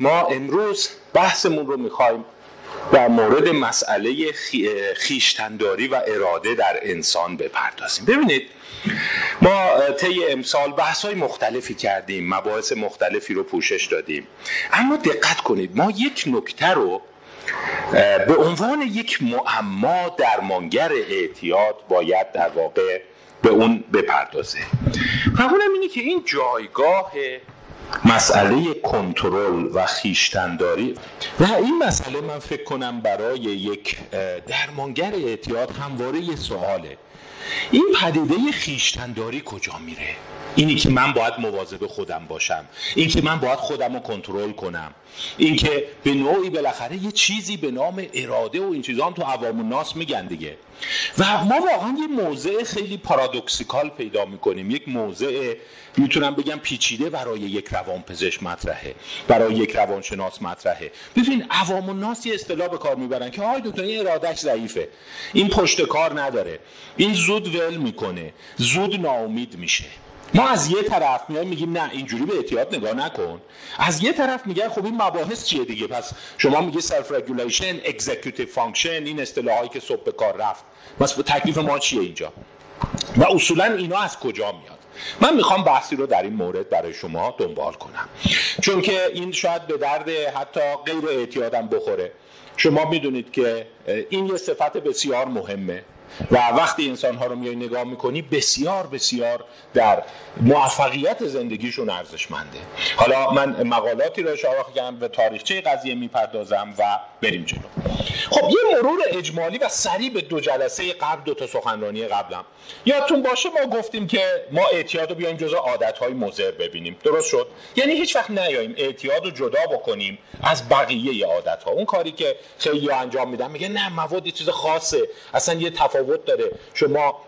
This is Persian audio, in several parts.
ما امروز بحثمون رو می‌خوایم در مورد مسئله خیشتنداری و اراده در انسان بپردازیم. ببینید ما طی امسال بحث های مختلفی کردیم مباحث مختلفی رو پوشش دادیم. اما دقت کنید ما یک نکته رو به عنوان یک معما درمانگر اعتیاد باید در واقع به اون بپردازه اونم اینه که این جایگاه مسئله کنترل و خیشتنداری. و این مسئله من فکر کنم برای یک درمانگر اعتیاد همواره یه سواله. این پدیده خیشتنداری کجا میره؟ اینی که من باید مواظب خودم باشم. این که من باید خودم رو کنترل کنم. این که به نوعی بالاخره یه چیزی به نام اراده و این چیزا هم تو عوام الناس میگن دیگه. و ما واقعا یه موضع خیلی پارادوکسیکال پیدا می‌کنیم. یک موضع می‌تونم بگم پیچیده برای یک روانپزشک مطرحه برای یک روانشناس مطرحه. ببین عوام الناس یه اصطلاح به کار می‌برن که های دکتر این ارادهش ضعیفه. این پشت کار نداره. این زود ول می‌کنه. زود ناامید میشه. ما از یه طرف میایم میگیم نه اینجوری به اعتیاد نگاه نکن. از یه طرف میگن خب این مباحث چیه دیگه؟ پس شما میگی self regulation executive function این اصطلاحایی که صبح به کار رفت. پس تکلیف ما چیه اینجا؟ و اصولا اینا از کجا میاد؟ من می‌خوام بحثی رو در این مورد برای شما دنبال کنم. چون که این شاید به درد حتی غیر اعتیادم بخوره. شما می‌دونید که این یه صفت بسیار مهمه. و وقتی انسان ها رو میای نگاه می‌کنی بسیار بسیار در موفقیت زندگیشون ارزشمنده. حالا من مقالاتی رو اشاره کردم به تاریخچه قضیه می‌پردازم و بریم جلو. خب یه مرور اجمالی و سریع به دو جلسه قبل دو تا سخنرانی قبلم. یادتون باشه ما گفتیم که ما اعتیاد رو بیایم جزء عادت های مضر ببینیم. درست شد؟ یعنی هیچ وقت نیاییم اعتیاد رو جدا بکنیم از بقیه عادت ها اون کاری که خیلی انجام میدن میگه نه مواد چیز خاصه. اصلا یه تفاوت داره. شما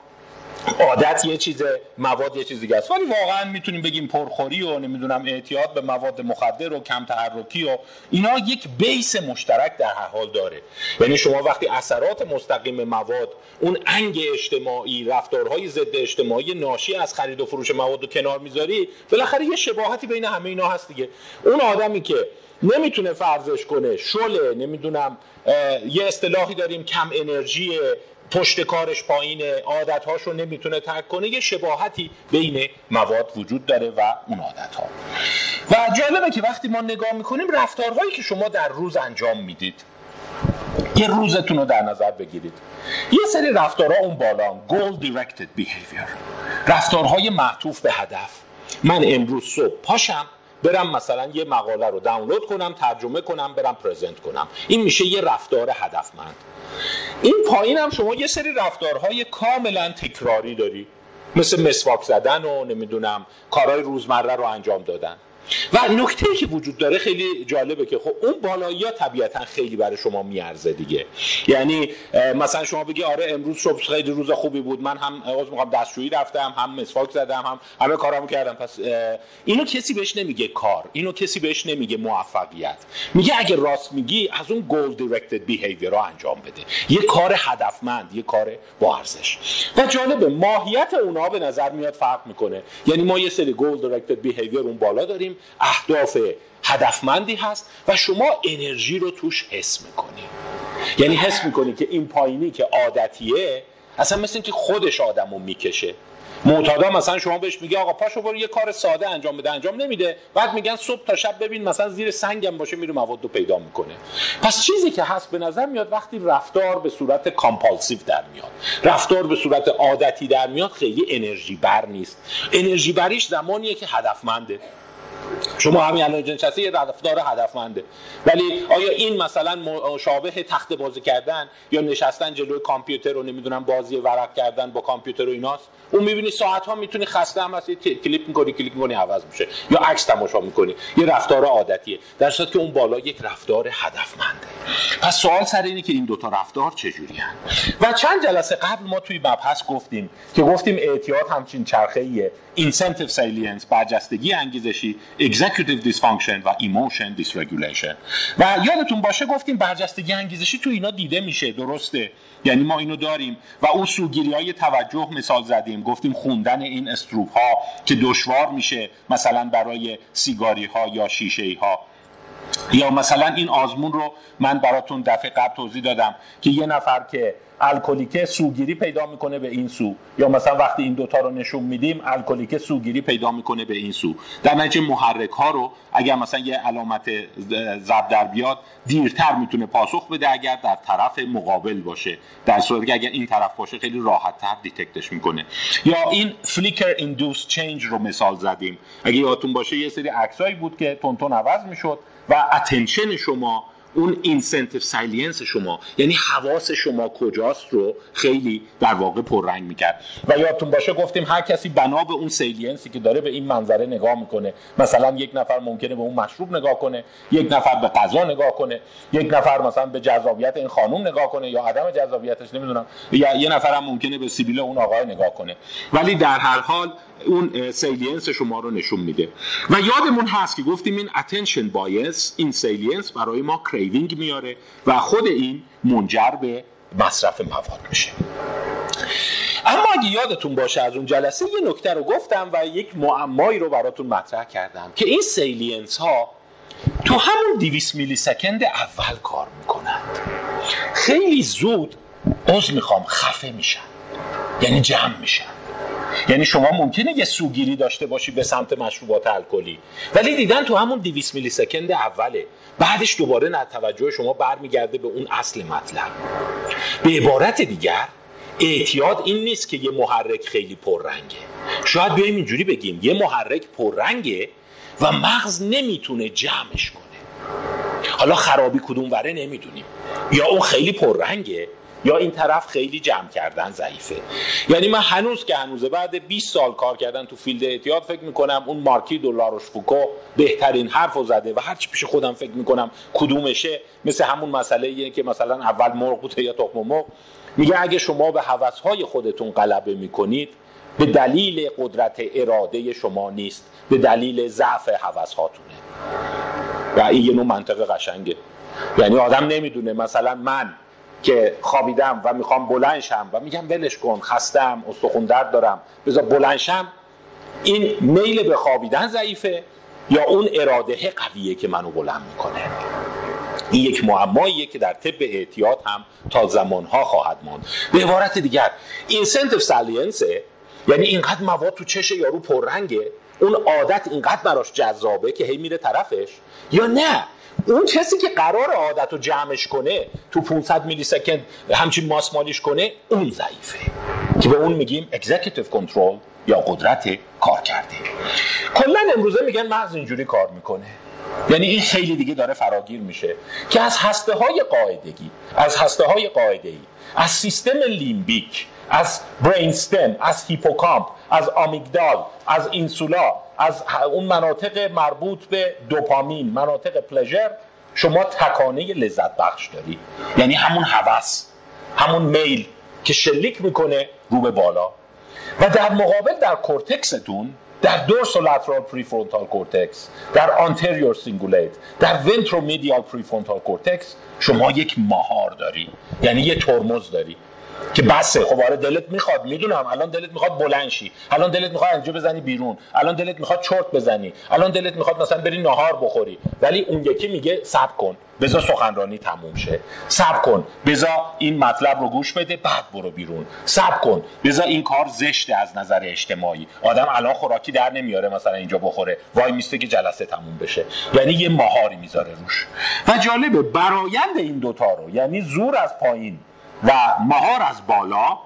عادت یه چیز مواد یه چیز دیگه است. ولی واقعا می‌تونیم بگیم پرخوری و نمی‌دونم اعتیاد به مواد مخدر و کم تحرکی و اینا یک بیس مشترک در هر حال داره. یعنی شما وقتی اثرات مستقیم مواد اون انگ اجتماعی رفتارهای ضد اجتماعی ناشی از خرید و فروش مواد رو کنار می‌ذاری بالاخره یه شباهتی بین همه اینا هست دیگه. اون آدمی که نمی‌تونه فرضش کنه شله نمی‌دونم یه اصطلاحی داریم کم انرژی پشت کارش پایینه عادتهاش رو نمی‌تونه ترک کنه. یه شباهتی بین مواد وجود داره و اون عادت ها و جالبه که وقتی ما نگاه می‌کنیم رفتارهایی که شما در روز انجام می‌دید یه روزتون رو در نظر بگیرید. یه سری رفتارها اون بالا goal directed behavior. رفتارهای معطوف به هدف. من امروز صبح پاشم برم مثلا یه مقاله رو دانلود کنم ترجمه کنم برم پرزنت کنم. این میشه یه رفتار هدفمند. این پایین هم شما یه سری رفتارهای کاملا تکراری داری. مثل مسواک زدن و نمی‌دونم کارهای روزمره رو انجام دادن. و نکته که وجود داره خیلی جالبه که خب اون بالایی ها طبیعتا خیلی برای شما میارزه دیگه. یعنی مثلا شما بگی آره امروز صبح خیلی روز خوبی بود. من هم از می‌خوام دستشویی رفتم هم مسواک زدم هم همه کارامو کردم. پس اینو کسی بهش نمیگه کار. اینو کسی بهش نمیگه موفقیت. میگه اگه راست میگی از اون گول دایرکتد بیهیویر رو انجام بده. یه کار هدفمند یه کار با ارزش. و جالبه ماهیت اونها به نظر میاد فرق می‌کنه. یعنی ما یه سری گول دایرکتد بیهیویر اون بالا داریم. اهداف هدفمندی هست و شما انرژی رو توش حس می‌کنی. یعنی حس می‌کنی که این پایینی که عادتیه اصلا مثل اینکه خودش آدمو می‌کشه. معتادا مثلا شما بهش میگه آقا پاشو برو یه کار ساده انجام بده انجام نمیده. بعد میگن صبح تا شب ببین مثلا زیر سنگم باشه میره مواد رو پیدا می‌کنه. پس چیزی که هست به نظر میاد وقتی رفتار به صورت compulsive در میاد رفتار به صورت عادتی در میاد خیلی انرژی بر نیست. انرژی بریش زمانیه که هدفمنده. شما همین الان نشسته یه رفتار هدفمنده. ولی آیا این مثلا مشابه تخته بازی کردن یا نشستن جلوی کامپیوتر رو نمی‌دونم بازی ورق کردن با کامپیوتر و ایناست؟ اون می‌بینی ساعت ها می‌تونی خسته هم هستی کلیک می‌کنی کلیک می‌کنی عوض میشه. یا عکس تماشا می‌کنی. یه رفتار عادتیه. در صورتی که اون بالا یک رفتار هدفمنده. پس سوال سر اینه که این دوتا رفتار چجوری هن؟ و چند جلسه قبل ما توی مبحث گفتیم که گفتیم اعتیاد همچین چرخه ایه incentive salience برجستگی انگیزشی executive dysfunction و emotion dysregulation. و یادتون باشه گفتیم برجستگی انگیزشی تو اینا دیده میشه درسته. یعنی ما اینو داریم. و اون سوگیری های توجه مثال زدیم. گفتیم خوندن این Stroop ها که دشوار میشه مثلا برای سیگاری ها یا شیشه‌ای ها یا مثلا این آزمون رو من براتون دفعه قبل توضیح دادم که یه نفر که الکلیکه سوگیری پیدا می‌کنه به این سو یا مثلا وقتی این دوتا رو نشون میدیم الکلیکه سوگیری پیدا می‌کنه به این سو. در نتیجه محرک ها رو اگر مثلا یه علامت ضرب در بیاد دیرتر می‌تونه پاسخ بده اگر در طرف مقابل باشه. در صورتی که اگر این طرف باشه خیلی راحت تر detect ش می‌کنه. یا این flicker induced change رو مثال زدیم. اگه یادتون باشه یه سری عکسایی بود که تندتند عوض می‌شد. و attention شما اون incentive salience شما یعنی حواس شما کجاست رو خیلی در واقع پررنگ می‌کرد. و یادتون باشه گفتیم هر کسی بنا به اون salience ی که داره به این منظره نگاه می‌کنه مثلا یک نفر ممکنه به اون مشروب نگاه کنه یک نفر به غذا نگاه کنه یک نفر مثلا به جذابیت این خانم نگاه کنه یا عدم جذابیتش نمی‌دونم یا یه نفر هم ممکنه به سیبیل اون آقای نگاه کنه. ولی در هر حال اون salience شما رو نشون میده. و یادمون هست که گفتیم این attention bias این salience برای ما craving میاره و خود این منجر به مصرف مواد میشه. اما اگه یادتون باشه از اون جلسه یه نکته رو گفتم و یک معمایی رو براتون مطرح کردم که این salience ها تو همون 200 millisecond اول کار می‌کنند خیلی زود عضو می‌خوام خفه میشن یعنی جمع میشن. یعنی شما ممکنه یه سوگیری داشته باشی به سمت مشروبات الکلی. ولی دیدن تو همون 200 میلی سکند اوله. بعدش دوباره نه توجه شما برمیگرده به اون اصل مطلب. به عبارت دیگر اعتیاد این نیست که یه محرک خیلی پررنگه. شاید بیایم اینجوری بگیم یه محرک پررنگه و مغز نمی‌تونه جمعش کنه. حالا خرابی کدوم وره نمی‌دونیم. یا اون خیلی پررنگه یا این طرف خیلی جمع کردن ضعیفه. یعنی من هنوز که هنوزه بعد 20 سال کار کردن تو field اعتیاد فکر می‌کنم اون مارکی دولاروش فوکو بهترین حرف رو زده و هرچی پیش خودم فکر می‌کنم کدومشه مثل همون مسئله که مثلا اول مرغ بوده یا تخم مرغ. میگه اگه شما به هوس‌های خودتون غلبه می‌کنید به دلیل قدرت اراده شما نیست به دلیل ضعف هوس‌هاتونه. و این یه نوع منطق قشنگه. یعنی آدم نمی‌دونه مثلا من که خوابیدم و می‌خوام بلنشم و میگم ولش کن خستم استخون درد دارم. بذار بلنشم این میل به خوابیدن ضعیفه یا اون اراده قویه که منو بلند می‌کنه؟ این یک معماییه که در طب اعتیاد هم تا زمانها خواهد ماند. به عبارت دیگر اینسنتیو سالینسه یعنی اینقدر مواد تو چش یارو پررنگه اون عادت اینقدر براش جذابه که هی میره طرفش یا نه؟ اون کسی که قرار عادت رو جمعش کنه تو 500 millisecond همچین ماسمالیش کنه اون ضعیفه. که به اون میگیم executive control یا قدرت کار کرده. کلا امروزه میگن مغز اینجوری کار می‌کنه. یعنی این خیلی دیگه داره فراگیر میشه. که از هسته های قاعدگی از هسته های قاعده ای از سیستم لیمبیک از brain از هیپوکامپ از آمیگدال از insula از اون مناطق مربوط به دوپامین مناطق pleasure شما تکانه لذت بخش داری. یعنی همون هوس همون میل که شلیک می‌کنه رو به بالا. و در مقابل در کورتکس‌تون در dorsolateral prefrontal cortex در anterior cingulate در ventromedial prefrontal cortex شما یک مهار داری. یعنی یه ترمز داری. که بسه. خب آره دلت می‌خواد می‌دونم. الان دلت می‌خواد بلنشی الان دلت می‌خواد اینجا بزنی بیرون. الان دلت می‌خواد چرت بزنی. الان دلت می‌خواد مثلا بری نهار بخوری. ولی اون یکی میگه صبر کن. بذار سخنرانی تموم شه. صبر کن. بذار این مطلب رو گوش بده بعد برو بیرون. صبر کن. بذار این کار زشته از نظر اجتماعی. آدم الان خوراکی در نمیاره مثلا اینجا بخوره. وای میسته که جلسه تموم بشه. یعنی یه ماهاری می‌ذاره روش. و جالبه برایند این دوتا رو یعنی زور از پایین. و مهار از بالا.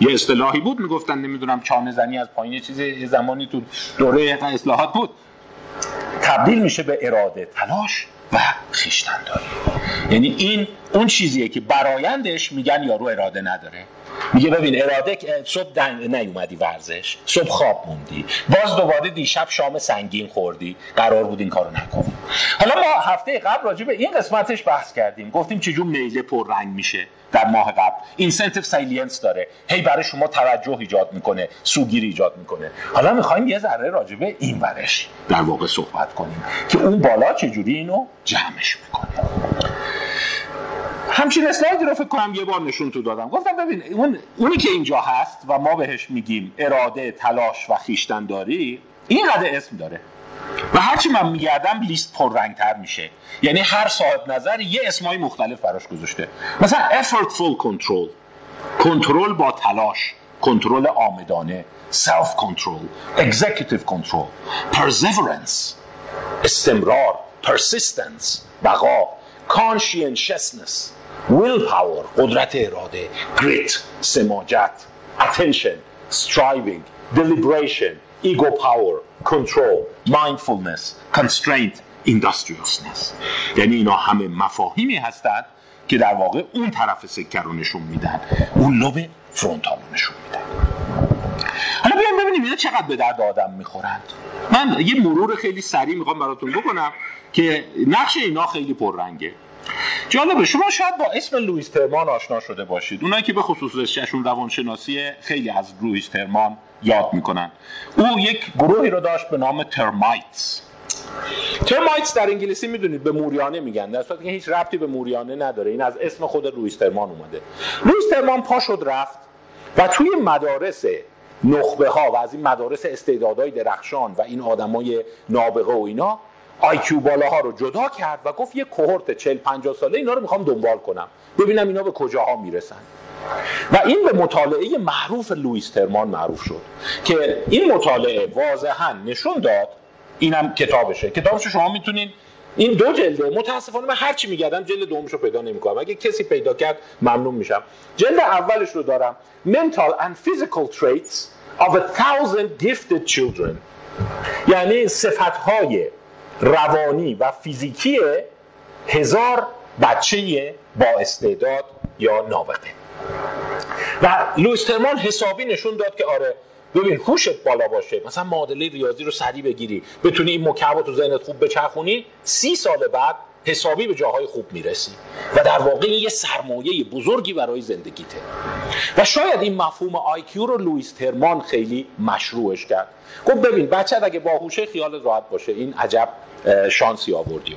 یه اصطلاحی بود می‌گفتن نمی‌دونم چانه زنی از پایین یه زمانی تو دوره اصلاحات بود. تبدیل میشه به اراده تلاش و خیشتنداری یعنی این اون چیزیه که برایندش میگن یارو اراده نداره. میگه ببین اراده صبح نیومدی ورزش صبح خواب موندی. باز دوباره دیشب شام سنگین خوردی. قرار بود این کارو نکنی. حالا ما هفته قبل راجع به این قسمتش بحث کردیم. گفتیم چجور میله پر رنگ میشه در ماه قبل. incentive salience داره. هی برای شما توجه ایجاد می‌کنه سوگیری ایجاد می‌کنه. حالا می‌خوایم یه ذره راجع به این ورش در واقع صحبت کنیم که اون بالا چجوری اینو جمعش می‌کنه. همچین اسلایدی رو فکر کنم یه بار نشون تو دادم. گفتم ببین اون اونی که اینجا هست و ما بهش میگیم اراده تلاش و خویشتنداری این قدر اسم داره. و هرچی من میگردم لیست پررنگتر میشه. یعنی هر صاحب نظر یه اسمای مختلف براش گذاشته. مثلا effortful control. کنترل با تلاش. کنترل آمدانه. self control executive control. perseverance. استمرار. persistence. بقا. Conscientiousness willpower قدرت اراده grit سماجت attention striving deliberation ego power control mindfulness constraint industriousness یعنی اینا همه مفاهیمی هستند که در واقع اون طرف سکه رو نشون میدن اون لب فرونتال رو نشون میدن حالا بیایم ببینیم اینا چقدر به درد آدم می‌خورند. من یه مرور خیلی سریع می‌خوام براتون بکنم که نقش اینا خیلی پررنگه. جالبه شما شاید با اسم لوئیس ترمان آشنا شده باشید. اونایی که به خصوص رشتهشون روانشناسی خیلی از لوئیس ترمان یاد می‌کنن. او یک گروهی رو داشت به نام Termites. Termites در انگلیسی می‌دونید به موریانه میگن. در صورتی که هیچ ربطی به موریانه نداره. این از اسم خود لوئیس ترمان اومده. لوئیس ترمان پا شد رفت و توی مدارس نخبه ها و از این مدارس استعدادهای درخشان و این آدمای نابغه و اینا IQ بالاها رو جدا کرد و گفت یه cohort 40 50 ساله اینا رو می‌خوام دنبال کنم. ببینم اینا به کجاها می‌رسن. و این به مطالعه معروف لوئیس ترمان معروف شد که این مطالعه واضحا نشون داد اینم کتابشه. کتابش شما می‌تونین این دو جلده متاسفانه من هرچی میگردم جلد دومش رو پیدا نمی‌کنم. اگه کسی پیدا کرد ممنون میشم. جلد اولش رو دارم. Mental and Physical Traits of a Thousand Gifted Children. یعنی صفتهای روانی و فیزیکی هزار بچه با استعداد یا نابغه و لوئیس ترمان حسابی نشون داد که آره ببین هوشت بالا باشه. مثلا معادله ریاضی رو سریع بگیری. بتونی این مکعب تو ذهنت خوب بچرخونی سی سال بعد حسابی به جاهای خوب می‌رسی. و در واقع یه سرمایه بزرگی برای زندگیته. و شاید این مفهوم IQ رو لوئیس ترمان خیلی مشروعش کرد. گفت ببین بچه اگه باهوشه خیال راحت باشه. این عجب شانسی آوردی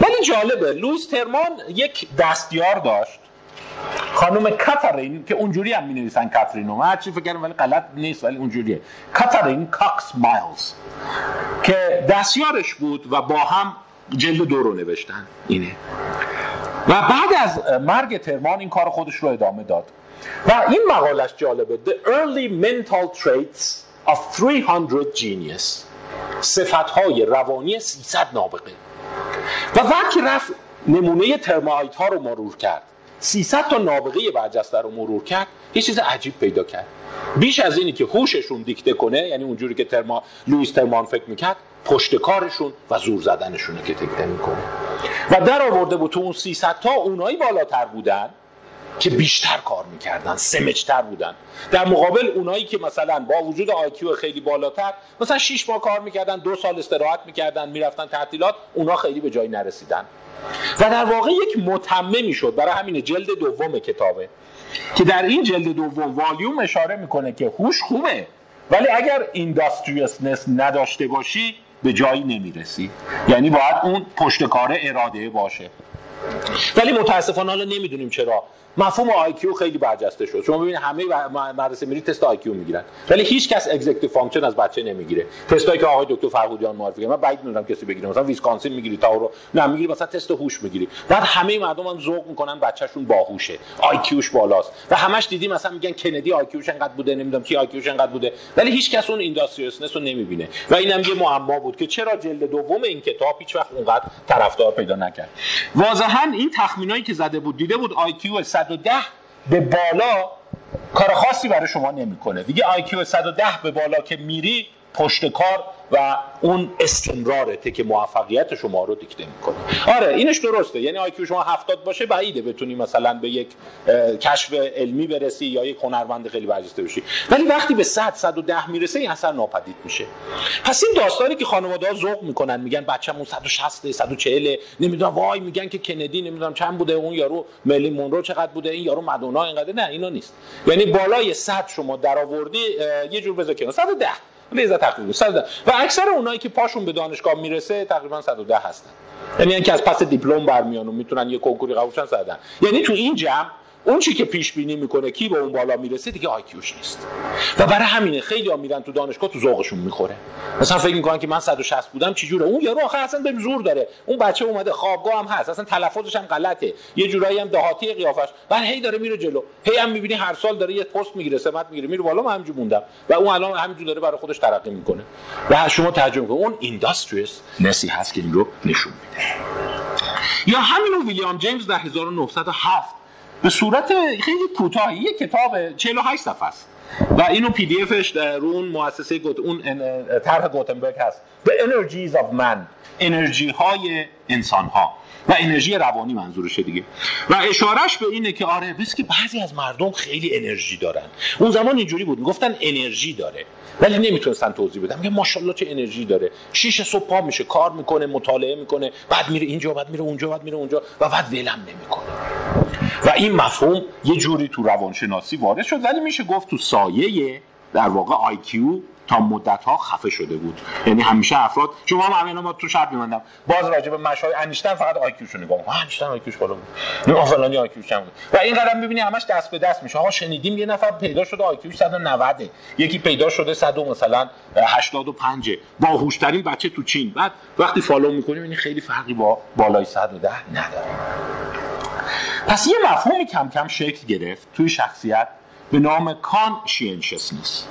ولی جالبه لوئیس ترمان یک دستیار داشت. خانم کاترین که اونجوری هم می نویسن کاترین و من چی فکر ولی غلط نیست ولی اونجوریه. کاترین کاکس مایلز که دستیارش بود و با هم جلد دو رو نوشتن. اینه. و بعد از مرگ ترمان این کار خودش رو ادامه داد. و این مقالش جالبه. The early mental traits of 300 genius. صفتهای روانی 300 نابغه. و وقتی رفت نمونه ترمایت ها رو مرور کرد. 300 تا نابغه برجسته رو مرور کرد یه چیز عجیب پیدا کرد. بیش از اینی که هوششون دیکته کنه یعنی اونجوری که ترما لوئیس ترمان فکر می‌کرد پشت کارشون و زور زدنشونه که دیکته می‌کنه. و در آورده بود تو اون 300 تا اونایی بالاتر بودن که بیشتر کار می‌کردن سمجتر بودن. در مقابل اونایی که مثلا با وجود آیکیو خیلی بالاتر مثلا 6 ماه کار می‌کردن دو سال استراحت می‌کردن می‌رفتن تعطیلات اونا خیلی به جایی نرسیدن. و در واقع یک متمه می‌شد برای همین جلد دوم کتابه که در این جلد دوم والیوم اشاره می‌کنه که هوش خوبه ولی اگر اینداستریسنس نداشته باشی به جایی نمی‌رسی. یعنی باید اون پشتکار اراده باشه. ولی متاسفانه حالا نمی‌دونیم چرا. مفهوم IQ خیلی برجسته شد. شما ببینید همه مدرسه میری تست IQ می‌گیرن. ولی هیچ کس executive function از بچه نمی‌گیره. تستایی که آقای دکتر فرهودیان معرفی من بعید می‌دونم کسی بگیره. مثلا Wisconsin می‌گیری Tower نه می‌گیری مثلا تست هوش می‌گیری. بعد همه مردم هم ذوق می‌کنن بچهشون باهوشه. IQ ش بالاست. و همش دیدی مثلا میگن کندی IQ ش انقدر بوده؟ نمی‌دونم کی IQ ش انقدر بوده. ولی هیچ کس اون industriousness رو نمی‌بینه. و اینم یه معما بود که چرا جلد دوم این کتاب هیچ وقت اونقدر طرفدار پیدا نکرد. واضحا این تخمینایی که زده بود دیده بود IQ 110 به بالا کار خاصی برای شما نمی‌کنه. دیگه IQ 110 به بالا که میری پشت کار و اون استمرارته که موفقیت شما رو دیکته می‌کنه. آره اینش درسته. یعنی IQ شما هفتاد باشه بعیده. بتونی مثلا به یک کشف علمی برسی یا یک هنرمند خیلی برجسته بشی. ولی وقتی به 100 110 می‌رسه این اثر ناپدید میشه. پس این داستانی که خانواده ها ذوق می‌کنن میگن بچه‌مون 160 140 نمی‌دونم وای میگن که کندی نمی‌دونم چند بوده اون یارو مرلین مونرو چقدر بوده این یارو مدونا اینقدر. نه اینا نیست. یعنی بالای 100 شما درآوردی یه جور بذار کنار. 110 لیزا تقریبا 110 و اکثر اونایی که پاشون به دانشگاه می‌رسه تقریبا 110 هستن. یعنی اینکه از پس دیپلم برمیان و می‌تونن یه کنکوری قبولشن 110 یعنی تو این جمع اون چی که پیش بینی می‌کنه کی به اون بالا می‌رسه دیگه آیکیوش نیست. و برای همینه خیلی ها میرن تو دانشگاه تو ذوقشون می‌خوره. مثلا فکر می‌کنن که من 160 بودم چی جوره؟ اون یارو آخه اصلا به زور داره. اون بچه اومده خوابگاه هم هست. اصلا تلفظش هم غلطه. یه جورایی هم دهاتی قیافش. بعد هی داره میره جلو. هی هم می‌بینی هر سال داره یه پست می‌گیره سمت می‌گیره. میره بالا من همینجوری موندم. و اون الان همینجوری داره برای خودش ترقی می‌کنه. و شما ترجمه کنید اون اینداستریس هست که این رو نشون میده. یا همین ویلیام جیمز در 1907 به صورت خیلی کوتاهی یه کتاب 48 صفحه است. و اینو پی دی افش در اون مؤسسه گوت اون طرح گوتنبرگ هست. The Energies of Man انرژی های انسان ها و انرژی روانی منظورشه دیگه. و اشارش به اینه که آره بس که بعضی از مردم خیلی انرژی دارن. اون زمان اینجوری بود می‌گفتن انرژی داره. ولی نمی‌تونستن توضیح بدن میگه ماشاءالله چه انرژی داره. شیش صبح پا میشه کار می‌کنه مطالعه می‌کنه بعد میره اینجا بعد میره اونجا بعد میره اونجا و بعد ولم نمی‌کنه. و این مفهوم یه جوری تو روانشناسی وارد شد. ولی میشه گفت تو سایه در واقع IQ مدت ها خفه شده بود. یعنی همیشه افراد شما هم همین ما تو شرط میمندم باز راجع به مشای انیشتن فقط IQ شو نگاه می‌کنم انیشتن IQ ش بالا بود. نه فلانی IQ ش کم بود. و این قدم ببینی همش دست به دست میشه. ها شنیدیم یه نفر پیدا شده IQ ش 190 یکی پیدا شده 100 مثلا 85 باهوشترین بچه تو چین. بعد وقتی follow می‌کنی این خیلی فرقی با بالای 110 نداره. پس یه مفهومی کم کم شکل گرفت توی شخصیت به نام conscientiousness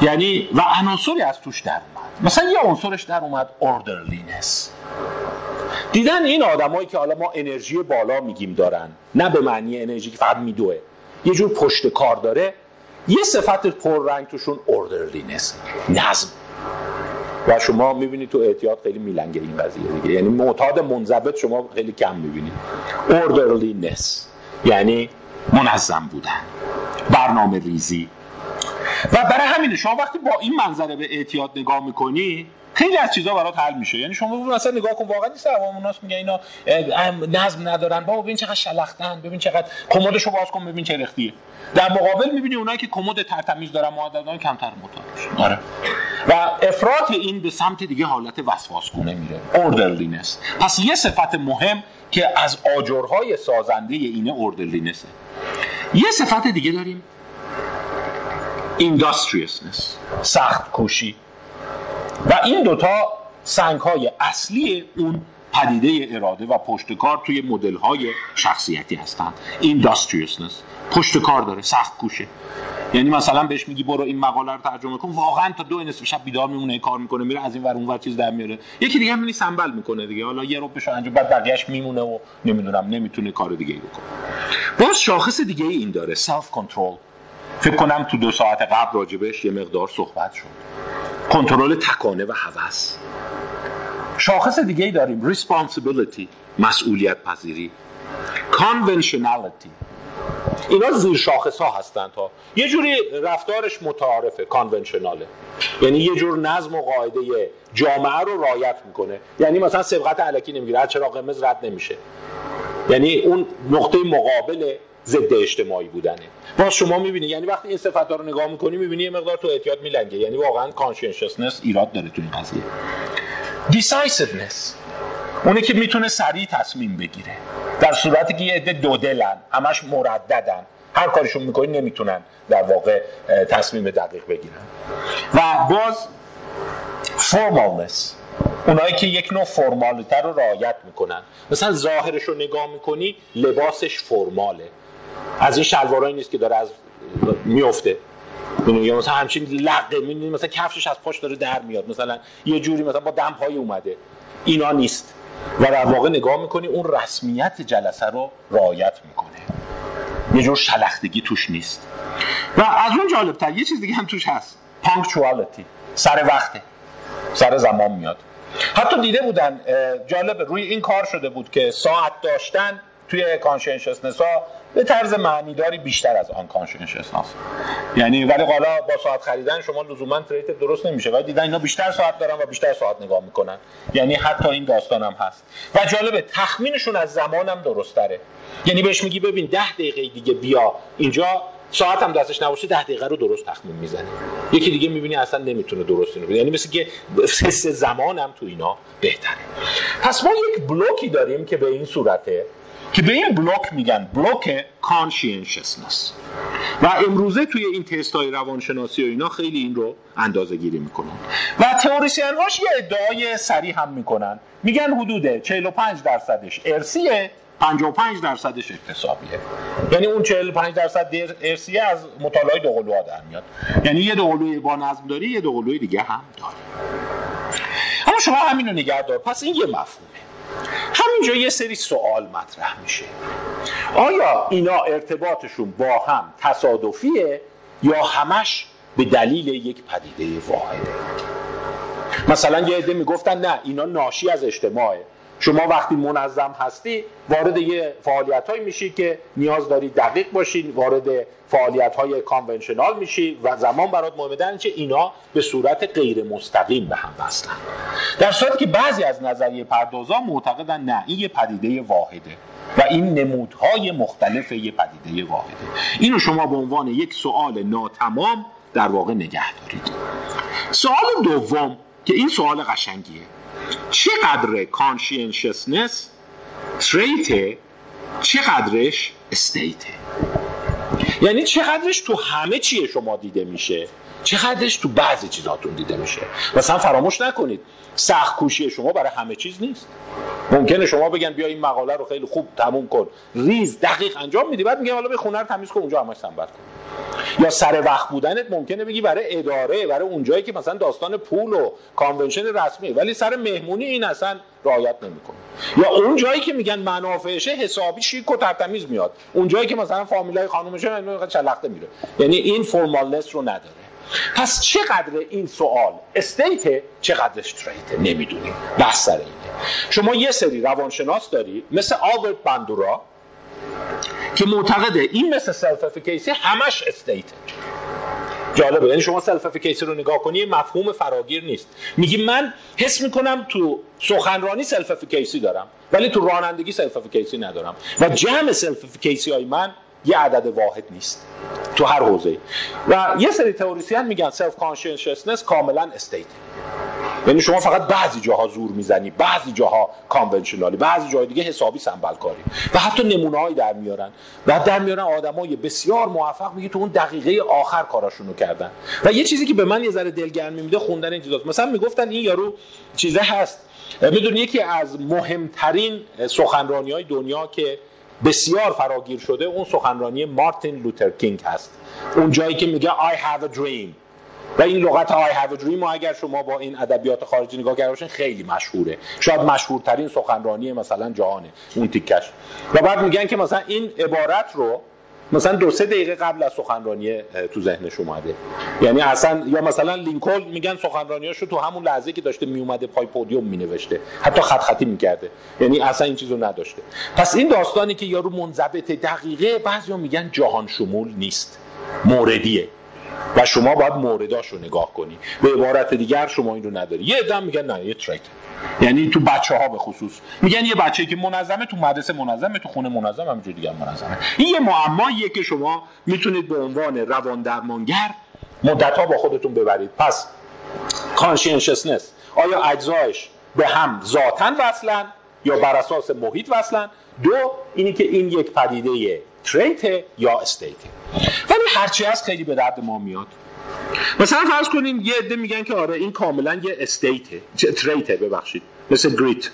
یعنی و عناصری از توش در اومد. مثلا یه عنصرش در اومد orderliness دیدن این آدمایی که حالا ما انرژی بالا میگیم دارن نه به معنی انرژی که فقط میدوه. یه جور پشت کار داره. یه صفت پررنگ توشون orderliness نظم. و شما می‌بینید تو اعتیاد خیلی میلنگه این قضیه دیگه. یعنی معتاد منضبط شما خیلی کم می‌بینید. orderliness یعنی منظم بودن. برنامه ریزی. و برای همینه شما وقتی با این منظره به اعتیاد نگاه می‌کنی خیلی از چیزا برات حل میشه. یعنی شما ببین مثلا نگاه کن واقعا نیست عوام میگن اینا نظم ندارن. بابا ببین چقدر شلختن ببین چقدر کمدشو باز کن ببین چه رختیه در مقابل می‌بینی اونایی که کمد ترتمیز دارن معددان کمتر معتاد آره. و افراط این به سمت دیگه حالت وسواسگونه میره. اوردرلینس پس یه صفت مهم که از آجرهای سازنده اینه اوردرلینسه یه صفت دیگه داریم. Industriousness. سخت کوشی و این دوتا سنگ های اصلی اون پدیده اراده و پشتکار توی مدل های شخصیتی هستند industriousness. پشتکار داره سخت کوشه. یعنی مثلا بهش میگی برو این مقاله رو ترجمه کن واقعا تا دو نصف شب بیدار میمونه کار می‌کنه میره از این ور اون ور چیز در میاره. یکی دیگه همینی سنبل می‌کنه دیگه. حالا یه رو بشه انجام بعد بقیه‌اش میمونه و نمی‌دونم نمی‌تونه کار دیگه ای بکنه. باز شاخص دیگه ای این داره self control فکر کنم تو دو ساعت قبل راجبش یه مقدار صحبت شد. کنترل تکانه و هوس. شاخص دیگه ای داریم. Responsibility مسئولیت پذیری. Conventionality. اینا زیر شاخص ها هستند ها یه جوری رفتارش متعارفه conventional ه یعنی یه جور نظم و قاعده جامعه رو رعایت می‌کنه. یعنی مثلا سبقت الکی نمی‌گیره چراغ قرمز رد نمیشه. یعنی اون نقطه مقابل ضد اجتماعی بودنه. باز شما می‌بینی یعنی وقتی این صفات رو نگاه می‌کنی می‌بینی یه مقدار تو احتیاط میلنگه. یعنی واقعا کانشنسنس ایراد داره تو این قضیه. Decisiveness. اونه که می‌تونه سریع تصمیم بگیره. در صورتی که یه عده دو دلن همش مرددن. هر کارشون می‌کنی نمی‌تونن در واقع تصمیم دقیق بگیرن. و باز فرمالنس اونایی که یک نوع فرمالیته رو رعایت می‌کنن. مثلا ظاهرش رو نگاه می‌کنی لباسش فرماله. از این شلوارایی نیست که داره از میفته. یا مثلا همچین لقه می‌بینی مثلا کفشش از پاش داره در میاد. مثلا یه جوری مثلا با دم پای اومده. اینا نیست. و در واقع نگاه می‌کنی اون رسمیت جلسه رو رعایت می‌کنه. یه جور شلختگی توش نیست. و از اون جالبتر یه چیز دیگه هم توش هست. پانکچوالیتی. سر وقته. سر زمان میاد. حتی دیده بودن جالب روی این کار شده بود که ساعت داشتن توی conscientiousness ها به طرز معنیداری بیشتر از unconscientiousness یعنی ولی حالا با ساعت خریدن شما لزوما trait درست نمیشه. ولی دیدن اینا بیشتر ساعت دارن و بیشتر ساعت نگاه می‌کنن. یعنی حتی این داستان هم هست. و جالبه تخمینشون از زمانم درست تره یعنی بهش میگی ببین ده دقیقه دیگه بیا. اینجا ساعت هم دستش نباشه ده دقیقه رو درست تخمین می‌زنه یکی دیگه می‌بینی اصلا نمی‌تونه درست اینو یعنی مثل که حس زمان هم تو اینا بهتره. پس ما یک بلوکی داریم که به این صورته که به این بلوک میگن بلوک کانشینشسنس و امروزه توی این تست های روانشناسی و اینا خیلی این رو اندازه گیری می‌کنن. و تئوریسین هاش یه ادعای سریع هم می‌کنن. میگن حدود 45 درصدش ارسیه 55 درصدش اکتسابیه یعنی اون 45 درصد ارسیه از مطالعه دوقلوها در میاد. یعنی یه دوقلوی با نظم داری یه دوقلوی دیگه هم داری. اما شما همین رو نگه دار. پس این یه مفهومه. همینجا یه سری سوال مطرح میشه. آیا اینا ارتباطشون با هم تصادفیه یا همش به دلیل یک پدیده واحده؟ مثلا یه عده می‌گفتن نه اینا ناشی از اجتماعه. شما وقتی منظم هستی وارد یه فعالیت های میشی که نیاز داری دقیق باشی وارد فعالیت های کانونشنال میشی و زمان برات مهمه چه اینا به صورت غیر مستقیم به هم وصلن در صورتی که بعضی از نظریه پردازان معتقدن نه این یه پدیده واحده و این نمودهای مختلف یه پدیده واحده. اینو شما به عنوان یک سوال ناتمام در واقع نگه دارید. سوال دوم که این سوال قشنگیه. چقدر conscientiousness trait ه چقدرش state ه یعنی چقدرش تو همه چیه شما دیده میشه؟ چقدرش تو بعضی چیزاتون دیده میشه؟ مثلا فراموش نکنید. سخت کوشی شما برای همه چیز نیست. ممکنه شما بگن بیا این مقاله رو خیلی خوب تموم کن. ریز دقیق انجام میدی بعد میگن حالا به خونه رو تمیز کن اونجا همش سمبل کن. یا سر وقت بودنت ممکنه بگی برای اداره برای اونجایی که مثلا داستان پول و convention رسمی ولی سر مهمونی این اصلا رعایت نمی‌کنه. یا اون جایی که میگن منافعشه حسابی شیک و ترتمیز میاد. اون جایی که مثلا فامیلای خانومشه شلخته میره. یعنی این formalness رو نداره. پس چقدر این سوال state ه چقدرش trait ه نمی‌دونیم بحث سر اینه. شما یه سری روانشناس داری مثل آلبرت بندورا که معتقده این مثل self-efficacy همش state. جالبه یعنی شما self-efficacy رو نگاه کنی مفهوم فراگیر نیست. میگی من حس می‌کنم تو سخنرانی self-efficacy دارم ولی تو رانندگی self-efficacy ندارم. و جمع self-efficacy های من یه عدد واحد نیست تو هر حوزه و یه سری تئوریسین میگن self conscientiousness کاملا state یعنی شما فقط بعضی جاها زور می‌زنی بعضی جاها conventionalی بعضی جاهای دیگه حسابی سنبل کاری. و حتی نمونه‌ای در میارن. و در میارن آدمای بسیار موفق میگه تو اون دقیقه آخر کاراشون کردن. و یه چیزی که به من یه ذره دلگرمی میده خوندن این چیزاست. مثلا می‌گفتن این یارو چیزه هست. می‌دونی یکی از مهمترین سخنرانی های دنیا که بسیار فراگیر شده اون سخنرانی مارتین لوتر کینگ هست. اون جایی که میگه I have a dream. و این لغت I have a dream اگر شما با این ادبیات خارجی نگاه کرده باشین خیلی مشهوره. شاید مشهورترین سخنرانی مثلا جهانه اون تیکش. و بعد میگن که مثلا این عبارت رو مثلا دو سه دقیقه قبل از سخنرانی تو ذهنش اومده. یعنی اصلا یا مثلا لینکلن میگن سخنرانیاشو تو همون لحظه که داشته میومده پای پودیوم مینوشته. حتی خط خطی می‌کرده. یعنی اصلا این چیزو نداشته. پس این داستانی که یارو منضبط دقیقه بعضیا میگن جهان شمول نیست. موردیه. و شما باید مورداش رو نگاه کنی. به عبارت دیگر شما این رو نداری. یه ادام میگن نه یه تریک یعنی تو بچه ها به خصوص. میگن یه بچه که منظمه تو مدرسه منظمه تو خونه منظم همینجور دیگه منظمه. این یه معماییه که شما می‌تونید به عنوان روان درمانگر مدت ها با خودتون ببرید. پس conscientiousness آیا اجزایش به هم ذاتن وصلن یا بر اساس محیط وصلن؟ دو اینی که این یک پدیده trait یا state ولی هرچی هست خیلی به درد ما میاد. مثلا فرض کنین یه عده میگن که آره این کاملا یه استیته تریته ببخشید. مثل گریت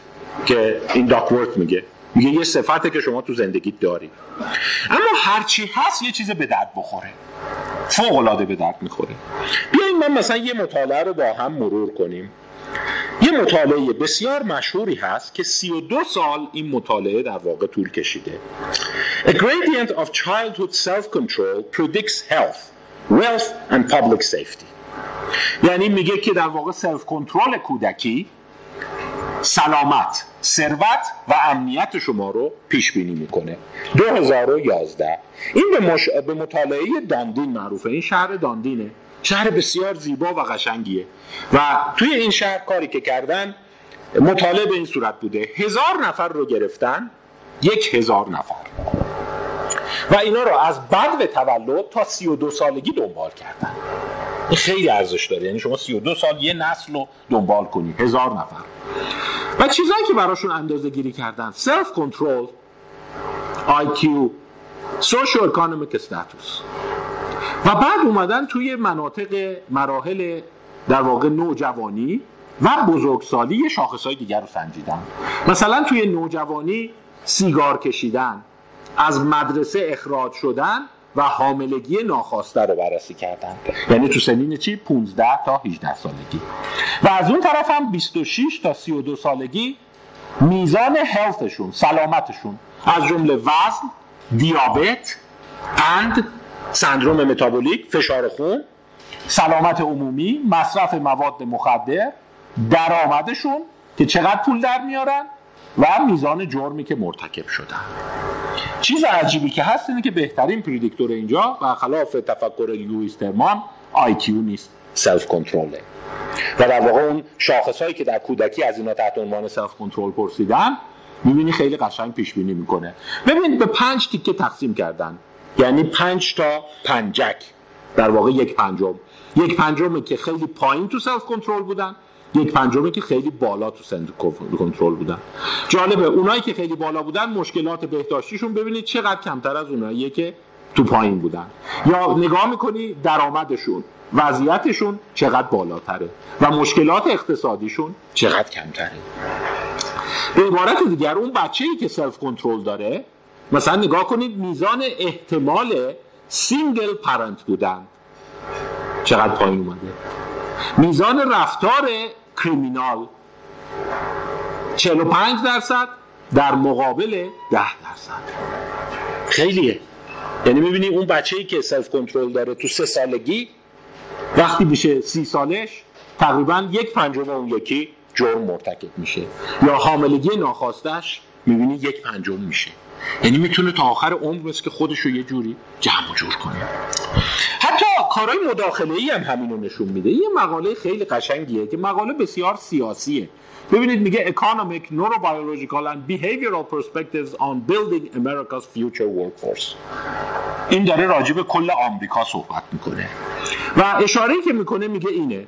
که این داکورت میگه. میگه یه صفته که شما تو زندگیت داری. اما هرچی هست یه چیز به درد بخوره. فوق العاده به درد می‌خوره. بیاین من مثلا یه مطالعه رو با هم مرور کنیم. یه مطالعه بسیار مشهوری هست که 32 سال این مطالعه در واقع طول کشیده. A gradient of childhood self-control predicts health, wealth and public safety. یعنی میگه که در واقع سلف کنترل کودکی سلامت ثروت و امنیت شما رو پیش بینی می‌کنه 2011 این به, مش... به مطالعه داندین معروفه. این شهر داندینه. شهر بسیار زیبا و قشنگیه. و توی این شهر کاری که کردن مطالعه به این صورت بوده. هزار نفر رو گرفتن یک هزار نفر. و اینا رو از به تولد تا سی و دو سالگی دنبال کردن. خیلی ارزش داره. یعنی شما سی و دو سال یه نسل رو دنبال کنی. هزار نفر. و چیزایی که براشون اندازه گیری کردن. self-control IQ socioeconomic status و بعد اومدن توی مناطق مراحل در واقع نوجوانی و بزرگسالی یه شاخصهای دیگر رو سنجیدن. مثلا توی نوجوانی سیگار کشیدن. از مدرسه اخراج شدن و حاملگی ناخواسته رو بررسی کردن. یعنی تو سنین چی؟ 15 تا 18 سالگی. و از اون طرف هم 26 تا 32 سالگی میزان هلتشون سلامتشون از جمله وزن دیابت اند سندروم متابولیک فشار خون سلامت عمومی مصرف مواد مخدر درآمدشون که چقدر پول در میارن؟ و میزان جرمی که مرتکب شدن. چیز عجیبی که هست اینه که بهترین predictor اینجا و خلاف تفکر لویس ترمان IQ نیست. self-control ه و در واقع اون شاخص هایی که در کودکی از اینا تحت عنوان self-control پرسیدن می‌بینی خیلی قشنگ پیش بینی می‌کنه. ببین به پنج تیکه تقسیم کردن. یعنی پنج تا پنجک. در واقع یک پنجم. یک پنجمی که خیلی پایین تو self-control بودن. یک پنجمی که خیلی بالا تو self-control بودن. جالبه. اونایی که خیلی بالا بودن مشکلات بهداشتیشون ببینید چقدر کمتر از اونایی که تو پایین بودن. یا نگاه می‌کنی درآمدشون وضعیتشون چقدر بالاتره و مشکلات اقتصادیشون چقدر کمتره. به عبارت دیگر اون بچه ای که self-control داره مثلا نگاه کنید میزان احتمال single parent بودن چقدر پایین اومده. میزان رفتار criminal 45 درصد در مقابل 10 درصد. خیلیه. یعنی می‌بینی اون بچه ای که self-control داره تو سه سالگی وقتی میشه سی سالش تقریبا یک پنجم اون یکی جرم مرتکب میشه. یا حاملگی ناخواستش می‌بینی یک پنجم میشه. یعنی می‌تونه تا آخر عمر مثل که خودش رو یه جوری جمع جور کنه. حتی کارهای مداخله ای هم همینو نشون میده. یه مقاله خیلی قشنگیه که مقاله بسیار سیاسیه. ببینید میگه Economic, Neurobiological and Behavioral Perspectives on Building America's Future Workforce. این داره راجع به کل آمریکا صحبت می‌کنه. و اشاره که می‌کنه میگه اینه.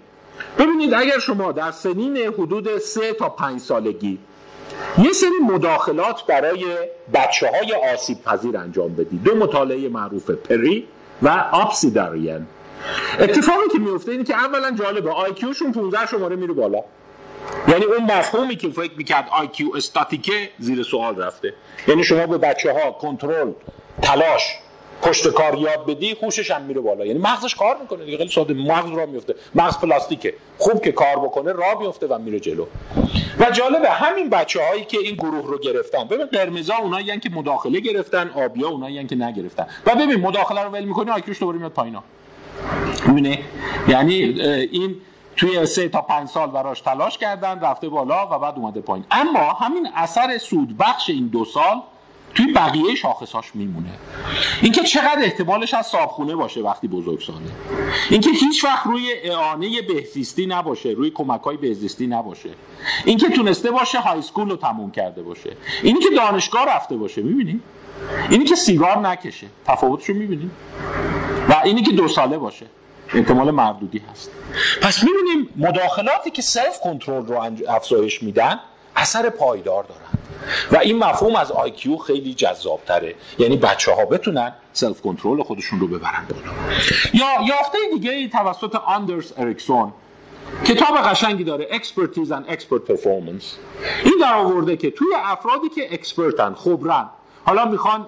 ببینید اگر شما در سنین حدود 3 تا 5 سالگی یه سری مداخلات برای بچه های آسیب پذیر انجام بدید. دو مطالعه معروف پری و آپسیداریان اتفاقی که میفته اینه که اولا جالبه آیکیوشون 15 شماره میره بالا. یعنی اون مفهومی که فکر می‌کرد آیکیو استاتیکه زیر سوال رفته. یعنی شما به بچه ها کنترل تلاش پشت کار یاد بدی خوشش هم میره بالا. یعنی مغزش کار می‌کنه دیگه خیلی ساده مغز را میفته مغز پلاستیکه. خوب که کار بکنه را میفته و میره جلو. و جالبه همین بچه هایی که این گروه رو گرفتن. ببین قرمزا اونایی که مداخله گرفتن آبیا اونایی که نگرفتن. و ببین مداخله رو ول می‌کنی آیکیوش دوباره میاد پایینا می‌بینی؟ یعنی این توی سه تا پنج سال براش تلاش کردن رفته بالا و بعد اومده پایین. اما همین اثر سود بخش این دو سال توی بقیه شاخصاش میمونه. اینکه چقدر احتمالش از صابخونه باشه وقتی بزرگ ساله اینکه هیچ وقت روی اعانه بهزیستی نباشه روی کمک های بهزیستی نباشه. اینکه تونسته باشه high school رو تموم کرده باشه. اینی که دانشگاه رفته باشه می‌بینی؟ اینی که سیگار نکشه تفاوتش رو می‌بینی؟ و اینی که دو ساله باشه. احتمال مردودی هست. پس می‌بینیم مداخلاتی که self-control رو افزایش میدن اثر پایدار دارن و این مفهوم از IQ خیلی جذاب تره یعنی بچه ها بتونن self-control خودشون رو ببرن بالا. یا یافته دیگه توسط آندرس اریکسون کتاب قشنگی داره Expertise and Expert Performance. این در آورده که توی افرادی که اکسپرتن خبرن حالا می‌خوان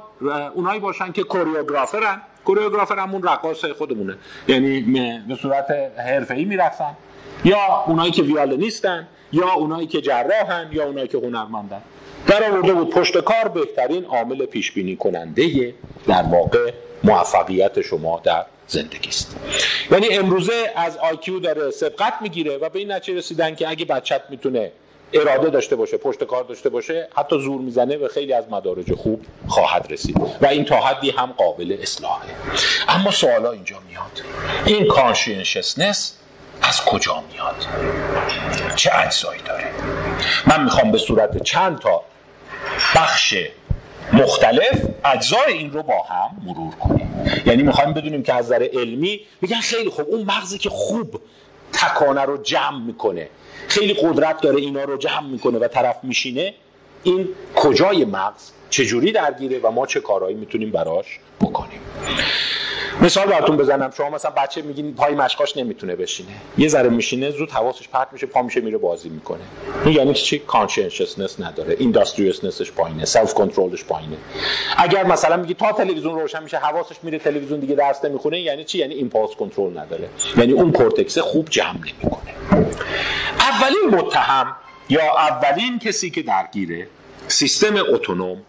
اونایی باشن که کوریوگرافرن کوریوگرافر همون رقاص خودمونه. یعنی به صورت حرفه‌ای میرقصن. یا اونایی که ویالونیستن یا اونایی که جراحن یا اونایی که هنرمندن. در آورده بود پشت کار بهترین عامل پیش بینی کننده در واقع موفقیت شما در زندگی است. یعنی امروزه از IQ داره سبقت می‌گیره و به این نتیجه رسیدن که اگه بچت می‌تونه اراده داشته باشه پشتکار داشته باشه حتی زور می‌زنه و خیلی از مدارج خوب خواهد رسید و این تا حدی هم قابل اصلاحه. اما سوالا اینجا میاد. این conscientiousness از کجا میاد؟ چه اجزایی داره؟ من می‌خوام به صورت چند تا بخش مختلف اجزای این رو با هم مرور کنیم. یعنی می‌خوایم بدونیم که از نظر علمی میگن خیلی خوب اون مغزی که خوب تکانه رو جمع می‌کنه. خیلی قدرت داره اینا رو جمع می‌کنه و طرف میشینه. این کجای مغز؟ چجوری درگیره و ما چه کارهایی می‌تونیم براش بکنیم؟ مثال براتون بزنم. شما مثلا بچه میگین پای مشقاش نمی‌تونه بشینه. یه ذره میشینه زود حواسش پرت میشه پا میشه میره بازی می‌کنه. این یعنی چی؟ conscientiousness نداره. industriousness ش پایینه self-control ش پایینه. اگر مثلا میگی تا تلویزیون روشن میشه حواسش میره تلویزیون دیگه درس نمی‌خونه یعنی چی؟ یعنی impulse control نداره. یعنی اون کورتکس خوب جمع نمی‌کنه. اولین متهم یا اولین کسی که درگیره سیستم اتونوم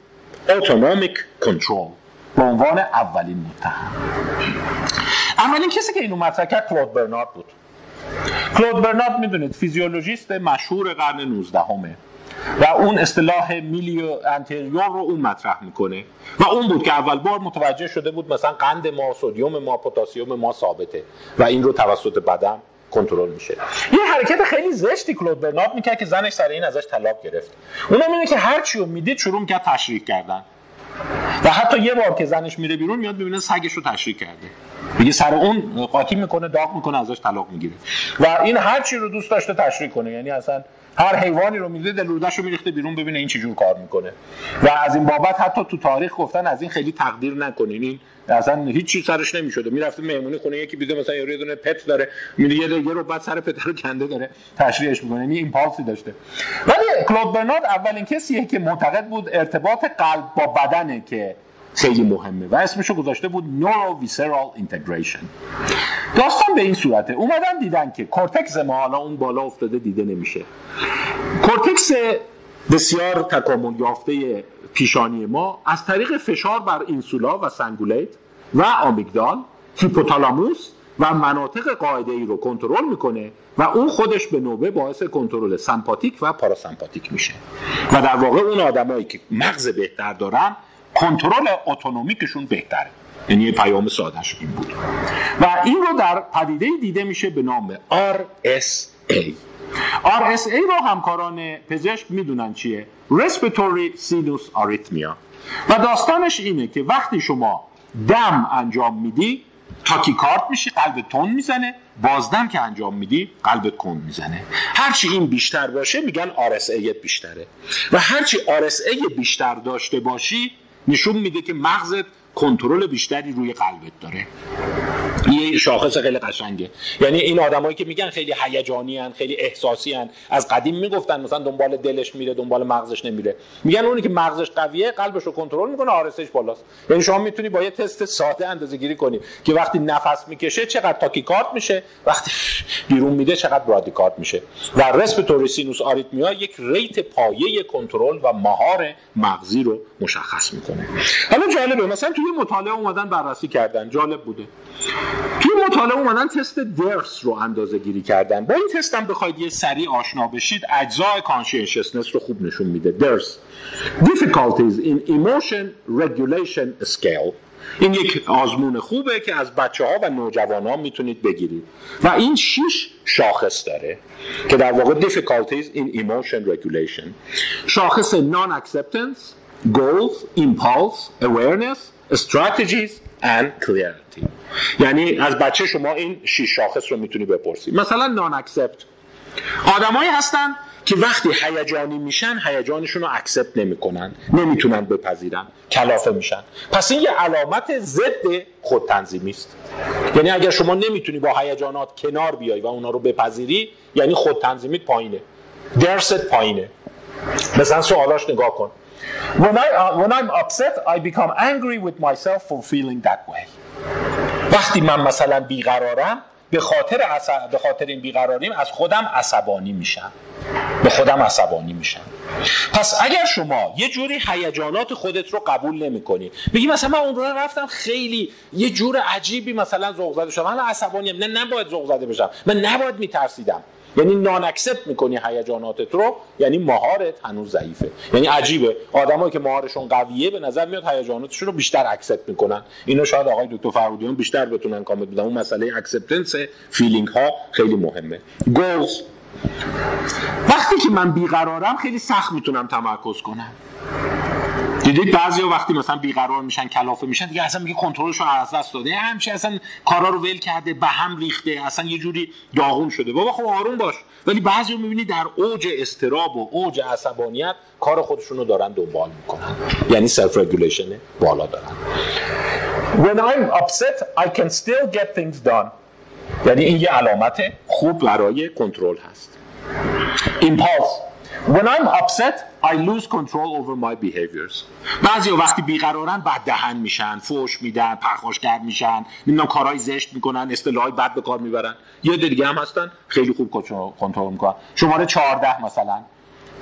autonomic control. به عنوان اولین متهم. اولین کسی که اینو مطرح کرد کلود برنارد بود. کلود برنارد می‌دونید فیزیولوژیست مشهور قرن 19همه و اون اصطلاح milieu intérieur رو اون مطرح می‌کنه. و اون بود که اول بار متوجه شده بود مثلا قند ما سودیوم ما پتاسیم ما ثابته. و این رو توسط بدن کنترل میشه. یه حرکت خیلی زشتی کلود برنارد می‌کرد که زنش سر این ازش طلاق گرفت. اونم اینه که هر چی رو می‌دید شروع می‌کرد تشریح کردن. و حتی یه بار که زنش میره بیرون میاد ببینه سگش رو تشریح کرده. میگه سر اون قاطی می‌کنه داغ می‌کنه ازش طلاق می‌گیره. و این هر چی رو دوست داشته تشریح کنه. یعنی اصلا هر حیوانی رو میده دلودش رو میریخته بیرون ببینه این چجور کار می‌کنه. و از این بابت حتی تو تاریخ گفتن از این خیلی تقدیر نکنین. این اصلا هیچ چیز سرش نمی‌شده می‌رفته مهمونی خونه یکی بیده مثلا یه دونه pet داره میره یه یه رو بعد سر pet رو کنده داره تشریحش می‌کنه. یعنی impulsive داشته. ولی کلود برنارد اولین کسیه که معتقد بود ارتباط قلب با بدنه که خیلی مهمه و اسمشو گذاشته بود neurovisceral integration داستان به این صورته. اومدن دیدن که کورتکس ما حالا اون بالا افتاده دیده نمیشه. کورتکس بسیار تکامل یافته پیشانی ما از طریق فشار بر اینسولا و سنگولیت و آمیگدال هیپوتالاموس و مناطق قاعده ای رو کنترل می‌کنه و اون خودش به نوبه باعث کنترل سمپاتیک و پاراسمپاتیک میشه. و در واقع اون آدمایی که مغز بهتر دارن کنترل اتونومیکشون بهتره. یعنی پیام سادهش این بود. و این رو در پدیده دیده میشه به نام RSA RSA رو همکاران پزشک می‌دونن چیه؟ Respiratory Sinus Arrhythmia. و داستانش اینه که وقتی شما دم انجام میدی تاکیکارد میشی قلب تون می‌زنه. بازدم که انجام میدی قلبت کند می‌زنه. هرچی این بیشتر باشه میگن RSA بیشتره. و هرچی RSA بیشتر داشته باشی نشون میده که مغزت کنترل بیشتری روی قلبت داره. یه شاخص خیلی قشنگه. یعنی این آدمایی که میگن خیلی هیجانی خیلی احساسی هن. از قدیم می‌گفتن مثلا دنبال دلش میره دنبال مغزش نمیره. میگن اونی که مغزش قویه قلبش رو کنترل می‌کنه آرسش بالاست. یعنی شما می‌تونی با یه تست ساده اندازه گیری کنی که وقتی نفس می‌کشه چقدر تاکیکارد میشه. وقتی بیرون میده چقدر برادیکارد میشه. و رسپتوری سینوس آریتمیا یک ریت پایه کنترل و مهار مغزی رو مشخص می‌کنه. حالا جالبه مثلا توی مطالعه اومدن بررسی کردن. جالب بوده. توی مطالعه اومدن تست DERS رو اندازه گیری کردن. با این تست هم بخواید یه سریع آشنا بشید اجزای conscientiousness رو خوب نشون میده. DERS. difficulties in emotion regulation scale. این یک آزمون خوبه که از بچه ها و نوجوان ها می‌تونید بگیرید. و این شش شاخص داره که در واقع difficulties in emotion regulation. شاخص non-acceptance goals, impulse, awareness, strategies and clarity یعنی از بچه شما این شش شاخص رو می‌تونی بپرسی. مثلا non-accept آدمایی هستن که وقتی هیجانی میشن هیجانشون رو accept نمی‌کنن. نمی‌تونن بپذیرن. کلافه میشن. پس این یه علامت ضد خودتنظیمی است. یعنی اگر شما نمی‌تونی با هیجانات کنار بیای و اونا رو بپذیری یعنی خودتنظیمیت پایینه. درست پایینه. مثلا سوالاش نگاه کن. When, I, uh, when I'm upset, I become angry with myself for feeling that way. وقتی من مثلا بیقرارم به خاطر. به خاطر این بیقراریم از خودم عصبانی میشم. به خودم عصبانی میشم. پس اگر شما یه جوری هیجانات خودت رو قبول نمی کنی بگی مثلا من اون رو رفتم خیلی یه جور عجیبی مثلا ذوق زده شدم. من عصبانیم. نه نباید ذوق زده بشم. من نباید میترسیدم. یعنی non-accept می‌کنی هیجاناتت رو یعنی مهارت هنوز ضعیفه. یعنی عجیبه. آدمایی که مهارشون قویه به نظر میاد هیجاناتشون رو بیشتر accept می‌کنن. اینو شاید آقای دکتر فرودیان بیشتر بتونن کامل بدن. اون مسئله acceptance feeling ها خیلی مهمه. Goals وقتی که من بیقرارم خیلی سخت می‌تونم تمرکز کنم. دیدید بعضیا وقتی مثلا بیقرار میشن کلافه میشن دیگه اصلا میگه کنترلشون از دست داده. همه‌چی اصلا کارا رو ول کرده به هم ریخته اصلا یه جوری داغون شده. بابا خب آروم باش. ولی بعضیا می‌بینی در اوج اضطراب و اوج عصبانیت کار خودشون رو دارن دنبال می‌کنن. یعنی self-regulation بالا دارن. When I'm upset, I can still get things done. یعنی این یه علامت خوب برای کنترل هست. Impulse. When I'm upset, I lose control over my behaviors. بعضی وقتی بیقرارن بددهن میشن فوش میدن پرخاشگر میشن نمی‌دونم کارهای زشت می‌کنن اصطلاحای بد به کار می‌برن. یه دیگه هم هستن خیلی خوب کنترل می‌کنن. شماره 14 مثلا.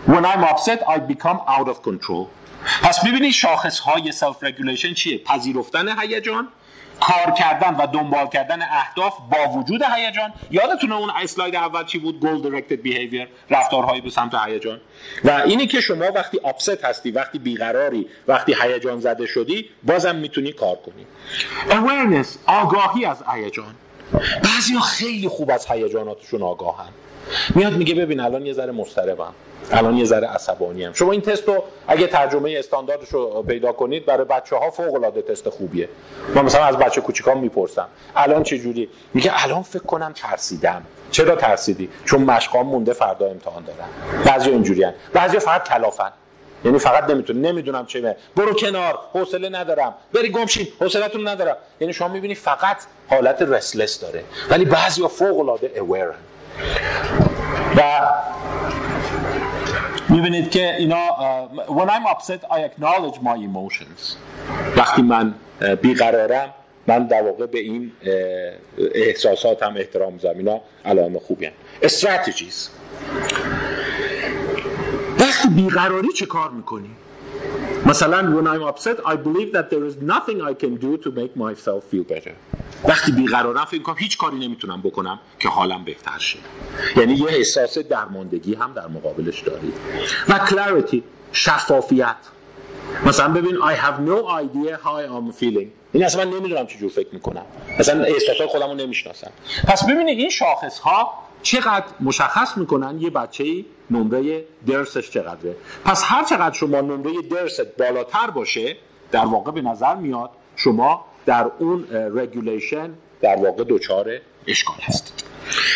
When I'm upset I become out of control. پس ببینید شاخص های self-regulation چیه؟ پذیرفتن هیجان کار کردن و دنبال کردن اهداف با وجود هیجان. یادتونه اون اسلاید اول چی بود؟ goal-directed behavior رفتارهایی به سمت هیجان. و اینی که شما وقتی آپست هستی وقتی بیقراری وقتی هیجان زده شدی بازم می‌تونی کار کنی. Awareness آگاهی از هیجان. بعضیا خیلی خوب از هیجاناتشون آگاهن. میاد میگه ببین الان یه ذره مضطربم. الان یه ذره عصبانی هم شما این تست رو اگه ترجمه استانداردش رو پیدا کنید برای بچه ها فوق العاده تست خوبیه. من مثلا از بچه کوچیکام می‌پرسم. الان چه جوری؟ میگه الان فکر کنم ترسیدم. چرا ترسیدی؟ چون مشقام مونده فردا امتحان دارم. بعضی اینجوریان بعضی فقط کلافن. یعنی فقط نمی‌تونه نمی‌دونم چه برو کنار. حوصله ندارم. بری گمشین حوصلتون ندارم. یعنی شما می‌بینی فقط حالت رسلس داره. ولی بعضیا فوق العاده و می‌بینید که اینا when I'm upset I acknowledge my emotions. وقتی من بیقرارم من در واقع به این احساسات هم احترام می‌ذارم. اینا علائم خوبی هم strategies. وقتی بیقراری چه کار می‌کنی؟ مثلا when I'm upset I believe that there is nothing I can do to make myself feel better. وقتی بیقرارم فکر کنم هیچ کاری نمی‌تونم بکنم که حالم بهتر شه. یعنی یه احساس درماندگی هم در مقابلش دارید و clarity شفافیت. مثلا ببین I have no idea how I am feeling. این اصلا من نمی‌دونم چجور فکر می‌کنم. اصلا احساسات خودم رو نمی‌شناسم. پس ببینید این شاخص ها چقدر مشخص می‌کنن یه بچه نمره درسش چقدره. پس هر چقدر شما نمره درست بالاتر باشه در واقع به نظر میاد شما در اون رگولیشن در واقع دوچار اشکال هستید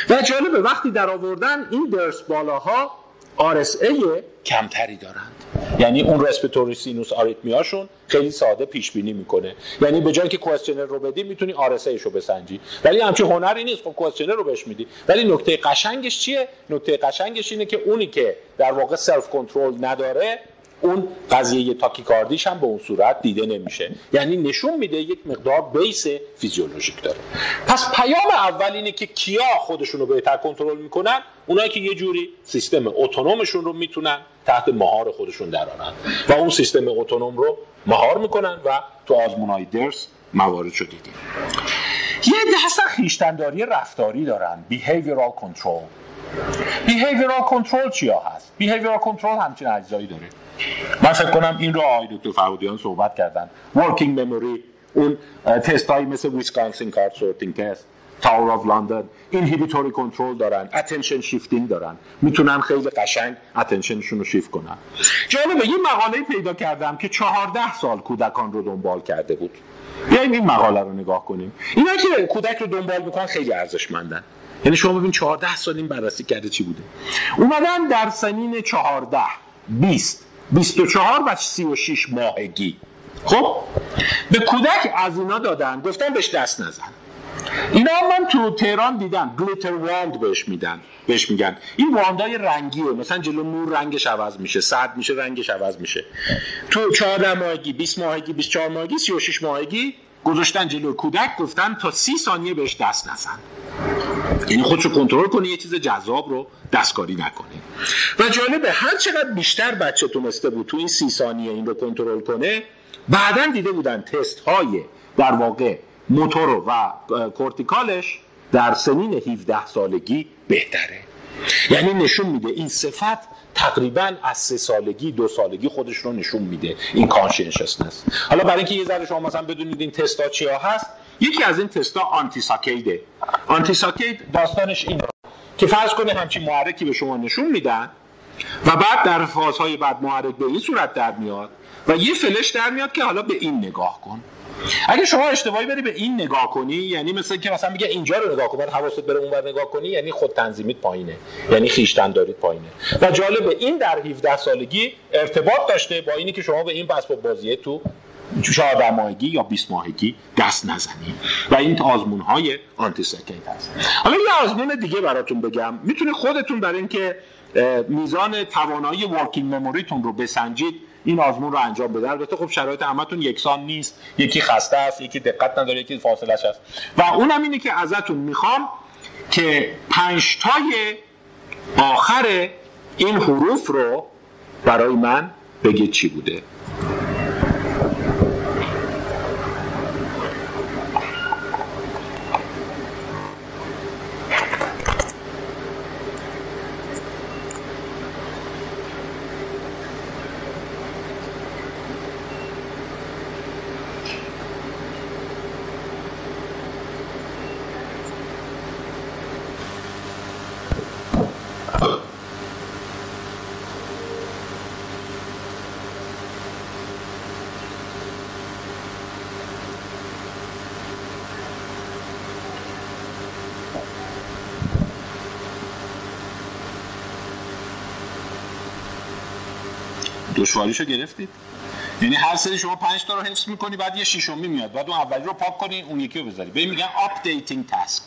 و جالبه وقتی در آوردن این درس بالاها RSA کمتری دارند یعنی اون respiratory sinus arrhythmia شون خیلی ساده پیش بینی می‌کنه. یعنی به جای که questionnaire رو بدی می‌تونی RSA رو بسنجی. ولی همچین هنری نیست. خب questionnaire رو بهش میدی. ولی نکته قشنگش چیه؟ نکته قشنگش اینه که اونی که در واقع self-control نداره اون قضیه تاکیکاردیش هم به اون صورت دیده نمیشه. یعنی نشون میده یک مقدار base فیزیولوژیک داره. پس پیام اول اینه که کیا خودشون رو بهتر کنترل می‌کنن؟ اونایی که یه جوری سیستم autonom شون رو می‌تونن تحت مهار خودشون درارن و اون سیستم autonom رو مهار می‌کنن و تو آزمونای درس موارد شو دیدیم. یه دست خویشتنداری رفتاری دارن. Behavioral control. Behavioral control چیا هست؟ Behavioral control همچین اجزایی داره. من فکر کنم این رو آقای دکتر فرودیان صحبت کردن. Working memory اون تست هایی مثل Wisconsin Card Sorting Test Tower of London inhibitory control دارن attention shifting دارن. می‌تونن خیلی قشنگ attention شون رو شیفت کنن. جالبه یه مقاله پیدا کردم که چهارده سال کودکان رو دنبال کرده بود. بیایم این مقاله رو نگاه کنیم. اینا که کودک رو دنبال می‌کنن خیلی ارزشمندن. یعنی شما ببین 14 سال این بررسی کرده چی بوده. اومدن در سنین 14 20 24 و 36 ماهگی. خب؟ به کودک از اینا دادن. گفتن بهش دست نزن. اینا هم من تو تهران دیدم. گلیتر واند بهش میدن. بهش میگن. این واندای رنگیه. مثلا جلو نور رنگش عوض میشه. سرد میشه رنگش عوض میشه. تو 14 ماهگی 20 ماهگی 24 ماهگی 36 ماهگی گذاشتن جلو کودک گفتن تا 30 ثانیه بهش دست نزن. یعنی خودشو کنترل کنی یه چیز جذاب رو دستکاری نکنی. و جالبه هر چقدر بیشتر بچه تونسته بود تو این سی ثانیه این رو کنترل کنه بعدا دیده بودن تست های در واقع موتور و cortical ش در سنین 17 سالگی بهتره. یعنی نشون میده این صفت تقریبا از سه سالگی دو سالگی خودش رو نشون میده. این conscientiousness حالا برای اینکه یه ذره شما مثلا بدونید این تستا چیا هست یکی از این تستا antisaccade ه antisaccade داستانش اینه که فرض کنه همچین محرکی به شما نشون میدن و بعد در فازهای بعد محرک به این صورت در میاد و یه فلش در میاد که حالا به این نگاه کن. اگه شما اشتباهی بری به این نگاه کنی یعنی مثل که مثلا میگه اینجا رو نگاه کن بعد حواست بره اونور نگاه کنی یعنی خود تنظیمیت پایینه یعنی خیشتن دارید پایینه. و جالب این در 17 سالگی ارتباط داشته با اینی که شما به این پس بازیه تو 14 ماهگی یا 20 ماهگی دست نزنید و این آزمون های آنتی سکیت هست. حالا یه آزمون دیگه براتون بگم. می‌تونه خودتون برای اینکه میزان توانایی ورکینگ مموریتون رو بسنجید. این آزمون رو انجام بده. البته خب شرایط همتون یکسان نیست. یکی خسته است یکی دقت نداره یکی فاصلش هست و اونم اینه که ازتون می‌خوام که پنج تای آخر این حروف رو برای من بگید چی بوده. دشواریشو گرفتید. یعنی هر سری شما 5 تا رو حفظ می‌کنی بعد یه ششمی میاد. بعد اون اولی رو پاک کنی اون یکی رو بذاری. بهش میگن updating task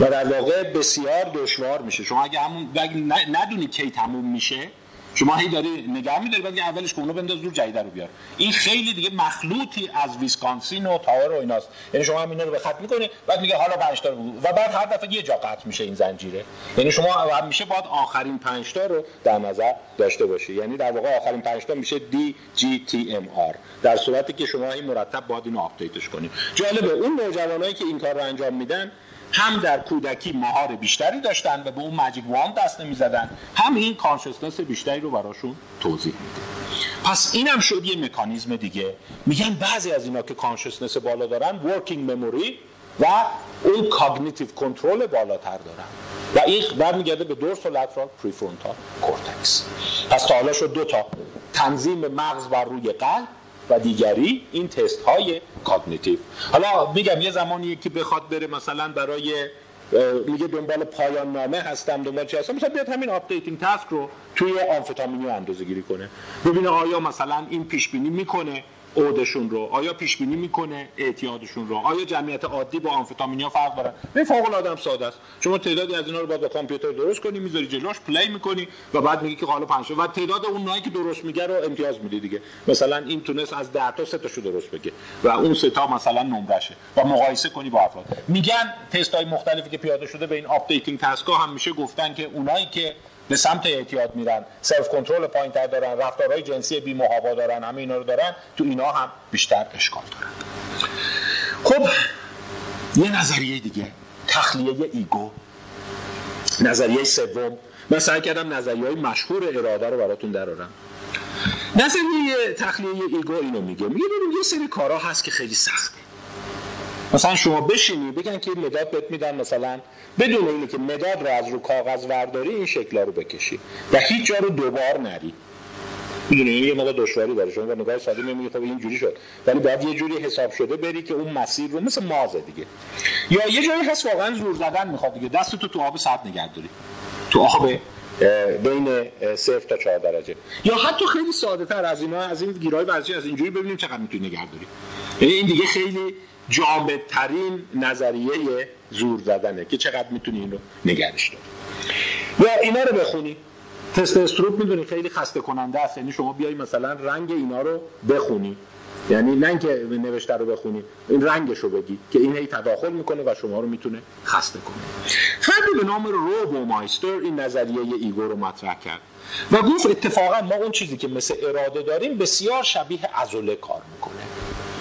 و در واقع بسیار دشوار میشه. شما اگه همون ندونی کی تموم میشه شما هی داری نگاه میداری بعد اولش که اونو بنداز دور جدیده رو بیار. این خیلی دیگه مخلوطی از Wisconsin و Tower و ایناست. یعنی شما هم اینا رو به خط می‌کنی بعد میگه حالا 5 تا و بعد هر دفعه یه جا قطع میشه این زنجیره. یعنی شما همیشه باید آخرین 5 تا رو در نظر داشته باشی. یعنی در واقع آخرین 5 تا میشه D G T M R در صورتی که شما این مرتب باید اینو update ش کنید جالبه اون نوجوانایی که این کار رو انجام میدن هم در کودکی مهار بیشتری داشتن و به اون magic wand دست نمی‌زدن. هم این conscientiousness بیشتری رو براشون توضیح میده. پس اینم شد یه مکانیزم دیگه. میگن بعضی از اینا که conscientiousness بالا دارن working memory و اون cognitive control بالاتر دارن. و این برمیگرده به dorsolateral prefrontal cortex پس تا حالا شد دو تا. تنظیم مغز بر روی قلب و دیگری این تست های cognitive. حالا میگم یه زمانی که بخواد بره مثلا برای میگه دنبال پایان نامه هستم دنبال چی هستم مثلا بیاد همین updating task رو توی آمفتامینی اندازه گیری کنه. ببینه آیا مثلا این پیش بینی می‌کنه عودشون رو. آیا پیش بینی می‌کنه اعتیادشون رو؟ آیا جمعیت عادی با آمفتامینیا فرق دارن این فوق العاده ساده است. شما تعدادی از اینا رو باید با کامپیوتر درست کنی می‌ذاری جلوش play می‌کنی و بعد میگی که حالا پنج و تعداد اونایی که درست میگه رو امتیاز میدی دیگه. مثلا این تونست از 10 تا 3 تاشو درست بگه. و اون سه تا مثلا نمرشه و مقایسه کنی با افراد. میگن تست های مختلفی که پیاده شده به این updating task ها هم میشه گفتن که اونایی که به سمت اعتیاد میرن. self-control پایینتر دارن رفتارهای جنسی بی محابا دارن همه اینا رو دارن. تو اینا هم بیشتر اشکال دارن. خب یه نظریه دیگه. تخلیه ego. نظریه سوم. من سعی کردم نظریه های مشهور اراده رو براتون درارم نظریه تخلیه ego اینو میگه. میگه یه سری کارا هست که خیلی سخته. مثلا شما بشینی بگن که مداد بهت میدن مثلا بدون اینکه مداد رو از رو کاغذ ورداری این شکلا رو بکشی و هیچ جا رو دوبار نری. می‌دونی؟ این یه موقع دشواری داره شما نگاه ساده میگه خب اینجوری شد. ولی باید یه جوری حساب شده بری که اون مسیر رو مثل مازه دیگه. یا یه جایی هست واقعا زور زدن می‌خواد دیگه. دست تو تو آب سرد نگهداری. تو آب بین صفر تا 4 درجه. یا حتی خیلی ساده تر از اینا از این گیرای ورزشی از اینجوری ببینیم چقدر می‌تونی نگهداری. یعنی این دیگه خیلی جامدترین نظریه زور زدنه که چقدر می‌تونی این رو نگرش داری. یا اینا رو بخونی. تست استروپ می‌دونی خیلی خسته کننده است یعنی شما بیای مثلا رنگ اینا رو بخونی. یعنی نه اینکه نوشته رو بخونی این رنگش رو بگی که این هی تداخل می‌کنه و شما رو می‌تونه خسته کنه فردی به نام روبو مایستر این نظریه ایگو رو مطرح کرد. و گفت اتفاقا ما اون چیزی که مثل اراده داریم بسیار شبیه ازوله کار می‌کنه.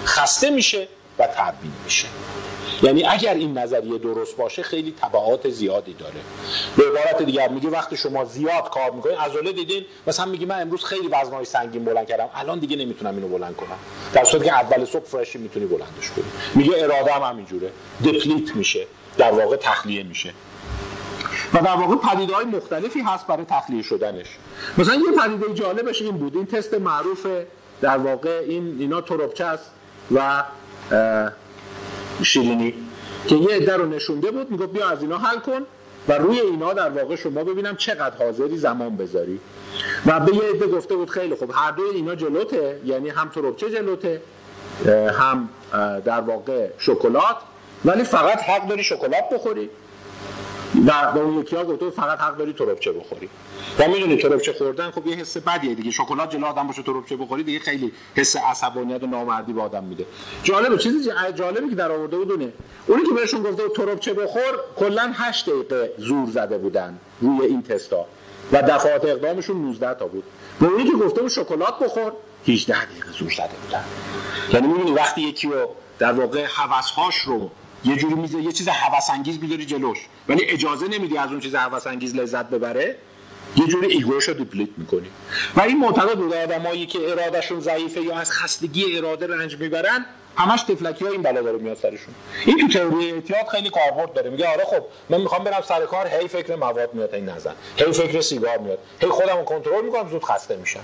خسته میشه و تبیین میشه. یعنی اگر این نظریه درست باشه خیلی تبعات زیادی داره. به عبارت دیگر میگه وقتی شما زیاد کار می‌کنید عضله دیدین مثلا میگی من امروز خیلی وزنهای سنگین بلند کردم الان دیگه نمی‌تونم اینو بلند کنم. در صورتی که اول صبح فرشی می‌تونی بلندش کنی. میگه اراده هم همینجوره. دپلیت میشه. در واقع تخلیه میشه. و در واقع پدیده های مختلفی هست برای تخلیه شدنش. مثلا یه پدیده جالبش این بود. این تست معروف در واقع این اینا تربچه است و شیرینی که یه عده رو نشونده بود می‌گفت بیا از اینا حل کن و روی اینا در واقع شما ببینم چقدر حاضری زمان بذاری. و به یه عده گفته بود خیلی خوب هر دوی اینا جلوته یعنی هم تربچه جلوته هم در واقع شکلات ولی فقط حق داری شکلات بخوری. و به اون یکی ها گفته فقط حق داری تربچه بخوری. و می‌دونی تربچه خوردن خب یه حس بدیه دیگه. شکلات جلو آدم باشه تربچه بخوری دیگه خیلی حس عصبانیت و نامردی به آدم میده. جالبه چیزی جالبی که در آورده بود اونه. اونی که بهشون گفته تربچه بخور کلا 8 دقیقه زور زده بودن روی این تستا. و دفعات اقدامشون 19 تا بود. به اونی که گفته بود شکلات بخور 18 دقیقه زور زده بودن. یعنی وقتی یکی رو در واقع هوسهاش رو یه جوری میذاری یه چیز هوس انگیز می‌ذاری جلوش. ولی اجازه نمیدی از اون چیز هوس انگیز لذت ببره؟ یه جوری ego ش رو deplete می‌کنی. و این معتقد بود آدمایی که ارادهشون ضعیفه یا از خستگی اراده رنج می‌برن همش طفلکی ها این بلا داره میاد سرشون. این تو تئوری اعتیاد خیلی کاربرد داره. میگه آره خب من می‌خوام برم سر کار هی فکر مواد میاد اینو نزن هی فکر سیگار میاد. هی خودم رو کنترل می‌کنم زود خسته میشم.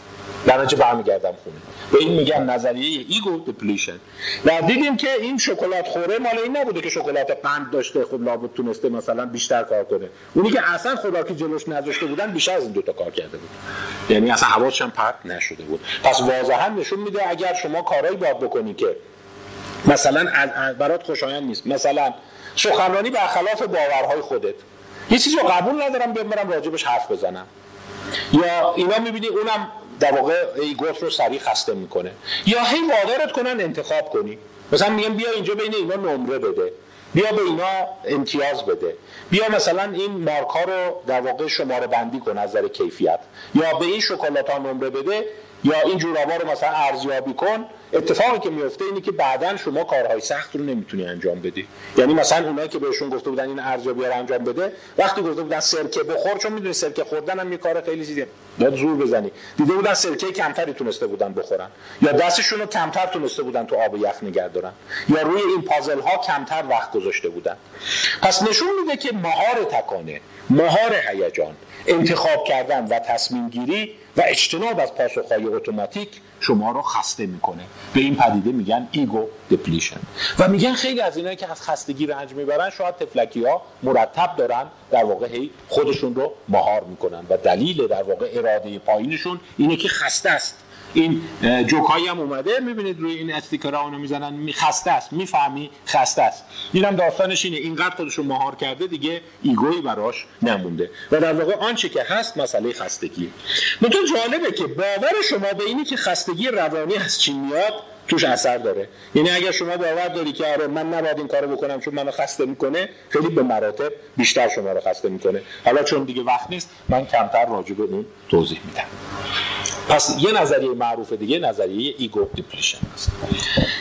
در نتیجه برمیگردم خونه. به این میگن نظریه ego depletion و دیدیم که این شکلات خوره مال این نبوده که شکلات قند داشته خب لابد تونسته مثلا بیشتر کار کنه. اونی که اصلا خوراکی جلوش نذاشته بودن بیشتر از این دوتا کار کرده بود. یعنی اصلا حواسش هم پرت نشده بود. پس واضحا نشون میده اگر شما کارهایی باید بکنی که مثلا برات خوشایند نیست. مثلا سخنرانی برخلاف باورهای خودت. یه چیزی رو قبول ندارم بیام برم راجبش حرف بزنم. یا اینا می‌بینی اونم در واقع ایگوت رو سریع خسته می‌کنه. یا هی وادارت کنن انتخاب کنی. مثلا میگن بیا اینجا بین اینا نمره بده. بیا به اینا امتیاز بده. بیا مثلا این مارک ها رو در واقع شماره بندی کن از نظر کیفیت. یا به این شکلات ها نمره بده. یا این جورابا رو مثلا ارزیابی کن. اتفاقی که میفته اینه که بعدا شما کارهای سخت رو نمی‌تونی انجام بدی. یعنی مثلا اونایی که بهشون گفته بودن این ارزیابی رو انجام بده وقتی گفته بودن سرکه بخور چون می‌دونی سرکه خوردن هم یه کار خیلی چیزیه باید زور بزنی. دیده بودن سرکه کمتری تونسته بودن بخورن. یا دستشون رو کمتر تونسته بودن تو آب یخ نگه دارن. یا روی این پازل ها کمتر وقت گذاشته بودن. پس نشون میده که مهار تکانه. مهار هیجان انتخاب کردن و تصمیم گیری و اجتناب از پاسخهای اتوماتیک شما رو خسته می‌کنه. به این پدیده میگن ego depletion. و میگن خیلی از اینایی که از خستگی رنج می‌برن شاید طفلکی ها مرتب دارن در واقع هی خودشون رو مهار می‌کنن. و دلیل در واقع اراده پایینشون اینه که خسته است. این جوکایی هم اومده. می‌بینید روی این استیکرها اونو می‌زنن. خسته است. می‌فهمی خسته است. اینم داستانش اینه. اینقدر خودش رو مهار کرده دیگه ego یی براش نمونده. و در واقع آنچه که هست مسئله خستگی منتها جالبه که باور شما به اینی که خستگی روانی از چی میاد توش اثر داره. یعنی اگر شما باور داری که آره من نباید این کارو بکنم چون منو خسته می‌کنه خیلی به مراتب بیشتر شما رو خسته می‌کنه. حالا چون دیگه وقت نیست من کمتر راجع به اون توضیح میدم. پس یه نظریه معروف دیگه نظریه ego depletion است.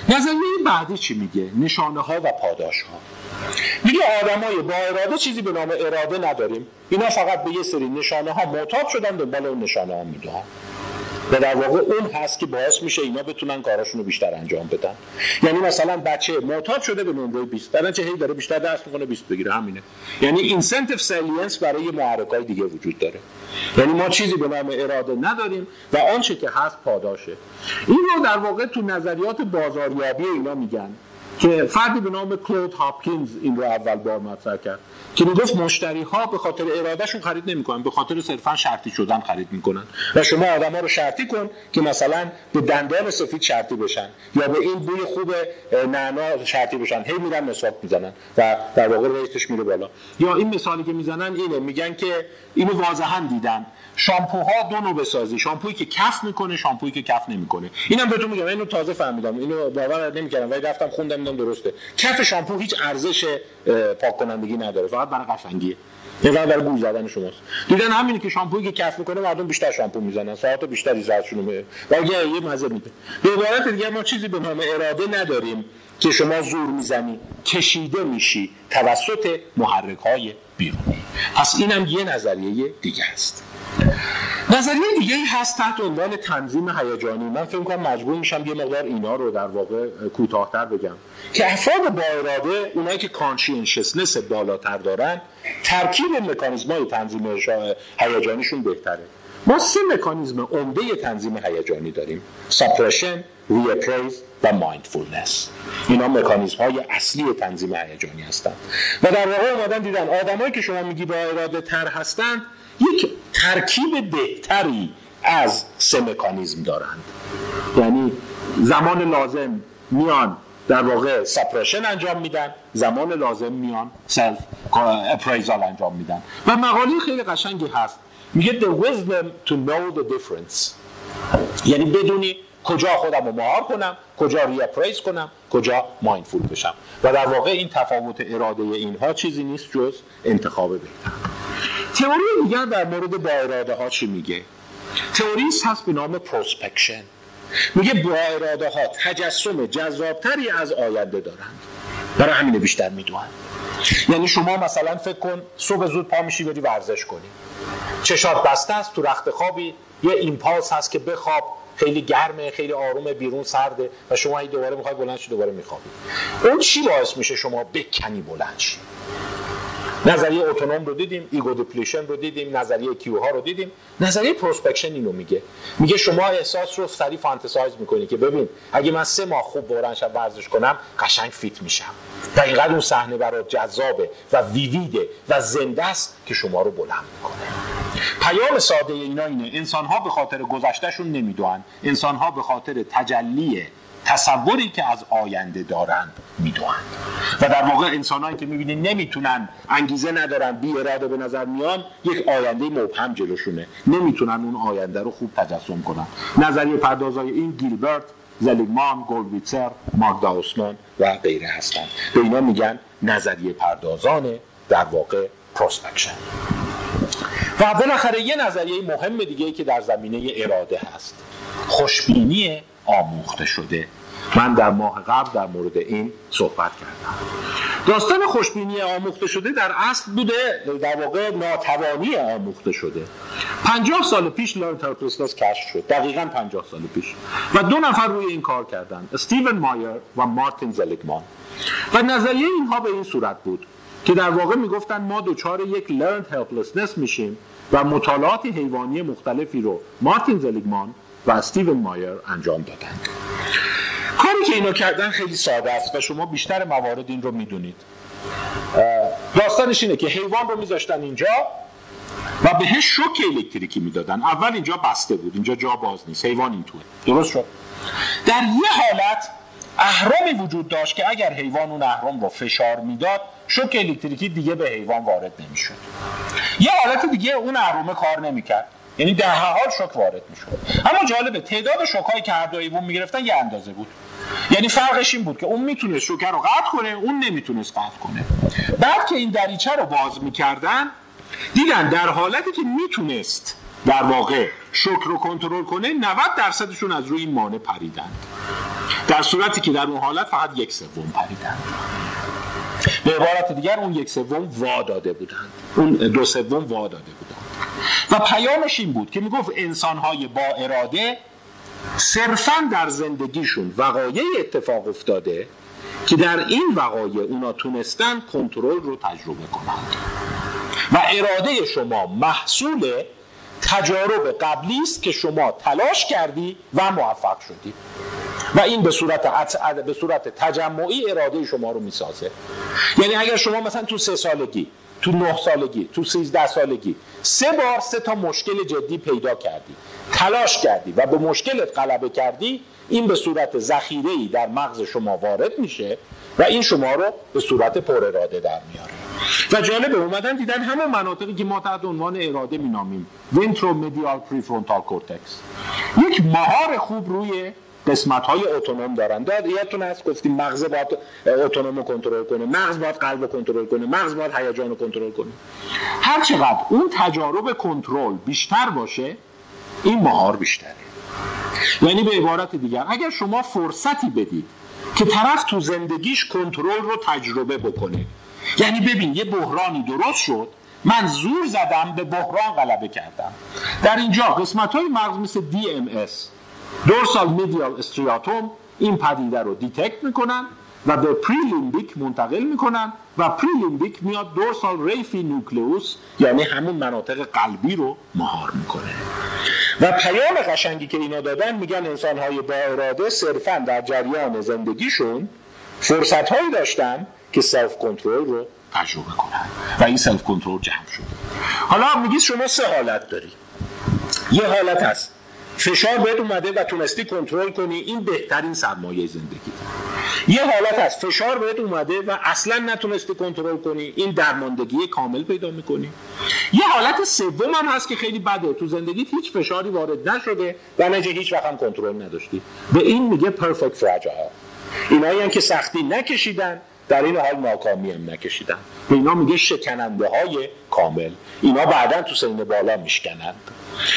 نظریه بعدی چی میگه؟ نشانه ها و پاداش ها میگه آدمای با اراده چیزی به نام اراده نداریم. اینا فقط به یه سری نشانه ها معتاد شدن دنبال اون نشانه ها می‌دوئن. و در واقع اون هست که باعث میشه اینا بتونن کاراشون رو بیشتر انجام بدن. یعنی مثلا بچه معتاد شده به نمره 20 در نتیجه هی داره بیشتر درس می‌خونه 20 بگیره همینه. یعنی incentive salience برای محرکای دیگه وجود داره. یعنی ما چیزی به نام اراده نداریم و آنچه که هست پاداشه. این رو در واقع تو نظریات بازاریابی اینا میگن. که فردی به نام کلود هاپکینز این رو اول بار مطرح کرد که می‌گفت مشتری ها به خاطر ارادهشون خرید نمی‌کنن به خاطر صرفا شرطی شدن خرید می‌کنن. و شما آدما رو شرطی کن که مثلا به دندان سفید شرطی بشن یا به این بوی خوب نعنا شرطی بشن. هی میرن مسواک می‌زنن و در واقع ریتش میره بالا. یا این مثالی که می‌زنن اینه میگن که اینو واضحا دیدن. شامپوها دو نوع بسازی. شامپویی که کف می‌کنه شامپویی که کف نمی‌کنه. اینم بهتون میگم. اینو تازه فهمیدم. اینو باور نمی‌کردم ولی رفتم خوندم دیدم درسته. کف شامپو هیچ ارزش پاک کنندگی نداره. فقط برای قشنگیه. فقط برای گول زدن شماست. دیدن همینه که شامپویی که کف می‌کنه مردم بیشتر شامپو می‌زنن. ساعت بیشتری زردشون میده و یه مزه میده. به عبارت دیگه ما چیزی به نام اراده نداریم که شما زور می‌زنی کشیده میشی توسط محرک های بیرونی. پس اینم یه نظریه دیگه است. نظریه دیگه هست تحت عنوان تنظیم هیجانی. من فکر کنم مجبور میشم یه مقدار اینا رو در واقع کوتاهتر بگم. که افراد با اراده اونایی که conscientiousness بالاتر دارن ترکیب مکانیزمای تنظیم هیجانیشون بهتره. ما سه مکانیزم عمده تنظیم هیجانی داریم. suppression reappraisal و mindfulness اینا مکانیزم های اصلی تنظیم هیجانی هستند و در واقع اومدن دیدن آدمایی که شما میگی با اراده تر هستند یک ترکیب بهتری از سه مکانیزم دارند. یعنی زمان لازم میان در واقع suppression انجام میدن زمان لازم میان self appraisal انجام میدن. و مقاله خیلی قشنگی هست. میگه the wisdom to know the difference. یعنی بدونی کجا خودم رو مهار کنم کجا reappraise کنم کجا mindful بشم. و در واقع این تفاوت اراده اینها چیزی نیست جز انتخاب بهتر. تئوری دیگر در مورد با ها چی میگه؟ تئوری هست به نام prospection میگه با اراده ها تجسم جذابتری از آینده دارند. برای همین بیشتر می‌دوئن. یعنی شما مثلا فکر کن صبح زود پا میشی بری ورزش کنی. چشات بسته است تو رخت خوابی. یه impulse هست که بخواب. خیلی گرمه خیلی آرومه بیرون سرده و شما این دوباره می‌خوای بلند شی دوباره میخوابی. اون چی باعث میشه شما بکنی بلند شی؟ نظریه autonomy رو دیدیم ego depletion رو دیدیم نظریه cue ها رو دیدیم. نظریه prospection اینو میگه. میگه شما احساس رو سریع fantasize می‌کنی که ببین اگه من سه ماه خوب بلند شم ورزش کنم قشنگ fit میشم. دقیقا اون صحنه برات جذابه و vivid ه و زنده است که شما رو بلند می‌کنه. پیام ساده اینا اینه. انسان ها به خاطر گذشتهشون نمی‌دوئن. انسان ها به خاطر تجلی تصوری که از آینده دارند می‌دوند. و در واقع انسانهایی که می‌بینید نمی‌تونن انگیزه ندارن بی اراده به نظر میان یک آینده مبهم جلوشونه. نمی‌تونن اون آینده رو خوب تجسم کنن. نظریه پردازای این گیلبرت سلیگمان، گولویتزر، ماگدا اوسمان و غیره هستند. به اینا میگن نظریه پردازان در واقع prospection و بالاخره یه نظریه مهم دیگه که در زمینه اراده هست. خوشبینی آموخته شده. من در ماه قبل در مورد این صحبت کردم. داستان خوشبینی آموخته شده در اصل بوده در واقع ناتوانی آموخته شده. پنجاه سال پیش لارن کشف شد. دقیقا پنجاه سال پیش. و دو نفر روی این کار کردن استیون مایر و مارتین زلیگمان. و نظریه اینها به این صورت بود که در واقع می‌گفتن ما دچار یک لرنت هلپلسنس میشیم و مطالعات حیوانی مختلفی رو مارتین زلیگمان و استیون مایر انجام دادن کاری که اینا کردن خیلی ساده است و شما بیشتر موارد این رو می‌دونید. داستانش اینه که حیوان رو میذاشتن اینجا و بهش شوک الکتریکی می‌دادن. اول اینجا بسته بود اینجا جا باز نیست. حیوان این توه درست شد؟ در یه حالت اهرامی وجود داشت که اگر حیوان اون اهرام رو فشار می‌داد شوک الکتریکی دیگه به حیوان وارد نمی‌شد. یه حالت دیگه اون اهرامه کار نمی‌کرد. یعنی در هر حال شوک وارد می‌شد. اما جالبه تعداد شوکایی که هر دو حیوان می‌گرفتن یه اندازه بود. یعنی فرقش این بود که اون می‌تونست شوکه رو قطع کنه اون نمی‌تونست قطع کنه. بعد که این دریچه رو باز می‌کردن دیدن در حالتی که می‌تونست در واقع شوک رو کنترل کنه 90 درصدشون از روی این مانع پریدن در صورتی که در اون حالت فقط یک سوم پریدن به عبارت دیگر اون یک سوم وا داده بودند. اون دو سوم وا داده بودند. و پیامش این بود که می‌گفت انسانهای با اراده صرفا در زندگیشون وقایع اتفاق افتاده که در این وقایع اونا تونستن کنترل رو تجربه کنند. و اراده شما محصول تجارب قبلی است که شما تلاش کردی و موفق شدی. و این به صورت به صورت تجمعی اراده شما رو می‌سازه. یعنی اگر شما مثلا تو سه سالگی تو نه سالگی تو سیزده سالگی. سه بار سه تا مشکل جدی پیدا کردی. تلاش کردی و به مشکلت غلبه کردی این به صورت ذخیره در مغز شما وارد میشه و این شما رو به صورت پر اراده در میاره. و جالبه اومدن دیدن همه مناطقی که ما تحت عنوان اراده مینامیم ventromedial prefrontal cortex. یک مهار خوب روی قسمت های اتونوم دارن. داد یادتون هست گفتیم مغز باید اتونوم رو کنترل کنه مغز باید قلب رو کنترل کنه مغز باید هیجان رو کنترل کنه. هر چقدر اون تجارب کنترل بیشتر باشه این مهار بیشتره. یعنی به عبارت دیگر اگر شما فرصتی بدید که طرف تو زندگیش کنترل رو تجربه بکنه. یعنی ببین یه بحرانی درست شد من زور زدم به بحران غلبه کردم. در اینجا قسمت های مغز مثل DMS dorsal medial striatum این پدیده رو detect می‌کنن و به prelimbic منتقل می‌کنن و prelimbic میاد dorsal raphe nucleus یعنی همون مناطق قبلی رو مهار می‌کنه. و پیام قشنگی که اینا دادن میگن انسان های با اراده صرفا در جریان زندگیشون فرصت هایی داشتن که self control رو تجربه کنن و این self control جمع شد حالا میگید شما سه حالت داری یه حالت هست. فشار بهت اومده و تونستی کنترل کنی. این بهترین سرمایه زندگی. یه حالت هست. فشار بهت اومده و اصلا نتونستی کنترل کنی. این درماندگی کامل پیدا می‌کنی. یه حالت سوم هم هست که خیلی بده. تو زندگیت هیچ فشاری وارد نشده و نجه هیچ وقت هم کنترل نداشتی. به این میگه پرفکت فراجایل اینایی هم که سختی نکشیدن. در این حال ناکامی هم نکشیدن. اینا میگه شکننده های کامل. اینا بعدا تو سین بالا میشکنند.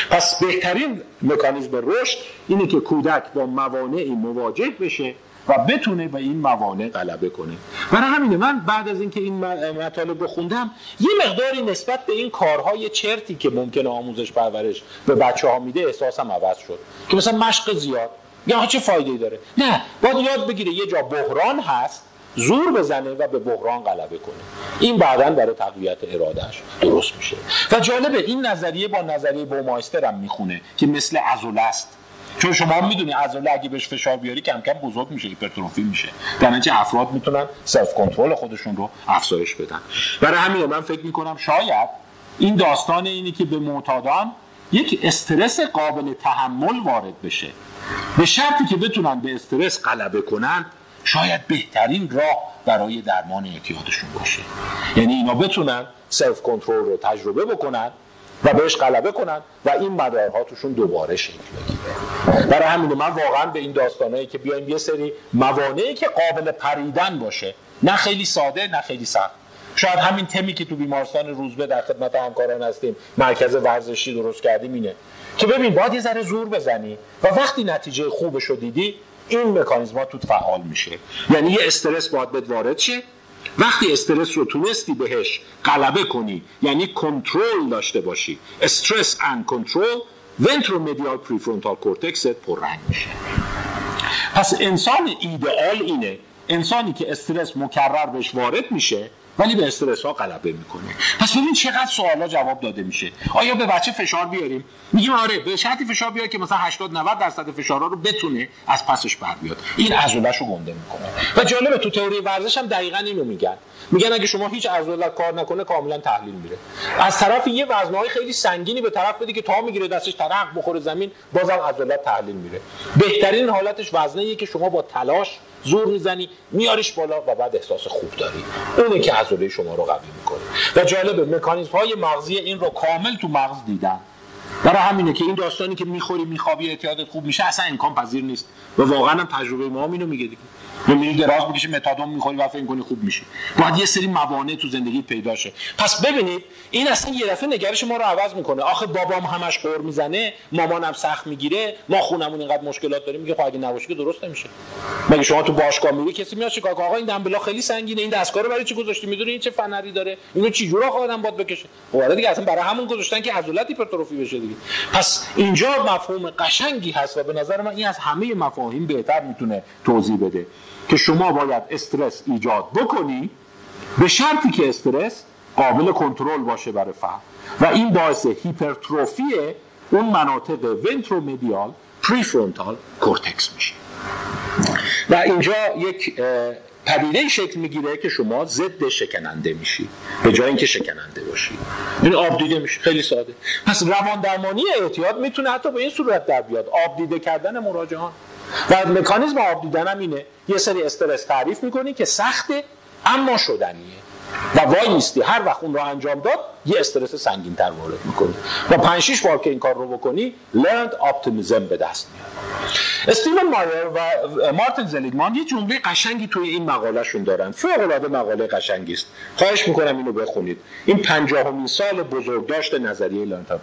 پس بهترین مکانیزم رشد اینه که کودک با موانعی مواجه بشه و بتونه به این موانع غلبه کنه. برای همینه من بعد از اینکه این مطالب رو خوندم یه مقداری نسبت به این کارهای چرتی که ممکنه آموزش پرورش به بچه ها میده احساسم عوض شد. که مثلا مشق زیاد. یا چه فایده داره؟ نه باید یاد بگیره یه جا بحران هست. زور بزنه و به بحران غلبه کنه. این بعدا برای تقویت ارادهش درست میشه. و جالبه این نظریه با نظریه بومایستر هم می‌خونه که مثل عضله است. چون شما می‌دونی عضله اگه بهش فشار بیاری کم کم بزرگ میشه هیپرتروفی میشه. در نتیجه افراد می‌تونن self control خودشون رو افزایش بدن. برای همین من فکر می‌کنم شاید این داستان اینی که به معتادان یک استرس قابل تحمل وارد بشه. به شرطی که بتونن به استرس غلبه کنن شاید بهترین راه برای درمان اعتیادشون باشه. یعنی اینا بتونن سلف کنترل رو تجربه بکنن و بهش غلبه کنن و این مدارها توشون دوباره شکل بگیره. برای همین من واقعا به این داستانهایی که بیایم یه سری موانعی که قابل پریدن باشه نه خیلی ساده نه خیلی سخت. شاید همین تمی که تو بیمارستان روزبه در خدمت همکاران هستیم مرکز ورزشی درست کردیم اینه. که ببین باید یه ذره زور بزنی و وقتی نتیجه خوبش رو دیدی این مکانیزما تو فعال میشه. یعنی یه استرس باید بهت وارد شه. وقتی استرس رو تونستی بهش غلبه کنی یعنی کنترل داشته باشی استرس اند کنترل ventromedial prefrontal cortex پررنگ میشه. پس انسان ایدئال اینه. انسانی که استرس مکرر بهش وارد میشه ولی به استرس ها غلبه می‌کنه. پس ببین چقدر سوالا جواب داده میشه. آیا به بچه فشار بیاریم؟ میگیم آره به شرطی فشار بیاره که مثلا 80 90 درصد فشارها رو بتونه از پسش بر بیاد. این عضله‌شو گنده می‌کنه. و جالبه تو تئوری ورزش هم دقیقا اینو میگن. میگن اگه شما هیچ عضله کار نکنه کاملا تحلیل میره. از طرف یه وزنهای خیلی سنگینی به طرف بدی که تا می‌گیره دستش ترق بخوره زمین بازم عضلات تحلیل میره. بهترین حالتش وزنه که شما با تلاش زور می‌زنی میاریش بالا و بعد احساس خوب داری. اونه که عضله شما رو قوی می‌کنه. و جالبه مکانیزم های مغزی این رو کامل تو مغز دیدن. برای همینه که این داستانی که می‌خوری میخوابی اعتیادت خوب میشه اصلا امکان پذیر نیست. و واقعا هم تجربه ما اینو میگه دیگه. میری دراز می‌کشی متادون می‌خوری و فکر کنی خوب میشه باید یه سری موانع تو زندگی پیدا شه. پس ببینید این اصلا یه دفعه نگرش ما رو عوض می‌کنه. آخه بابام همش قور می‌زنه مامانم سخت می‌گیره ما خونمون اینقدر مشکلات داریم میگه خب اگه نباشه که درست نمیشه. مگه شما تو باشگاه میری کسی میاد چیکار آقا این دمبلا خیلی سنگینه. این دستگاه رو برای چی گذاشتی؟ می‌دونی این چه فنری داره؟ اینو چی جورا آدم باد بکشه؟ خب آره دیگه اصلا برای همون گذاشتن که عضلات هیپرتروفی بشه دیگه. پس اینجا مفهوم قشنگی هست و به نظر من این از همه مفاهیم بهتر می‌تونه توضیح بده. که شما باید استرس ایجاد بکنی به شرطی که استرس قابل کنترل باشه برای فرد و این باعث هیپرتروفی اون مناطق ventromedial prefrontal cortex میشه. و اینجا یک پدیده شکل می‌گیره که شما ضد شکننده میشی. به جای اینکه شکننده باشی. این آب دیده میشه. خیلی ساده. پس روان درمانی اعتیاد می‌تونه حتی به این صورت در بیاد. آب دیده کردن مراجعان. و مکانیزم آب دیدن هم اینه. یه سری استرس تعریف می‌کنی که سخته اما شدنیه. و وای نیستی هر وقت اون رو انجام داد یه استرس سنگین تر وارد می‌کنی. و 5 6 بار که این کار رو بکنی لرند اپتیمیزم به دست میاد. استیون مایر و مارتین زلیگمان یه جمله قشنگی توی این مقالهشون دارن. فوق العاده مقاله قشنگی است. خواهش می‌کنم اینو بخونید. این 50 سال بزرگداشت نظریه لرند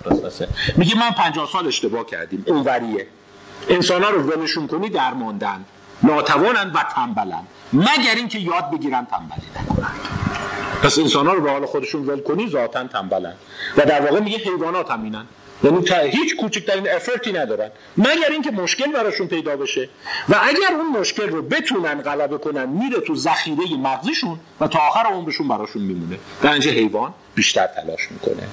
میگه من 50 سال اشتباه کردیم. اونوریه. انسان ها رو ولشون کنی درماندن. ناتوانند و تنبلند مگر اینکه یاد بگیرن تنبلی نکنند پس انسان ها رو به حال خودشون ول کنی ذاتا تنبلند و در واقع میگه حیوانات همینن یعنی تا هیچ کوچکترین افرتی ندارن. مگر اینکه مشکل براشون پیدا بشه. و اگر اون مشکل رو بتونن غلبه کنن میره تو ذخیره مغزیشون و تا آخر عمرشون براشون میمونه. در حیوان. بیشتر تلاش می‌کنه.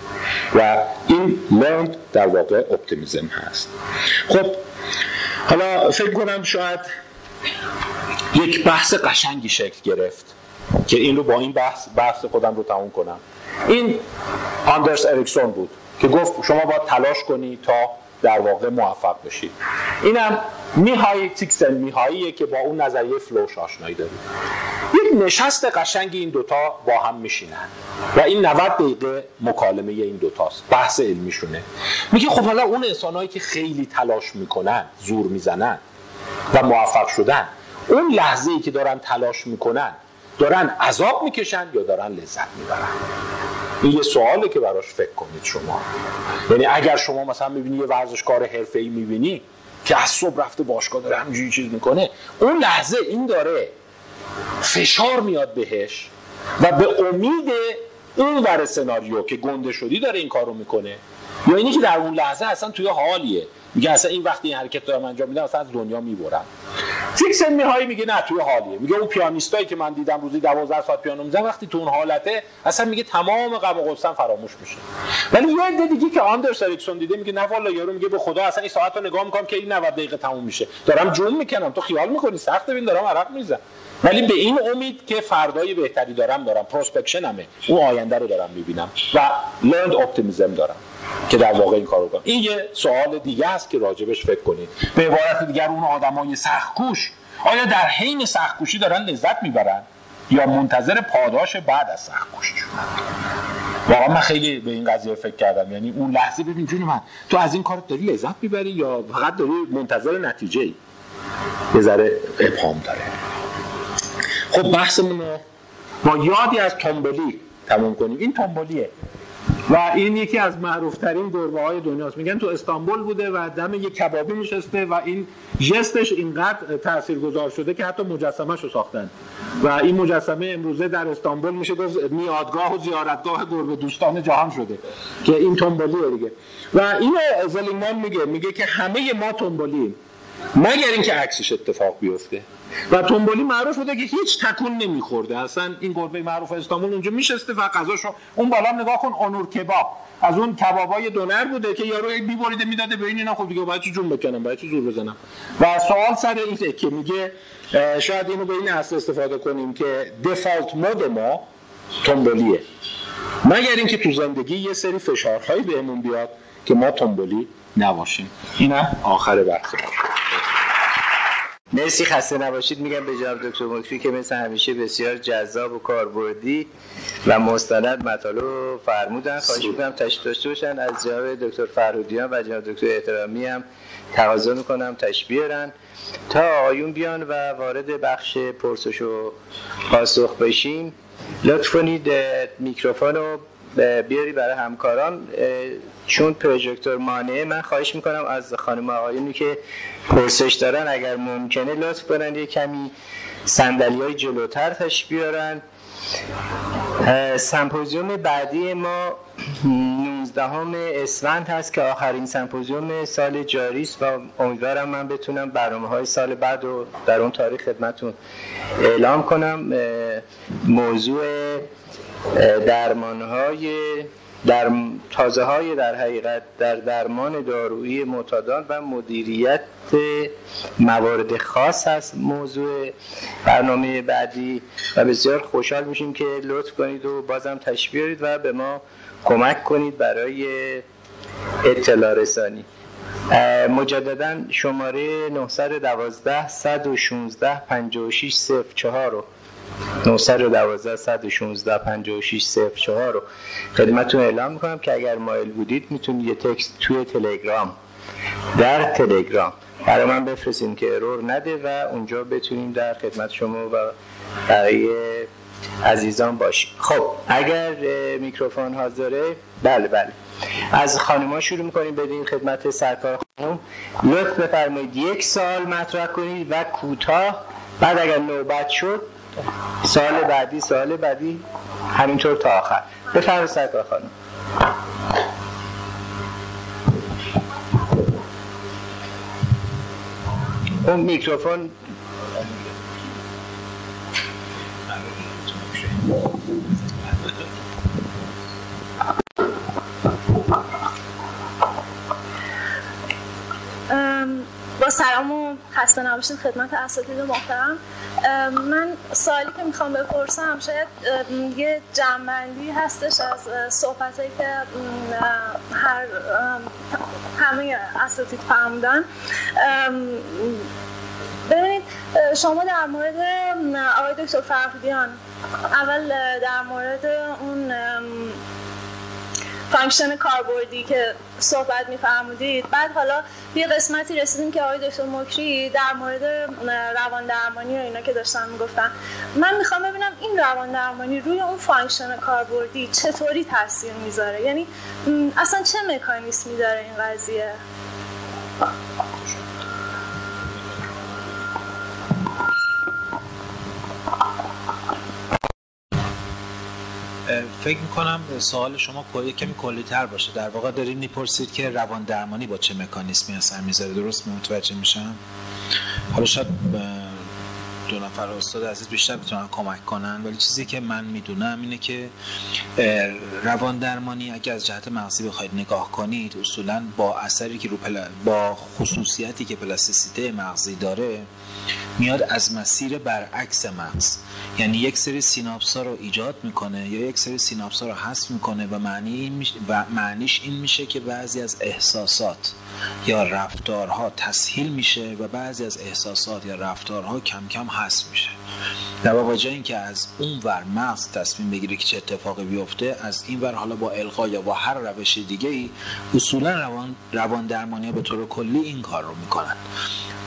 و این learned در واقع optimism هست. خب حالا فکر کنم شاید یک بحث قشنگی شکل گرفت که این رو با این بحث بحث خودم رو تموم کنم. این آندرس اریکسون بود که گفت شما باید تلاش کنی تا در واقع موفق بشید. اینم میهای چیکسنت میهاییه که با اون نظریه flow ش آشنایی دارید یک نشست قشنگ این دوتا با هم میشینن و این 90 دقیقه مکالمه این دوتاست بحث علمیشونه. میگه خب حالا اون انسانهایی که خیلی تلاش می‌کنن زور می‌زنن و موفق شدن اون لحظه ای که دارن تلاش می‌کنن دارن عذاب می‌کشن یا دارن لذت می‌برن؟ این یه سواله که براش فکر کنید شما. یعنی اگر شما مثلا می‌بینی یه ورزشکار حرفه‌ای می‌بینی که از صبح رفته باشگاه داره همینجوری چیز می‌کنه اون لحظه این داره فشار میاد بهش و به امید اون ور سناریو که گنده شدی داره این کارو می‌کنه. یا اینی که در اون لحظه اصلا توی حالیه. میگه اصلا این وقتی این حرکت دارم انجام میدم اصلا از دنیا می‌برم فیکسن میهایی میگه نه توی حالیه. میگه اون پیانیستایی که من دیدم روزی 12 ساعت پیانو می‌زنن وقتی تو اون حالته اصلا میگه تمام غم و غصه فراموش میشه. ولی یه عده دیگه که آندرس اریکسون دیده میگه نه والا یارو میگه به خدا اصلا این ساعت رو نگاه می‌کنم که این 90 دقیقه تموم میشه. دارم جون می‌کنم تو خیال می‌کنی؟ سخت ببین دارم عرق می‌زنم. ولی به این امید که فردای بهتری دارم دارم prospection مه اون آینده رو دارم می‌بینم و learned optimism دارم که در واقع این کارو کنم. این یه سوال دیگه است که راجبش فکر کنید. به عبارت دیگر اون آدمای سختکوش آیا در حین سختکوشی دارن لذت می‌برن؟ یا منتظر پاداش بعد از سختکوشیشون واقعا من خیلی به این قضیه فکر کردم. یعنی اون لحظه ببین جون من تو از این کار داری لذت می‌بری یا فقط داری منتظر نتیجه ای یه ذره ابهام داره. خب بحثمون رو با یادی از تنبلی تموم کنیم. این تنبلیه. و این یکی از معروفترین گربه های دنیاست. میگن تو استانبول بوده و دم یک کبابی نشسته و این جستش اینقدر تاثیرگذار شده که حتی مجسمه رو ساختن. و این مجسمه امروزه در استانبول میشه میادگاه و زیارتگاه گربه دوستان جهان شده که این تنبلیه دیگه. و این زلیمان میگه. میگه که همه ما تنبلیم. مگر اینکه عکسش اتفاق بیفته. و تنبولی معروف بوده که هیچ تکون نمیخورده. اصلا این گربه معروف استانبول اونجا میشسته و غذاشو اون بالا نگاه کن اونور کباب. از اون کبابای دونر بوده که یارو میبریده می‌داده به این اینا خب دیگه باید جون بکنم باید زور بزنم. و سوال سر اینه که میگه شاید اینو به این اصل استفاده کنیم که دفالت مود ما تنبولیه مگر اینکه تو زندگی یه سری فشارهایی بهمون بیاد که ما تنبولی نباشیم. اینم آخر بحث مرسی خسته نباشید. میگم به جناب دکتر مکفی که مثل همیشه بسیار جذاب و کاربردی و مستند مطالب فرمودن. خواهش می‌کنم تشریف داشته باشن. از جناب دکتر فرودیان و جناب دکتر احترامی هم تقاضا می‌کنم تشبیه تا آیون بیان و وارد بخش پرسش و پاسخ بشیم لطف کنید میکروفون رو بیاری برای همکاران. چون پروژکتور مانعه من خواهش می‌کنم از خانم آقایونی که پرسش دارن اگر ممکنه لطف کنن یه کمی سندلی های جلوتر تش بیارن. سمپوزیوم بعدی ما 19 اسفند هست که آخرین سمپوزیوم سال جاری است و امیدوارم من بتونم برنامه های سال بعد رو در اون تاریخ خدمتون اعلام کنم. موضوع درمان های در تازه های در حقیقت در درمان دارویی معتادان و مدیریت موارد خاص هست موضوع برنامه بعدی و بسیار خوشحال میشیم که لطف کنید و بازم تشبیه و به ما کمک کنید برای اطلاع رسانی. مجددا شماره 912 116 56 04 رو 912 116 56 04 رو خدمتتون اعلام می‌کنم که اگر مایل بودید می‌تونید یه تکست توی تلگرام در تلگرام برای من بفرستین که ارور نده و اونجا بتونیم در خدمت شما و برای عزیزان باشیم. خب اگر میکروفون حاضره بله بله. از خانما شروع می‌کنیم بدین خدمت سرکار خانم لطف بفرمایید یک سال مطرح کنید و کوتاه بعد اگر نوبت شد سال بعدی سال بعدی همینطور تا آخر. بفرمایید سرکار خانم. اون میکروفون سلام و خسته نباشید خدمت اساتید محترم. من سوالی که می‌خوام بپرسم شاید یه جمع‌بندی هستش از صحبت که هر همه اساتید فرمودن. ببینید شما در مورد آقای دکتر فرهودیان اول در مورد اون function کاربردی که صحبت میفرمودید. بعد حالا یه قسمتی رسیدیم که آقای دکتر مکری در مورد روان درمانی و اینا که داشتن می‌گفتن. من می‌خوام ببینم این روان درمانی روی اون function کاربردی چطوری تاثیر می‌ذاره؟ یعنی اصلا چه مکانیسمی داره این قضیه؟ فکر می‌کنم سوال شما کمی کلی تر باشه. در واقع داریم می‌پرسید که روان درمانی با چه مکانیسمی اثر می‌ذاره. درست متوجه میشم؟ حالا شاید دو نفر استاد عزیز بیشتر بتونن کمک کنن ولی چیزی که من می‌دونم اینه که روان درمانی اگه از جهت مغزی بخواید نگاه کنید اصولا با اثری که رو با خصوصیتی که پلاستیسیته مغزی داره میاد از مسیر برعکس مغز. یعنی یک سری سیناپس ها رو ایجاد می‌کنه یا یک سری سیناپس ها رو حذف می‌کنه و معنی این و معنیش این میشه که بعضی از احساسات یا رفتارها تسهیل میشه و بعضی از احساسات یا رفتارها کم کم حذف میشه. در واقع جای اینکه از اون ور مغز تصمیم بگیره که چه اتفاقی بیفته از این ور حالا با القا یا با هر روش دیگه ای اصولا روان روان درمانی به طور کلی این کار رو می‌کنن.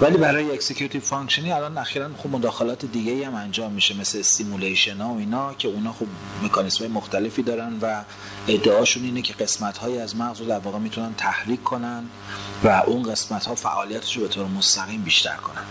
ولی برای executive function ی الان اخیرا خوب مداخلات دیگه ای هم انجام میشه مثل stimulation ها و اینا که اونا خوب مکانیزم مختلفی دارن و ادعاشون اینه که قسمت های از مغز رو در واقع می‌تونن تحریک کنن و اون قسمت ها فعالیتش رو به طور مستقیم بیشتر کنن.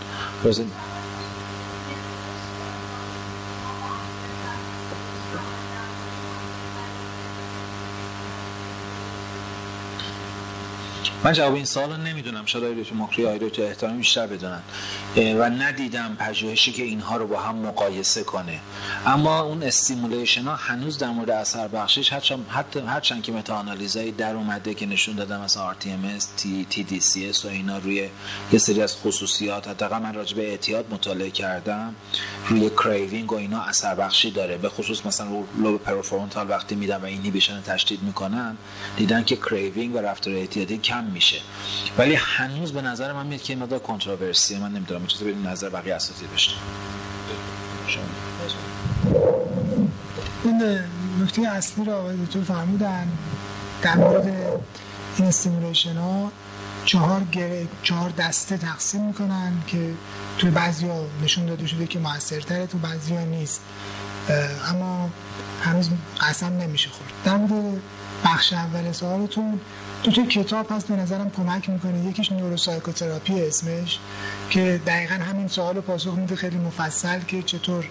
من جواب این سوال نمی‌دونم. شاید آقای دکتر مکری آقای دکتر احترامی بیشتر بدونن. و ندیدم پژوهشی که اینها رو با هم مقایسه کنه. اما اون stimulation ها هنوز در مورد اثر بخشش حتی هرچند که متا آنالیزای در اومده که نشون دادم مثلا RTMS TDCS و اینا روی یه سری از خصوصیات حداقل من راجع به اعتیاد مطالعه کردم روی craving و اینا اثر بخشی داره. به خصوص مثلا رو لوب prefrontal وقتی میدم و inhibition تشدید می‌کنن دیدن که craving و رفتار اعتیادی کم میشه. ولی هنوز به نظر من میاد که مقدار controversy ه من نمی‌دونم چیزی به نظر بقیه اساتید داشته. این نکته اصلی رو آقای دکتر فرمودن. در مورد این stimulation ها چهار گروه چهار دسته تقسیم می‌کنن که توی بعضی ها نشون داده شده که موثرتره تو بعضی ها نیست اما هنوز قسم نمیشه خورد. در مورد بخش اول سوالتون دو تا کتاب هست به نظرم کمک می‌کنه. یکیش نوروسایکوتراپی اسمش که دقیقا همین سوال پاسخ میده خیلی مفصل که چطور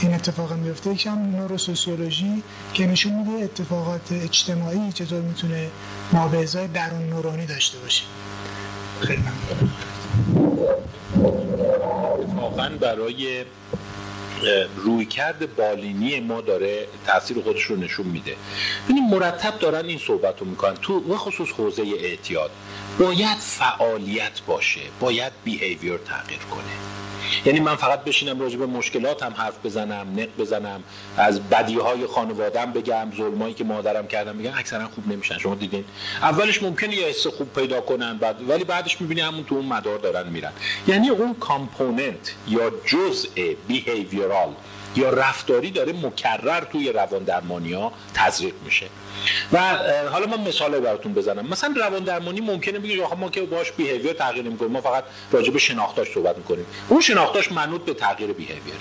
این اتفاق میفته یکم نوروسوسیولوژی که نشون میده اتفاقات اجتماعی چطور می‌تونه مابعضای درون نورانی داشته باشه. خیلی واقعا برای رویکرد بالینی ما داره تاثیر خودش رو نشون میده. یعنی مرتب دارن این صحبت رو می‌کنن. تو و خصوص حوزه اعتیاد باید فعالیت باشه باید بیهیویر تغییر کنه. یعنی من فقط بشینم راجع به مشکلاتم حرف بزنم نق بزنم از بدی های خانوادم بگم ظلمایی که مادرم کردم بگم اکثرا خوب نمیشن. شما دیدین؟ اولش ممکنه یه حس خوب پیدا کنن بعد ولی بعدش می‌بینی همون تو اون مدار دارن میرن. یعنی اون کامپوننت یا جزء بیهیویرال یا رفتاری داره مکرر توی روان درمانی ها تزریق میشه. و حالا من مثال براتون بزنم. مثلا روان درمانی ممکنه بگید آخه ما که باش بیهیویر تغییر نمی‌کنیم ما فقط راجع به شناختاش صحبت می‌کنیم. اون شناختاش منوط به تغییر بیهیویره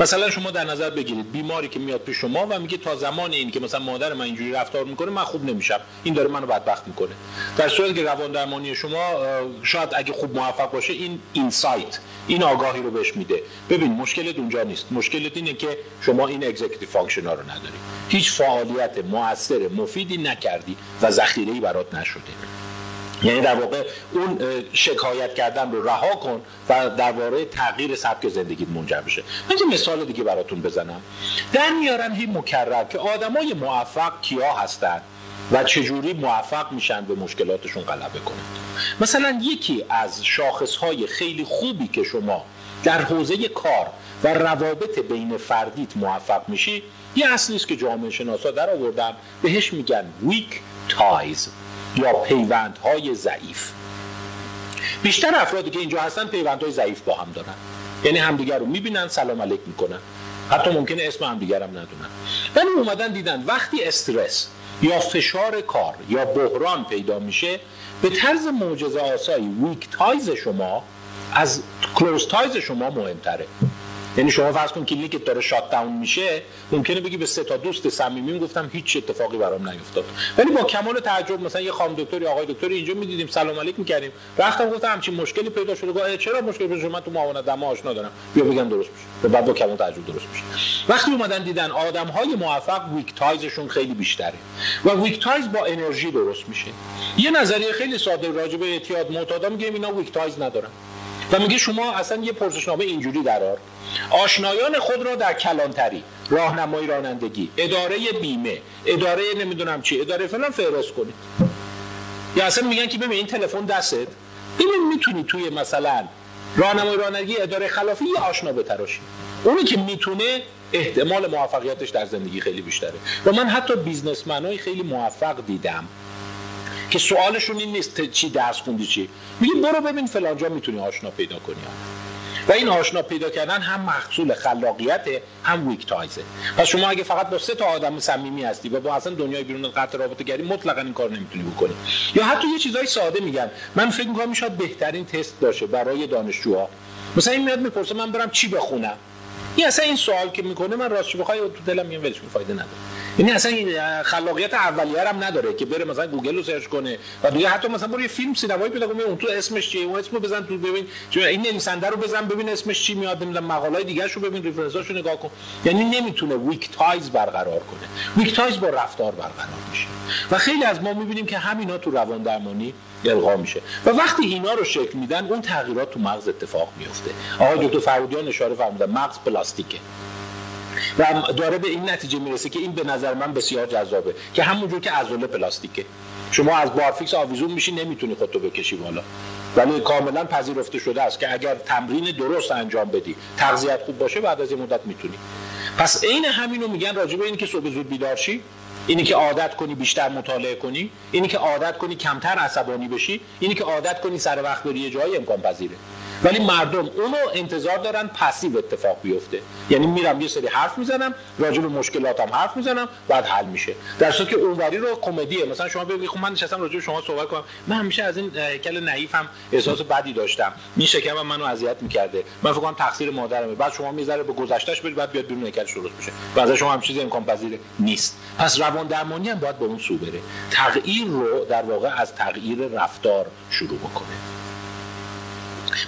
مثلا شما در نظر بگیرید بیماری که میاد پیش شما و میگه تا زمان این که مثلا مادر من اینجوری رفتار می‌کنه من خوب نمیشم. این داره منو بدبخت می‌کنه. در صورتی که روان درمانی شما شاید اگه خوب موفق باشه این insight این آگاهی رو بهش میده. ببین مشکلت اونجا نیست. مشکلت اینه که شما این executive function رو نداری. هیچ فعالیت موثر مفیدی نکردی و ذخیره ای برات نشده. یعنی در واقع اون شکایت کردن رو رها کن و درباره تغییر سبک زندگیت منجر بشه. من یه مثال دیگه براتون بزنم. در میارن هی مکرر که آدمای موفق کیا هستن و چجوری موفق میشن به مشکلاتشون غلبه کنند مثلا یکی از شاخصهای خیلی خوبی که شما در حوزه کار و روابط بین فردیت موفق میشی یه اصلی است که جامعه شناسا در آوردن بهش میگن weak ties یا پیوندهای ضعیف. بیشتر افرادی که اینجا هستن پیوندهای ضعیف با هم دارن. یعنی همدیگر رو می‌بینن سلام علیک می‌کنن. حتی ممکنه اسم همدیگر هم ندونن. ولی اومدن دیدن وقتی استرس یا فشار کار یا بحران پیدا میشه به طرز معجزه آسایی weak ties شما از close ties شما مهمتره. یعنی شما فرض کن کلینیکت داره shut down میشه ممکنه بگی به سه تا دوست صمیمی گفتم هیچ اتفاقی برام نیفتاد. ولی با کمال تعجب مثلا یه خانم دکتر یا آقای دکتر اینجا می‌دیدیم سلام علیک می‌کردیم رفتم گفتم همچین مشکلی پیدا شده. گفت چرا مشکل پیدا شده؟ من تو معاونت دما آشنا دارم. بیا بگم درست میشه. بعد با کمال تعجب درست میشه. وقتی اومدن دیدن آدم های موفق weak ties شون خیلی بیشتره. و weak ties با انرژی درست میشه. یه نظریه خیلی ساده راجع به اعتیاد معتادا میگه اینا weak ties ندارن. و میگه شما اصلا یه پرسشنامه اینجوری در آر آشنایان خود را در کلانتری راهنمایی رانندگی اداره بیمه اداره نمی‌دونم چی اداره فلان فهرست کنید. یا اصلا میگن که ببین این تلفن دستت. ببین می‌تونی توی مثلا راهنمایی رانندگی اداره خلافی یه آشنا بتراشی. اونی که می‌تونه احتمال موفقیتش در زندگی خیلی بیشتره. و من حتی بیزنسمنای خیلی موفق دیدم. که سوالشون این نیست چی درس خوندی چی. میگه برو ببین فلانجا می‌تونی آشنا پیدا کنی و این آشنا پیدا کردن هم محصول خلاقیت هم ویک تایزه پس شما اگه فقط با سه تا آدم صمیمی هستی و با اصلا دنیای بیرون قطع رابطه گری مطلقا این کار نمی‌تونی بکنی. یا حتی یه چیزای ساده میگن. من فکر می‌کنم شاید بهترین تست باشه برای دانشجوها. مثلا این میاد می‌پرسه من برم چی بخونم؟ این اصلا این سوال که می‌کنه من راستش بخوای تو دلم میگم ولش فایده نداره. یعنی اصلا این خلاقیت اولیه هم نداره که بره مثلا گوگل رو search کنه و دیگه حتی مثلا برو یه فیلم سینمایی پیدا کنه اون تو اسمش چیه اون اسمو بزن تو ببین این نویسنده رو بزن ببین اسمش چی میاد نمی‌دونم مقاله‌های دیگه رو ببین reference اشو نگاه کن. یعنی نمی‌تونه weak ties برقرار کنه. weak ties با رفتار برقرار میشه و خیلی از ما می‌بینیم که همینا تو روان درمانی القا میشه. و وقتی اینا رو شکل میدن اون تغییرات تو مغز اتفاق میفته. آقای دکتر فرودیان اشاره فرمودن مغز پلاستیکه. و داره به این نتیجه می‌رسه که این به نظر من بسیار جذابه که همونجور که عضله پلاستیکه. شما از بارفیکس آویزون میشی نمی‌تونی خودتو بکشی بالا. ولی کاملا پذیرفته شده است که اگر تمرین درست انجام بدی تغذیت خوب باشه بعد از این مدت می‌تونی. پس عین همینو میگن راجع به اینی که صبح زود بیدار شی. اینی که عادت کنی بیشتر مطالعه کنی اینی که عادت کنی کمتر عصبانی بشی اینی که عادت کنی سر وقت بری یه جایی امکان پذیره ولی مردم اونو انتظار دارن پسیو اتفاق بیفته. یعنی میرم یه سری حرف می‌زنم راجع به مشکلاتم حرف می‌زنم بعد حل میشه. در صورتی که اونوری رو کمدیه. مثلا شما بگید خب من نشستم راجع به شما صحبت کنم. من همیشه از این هیکل نحیفم احساس بدی داشتم. این شکم منو اذیت می‌کرده. من فکر کنم تقصیر مادرمه. بعد شما می‌ذاره به گذشتهش برید بعد بیاد بیرون هیکلش درست بشه. بعد شما هم چیزی امکان پذیر نیست. پس روان درمانی هم باید به اون سو بره. تغییر رو در واقع از تغییر رفتار شروع بکنه.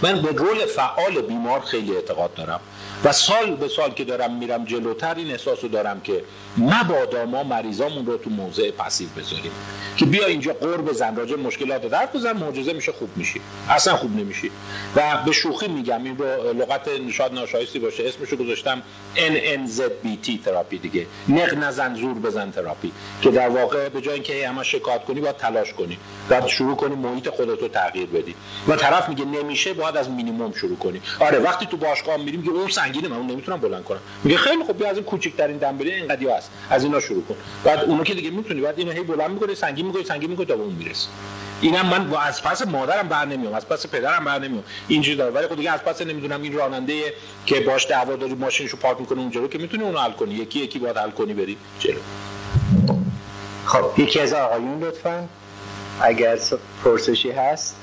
من به role فعال بیمار خیلی اعتقاد دارم. و سال به سال که دارم میرم جلوتر این احساس رو دارم که مبادا ما مریضامون رو تو موضع passive بذاریم. که بیا اینجا غر بزن راجع مشکلات درد بزن معجزه میشه خوب میشی. اصلا خوب نمیشی. و به شوخی میگم این رو لغت نشاید ناشایستی باشه اسمشو گذاشتم NNZBT therapy دیگه. نق نزن زور بزن تراپی که در واقع به جای اینکه همه شکایت کنی باید تلاش کنی. بعد شروع کنی محیط خودت رو تغییر بدی. و طرف میگه نمیشه باید از مینیمم شروع کنی. آره وقتی تو باشگاه میریم که اون سنگینه من نمی‌تونم بلند کنم. میگه خیلی خوب بیا از این کوچیک‌ترین دمبلی اینقدی هست از اینا شروع کن. بعد اونو که دیگه می‌تونی بعد اینو هی بلند می‌کنی سنگین می‌کنی سنگین می‌کنی تا به اون می‌رسی. اینم من از پس مادرم بر نمیام از پس پدرم بر نمیام. اینجوری داره. ولی خب دیگه از پس نمی‌دونم این راننده که باش دعوا داری ماشینشو پارک می‌کنه اونجا که می‌تونی اونو حل کنی. یکی یکی باید حل کنی بری جلو. خب یکی از آقایون لطفا. اگر پرسشی هست؟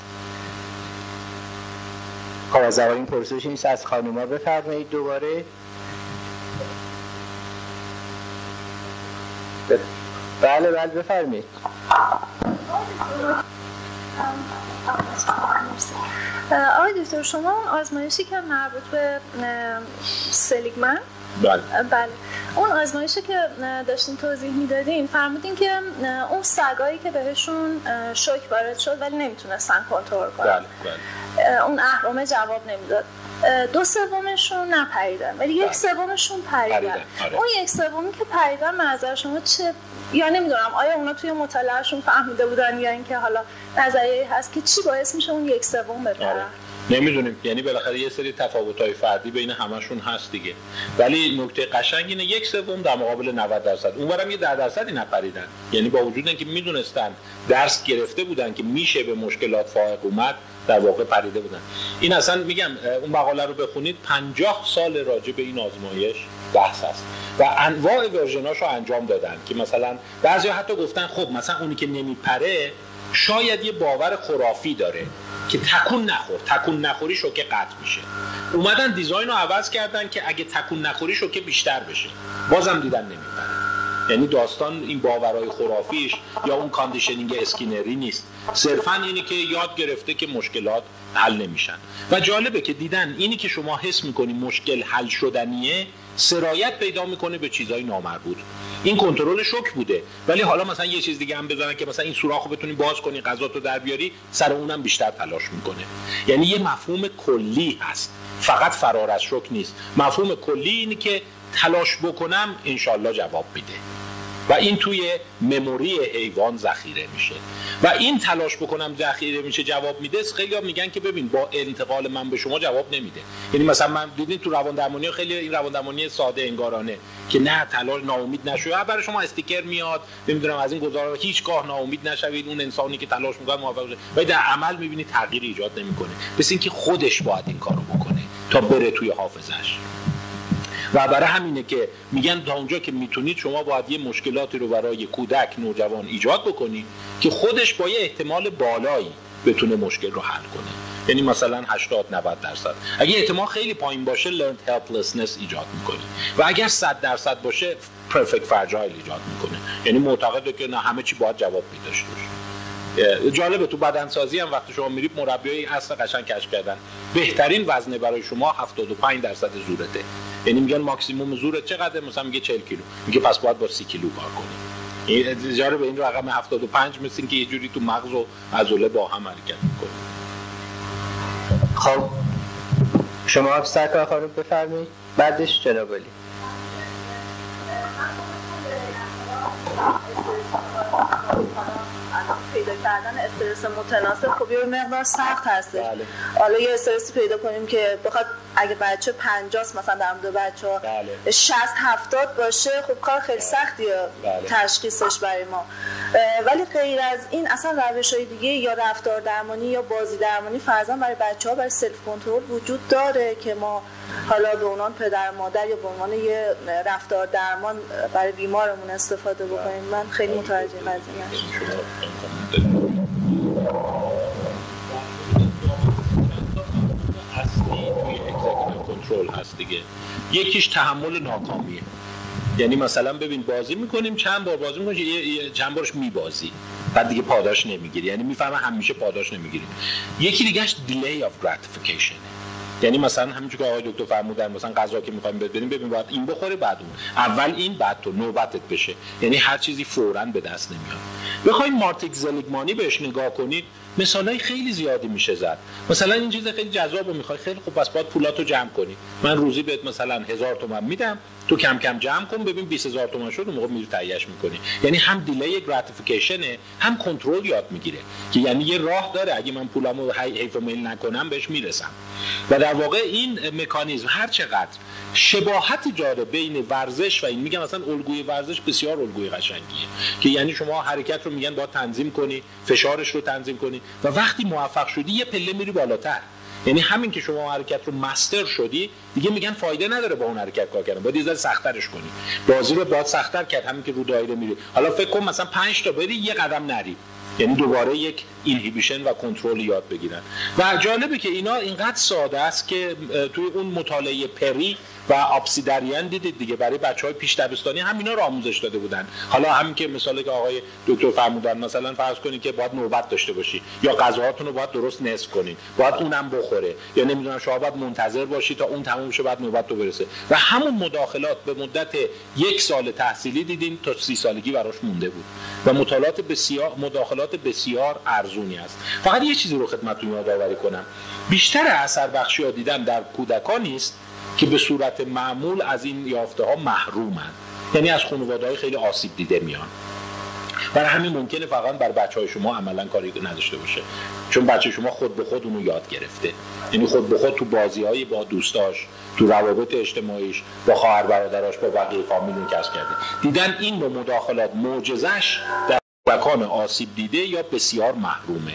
خب از آقایون پرسشی نیست از خانوما بفرمایید دوباره. بله بله بفرمایید. آقای دکتر شما آزمایشی که مربوط به سلیگمن بله. بله. اون آزمایشی که داشتین توضیح می‌دادین فرمودین که اون سگایی که بهشون شوک وارد شد ولی نمی‌تونستن کنترل کنن. بله بله. اون اهرامه جواب نمی‌داد. دو سومشون نپریدن ولی یک بله. سومشون پریدن. پریدن، آره. اون یک سومی که پریدن منظر شما چه یا نمی‌دونم آیا اونا توی مطالعهشون فهمیده بودن یا اینکه حالا نظریه هست که چی باعث میشه اون یک سوم آره. نمی‌دونیم. یعنی بالاخره یه سری تفاوت‌های فردی بین همشون هست دیگه. ولی نکته قشنگ اینه یک سوم در مقابل 90 درصد. اونورم یه 10 درصدی نپریدن. یعنی با وجود اینکه می‌دونستن درس گرفته بودن که میشه به مشکلات فائق اومد در واقع پریده بودن. این اصلا میگم اون مقاله رو بخونید 50 سال راجع به این آزمایش بحث است. و انواع ورژناش انجام دادن که مثلا بعضی حتی گفتن خب مثلا اونی که نمیپره شاید یه باور خرافی داره که تکون نخور تکون نخوری شوکه قطع میشه. اومدن design رو عوض کردن که اگه تکون نخوری شوکه بیشتر بشه. بازم دیدن نمیپره یعنی داستان این باورهای خرافیش یا اون conditioning اسکینری نیست. صرفا اینی که یاد گرفته که مشکلات حل نمیشن. و جالبه که دیدن اینی که شما حس می‌کنی مشکل حل شدنیه سرایت پیدا می‌کنه به چیزهای نامربوط. این کنترل شوک بوده. ولی حالا مثلا یه چیز دیگه هم بزنن که مثلا این سوراخو بتونی باز کنی غذاتو در بیاری سر اونم بیشتر تلاش می‌کنه. یعنی یه مفهوم کلی هست. فقط فرار از شوک نیست. مفهوم کلی اینه که تلاش بکنم انشالله جواب میده. و این توی مموری حیوان ذخیره میشه. و این تلاش بکنم ذخیره میشه جواب میده خیلی ها میگن که ببین با انتقال من به شما جواب نمیده. یعنی مثلا من دیدین تو روان درمانی خیلی این روان درمانی ساده انگارانه که نه تلاش ناامید نشو. برای شما استیکر میاد نمی‌دونم از این گزارا هیچگاه ناامید نشوید. اون انسانی که تلاش می‌کنه موفق شه. و در عمل می‌بینید تغییری ایجاد نمی‌کنه. پس اینکه خودش باید این کارو بکنه تا بره توی حافظش و برای همینه که میگن تا اونجا که می‌تونید شما باید یه مشکلاتی رو برای کودک نوجوان ایجاد بکنید که خودش با یه احتمال بالایی بتونه مشکل رو حل کنه. یعنی مثلا 80 90 درصد. اگه احتمال خیلی پایین باشه learned helplessness ایجاد می‌کنه. و اگر 100 درصد باشه perfect fragile ایجاد می‌کنه. یعنی معتقده که نه همه چی باید جواب میداشته باشه. جالبه تو بدنسازی هم وقتی شما میرید مربیای اصل قشنگ کشف کردن. بهترین وزنه برای شما 75 درصد زورته. یعنی میگن ماکسیموم زورت چقدر؟ مثلا میگه 40 کیلو. میگه پس باید با 30 کیلو کار کنی این اجاره به این رقم 75 مثل اینکه یه جوری تو مغز و عضله با هم حرکت می‌کنه. خب. شما سرکار خانم بفرمایید. بعدش جناب علی. پیدا کردن استرس متناسب خب یه مقدار سخت هستش بله. حالا یه استرسی پیدا کنیم که بخواد اگه بچه 50 مثلا در مورد بچه ها بله. 60 70 باشه خب کار خیلی سختیه بله. تشخیصش برای ما ولی غیر از این اصلا روش های دیگه یا رفتار درمانی یا بازی درمانی فرضاً برای بچه ها برای سلف کنترل وجود داره که ما حالا به عنوان پدر مادر یا به عنوان یه رفتار درمان برای بیمارمون استفاده بکنیم من خیلی متوجه قضیه کنترل هست دیگه. یکیش تحمل ناکامیه. یعنی مثلا ببین بازی می‌کنیم چند بار بازی می‌کنیم یه- چند بارش میبازی. بعد دیگه پاداش نمی‌گیری. یعنی می‌فهمه همیشه پاداش نمی‌گیری. یکی دیگهش delay of gratification. یعنی مثلا همینجور که آقای دکتر فرمودن مثلا غذا که می‌خوایم بدیم ببین باید این بخوره بعد اون. اول این بعد تو. نوبتت بشه. یعنی هر چیزی فوراً به دست نمیاد. بخواید مارتین سلیگمانی بهش نگاه کنید. مثالای خیلی زیادی میشه زد. مثلا این چیز خیلی جذاب می‌خوای خیلی خوب پس باید پولاتو جمع کنی. من روزی بهت مثلا هزار تومن میدم تو کم کم جمع کن ببین 20000 هزار تومن شد اون موقع میری تهیهش می‌کنی. یعنی هم delay gratification ه هم کنترل یاد می‌گیره. که یعنی یه راه داره اگه من پولامو هی- حیف و میل نکنم بهش می‌رسم. و در واقع این مکانیزم هر چقدر شباهتی داره بین ورزش و این. میگم مثلا الگوی ورزش بسیار الگوی قشنگیه. که یعنی شما حرکت رو میگن باید تنظیم کنی فشارش رو تنظیم کنی و وقتی موفق شدی یه پله میری بالاتر. یعنی همین که شما حرکت رو مستر شدی دیگه میگن فایده نداره با اون حرکت کار کردن. باید یه ذره سخت‌ترش کنی. بازی رو باید سخت‌تر کرد. همین که رو دایره میری. حالا فکر کن مثلا 5 تا بری یه قدم نری. یعنی دوباره یک اینهیبیشن و کنترل یاد بگیرن. و جالبه که اینا اینقدر ساده است که توی اون مطالعه پری و آبسیدریان دیدید دیگه. برای بچه های پیش دبستانی همینا رو آموزش داده بودن. حالا همین که مثالی که آقای دکتر فرمودن مثلا فرض کنید که باید نوبت داشته باشی یا غذاهاتون رو باید درست نصف کنید باید اونم بخوره. یا نمی‌دونم شما باید منتظر باشی تا اون تموم شه بعد نوبت تو برسه. و همون مداخلات به مدت یک سال تحصیلی دیدین تا سی سالگی براش مونده بود. و مطالعات بسیار مداخلات بسیار ارزونی است. فقط یه چیزی رو خدمتتون یادآوری کنم. بیشتر اثر بخشی ها دیدن در کودکانی است که به صورت معمول از این یافته ها محرومند. یعنی از خانواده های خیلی آسیب دیده میان. برای همین ممکنه فقط بر بچه های شما عملا کاری نداشته باشه. چون بچه شما خود به خود اونو یاد گرفته. یعنی خود به خود تو بازی های با دوستاش تو روابط اجتماعیش با خواهر برادراش با بقیه فامیل کسب کرده. دیدن این نوع مداخلات معجزش در کودکان آسیب دیده یا بسیار محرومه.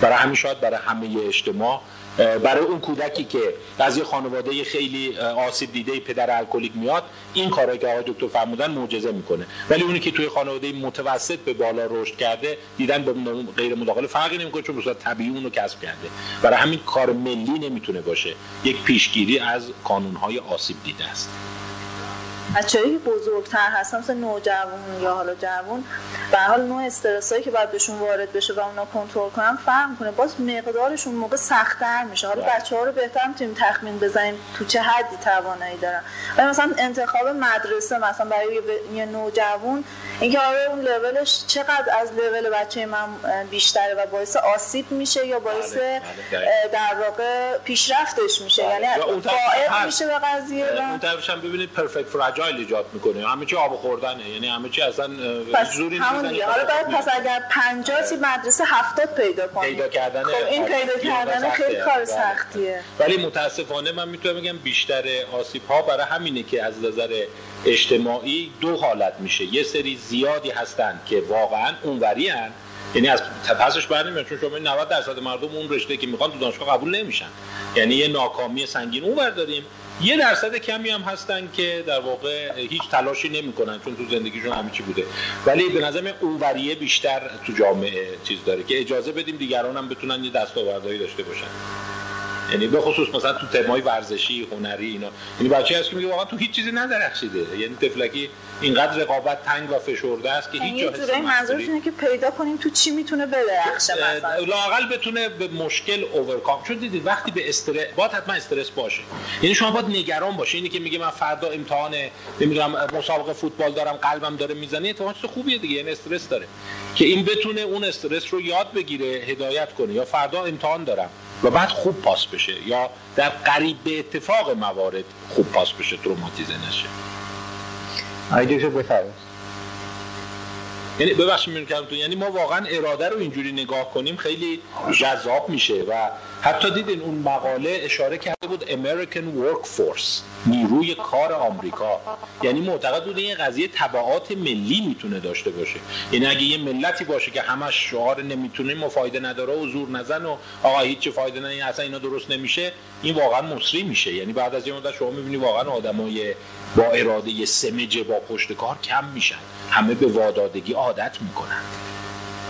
برای همین شاید برای همه اجتماع برای اون کودکی که از یه خانواده خیلی آسیب دیده پدر الکلیک میاد این کارایی که آقای دکتر فرمودن معجزه می‌کنه. ولی اونی که توی خانواده متوسط به بالا رشد کرده دیدن به غیر مداخله فرقی نمی‌کنه چون به طبیعی اونو کسب کرده. برای همین کار ملی نمی‌تونه باشه. یک پیشگیری از کانونهای آسیب دیده است. بچه‌ای بزرگتر هستن مثل نوجوان یا حالا جوان به حال نوع استرسایی که باید بهشون وارد بشه و اونا کنترل کنن فرق کنه. باز مقدارشون موقع سختتر میشه. حالا بله. بچه ها رو بهتر می‌تونیم تخمین بزنیم تو چه حدی توانایی دارن. ولی مثلا انتخاب مدرسه مثلا برای یه نوجوان اینکه آره اون لولش چقدر از لول بچه من بیشتره و باعث آسیب میشه یا باعث بله، بله، در واقع پیشرفتش میشه. یعنی فائق میشه به قضیه اون طرفش هم ببینید پرفکت فراجایل ایجاد می‌کنه. همه چی آب خوردنه. یعنی همه چی اصلا زوری نیست. حالا باید پس اگر 50 تی مدرسه 70 پیدا کنیم. پیدا کردن خب این پیدا کردن خیلی کار بله. سختیه. ولی متاسفانه من می‌تونم بگم بیشتر آسیب ها برای همینه که از نظر اجتماعی دو حالت میشه. یه سری زیادی هستن که واقعا اونوری هن. یعنی از پسش بر چون شما 90 درصد مردم اون رشته که می‌خوان تو دانشگاه قبول نمیشن. یعنی یه ناکامی سنگین اون داریم. یه درصد کمی هم هستن که در واقع هیچ تلاشی نمی‌کنن چون تو زندگیشون همه چی بوده. ولی به نظر اونوریه بیشتر تو جامعه چیز داره که اجازه بدیم دیگران هم بتونن یه دستاوردهایی داشته باشن. یعنی به خصوص مثلا تو تمای ورزشی هنری اینا. یعنی بچه هست که میگه واقعا تو هیچ چیزی ندرخشیده یعنی تفلکی اینقدر رقابت تنگ و فشرده است که هیچ جا حس منظورش اینه که پیدا کنیم تو چی می‌تونه بدرخشه مثلا. لاقل بتونه به مشکل اوورکام چون دیدید وقتی به استرس باید حتما استرس باشه. یعنی شما باید نگران باشه اینی که میگه من فردا امتحان نمی‌دونم مسابقه فوتبال دارم قلبم داره می‌زنه اتفاق خوبیه دیگه. یعنی استرس داره. که این بتونه اون استرس رو یاد بگیره هدایت کنه. یا فردا امتحان دارم. و بعد خوب پاس بشه یا در قریب به اتفاق موارد خوب پاس بشه تروماتیزه نشه. آیدی بفرمایید. یعنی ببخشید تو یعنی ما واقعا اراده رو اینجوری نگاه کنیم خیلی جذاب میشه و حتی دیدین اون مقاله اشاره کرده بود American Workforce نیروی کار آمریکا. یعنی معتقد بود این قضیه تبعات ملی می‌تونه داشته باشه. یعنی اگه یه ملتی باشه که همش شعار نمی‌تونه مفایده نداره و زور نزن و آقا هیچ فایده نه اصلا اینا درست نمیشه این واقعا مصری میشه. یعنی بعد از یه مدت شما می‌بینی واقعا آدمای با اراده سمج با پشت کار کم میشن. همه به وادادگی عادت می‌کنن.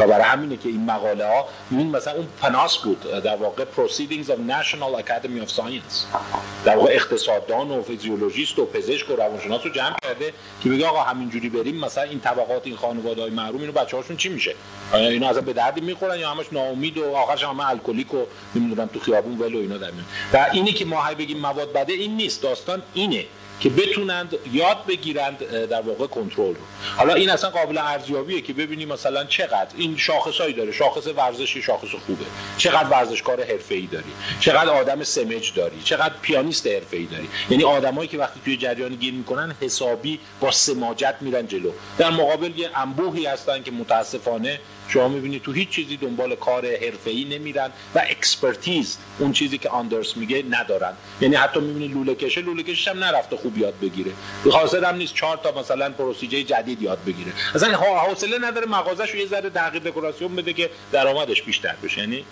و برای همینه که این مقاله ها این مثلا اون پناس بود در واقع Proceedings of National Academy of Science. در واقع اقتصاددان و فیزیولوژیست و پزشک و روانشناس رو جمع کرده که میگه آقا همینجوری بریم مثلا این طبقات این خانواده های محروم اینو بچه هاشون چی میشه؟ آیا اینا اصلا به دردی می‌خورن یا همش ناامید و آخرش همه الکلیک و نمی‌دونم تو خیابون ولو اینا در و اینی که ما بگیم مواد بده این نیست. داستان اینه. که بتونند یاد بگیرند در واقع کنترل رو. حالا این اصلا قابل ارزیابیه که ببینیم مثلا چقدر این شاخصایی داره. شاخص ورزشی شاخص خوبه. چقدر ورزشکار حرفه‌ای داری. چقدر آدم سمج داری. چقدر پیانیست حرفه‌ای داری. یعنی آدمایی که وقتی توی جریان گیر می‌کنن حسابی با سماجت میرن جلو. در مقابل یه انبوهی هستن که متاسفانه شما می‌بینید تو هیچ چیزی دنبال کار حرفه‌ای نمیرن و expertise اون چیزی که اندرس میگه ندارن. یعنی حتی می‌بینید لوله کشه لوله کشش هم نرفته خوب یاد بگیره. حاصل هم نیست چهار تا مثلا پروسیجر جدید یاد بگیره. اصلا حوصله نداره مغازه‌شو یه ذره تغییر دکوراسیون بده که درآمدش بیشتر بشه. یعنی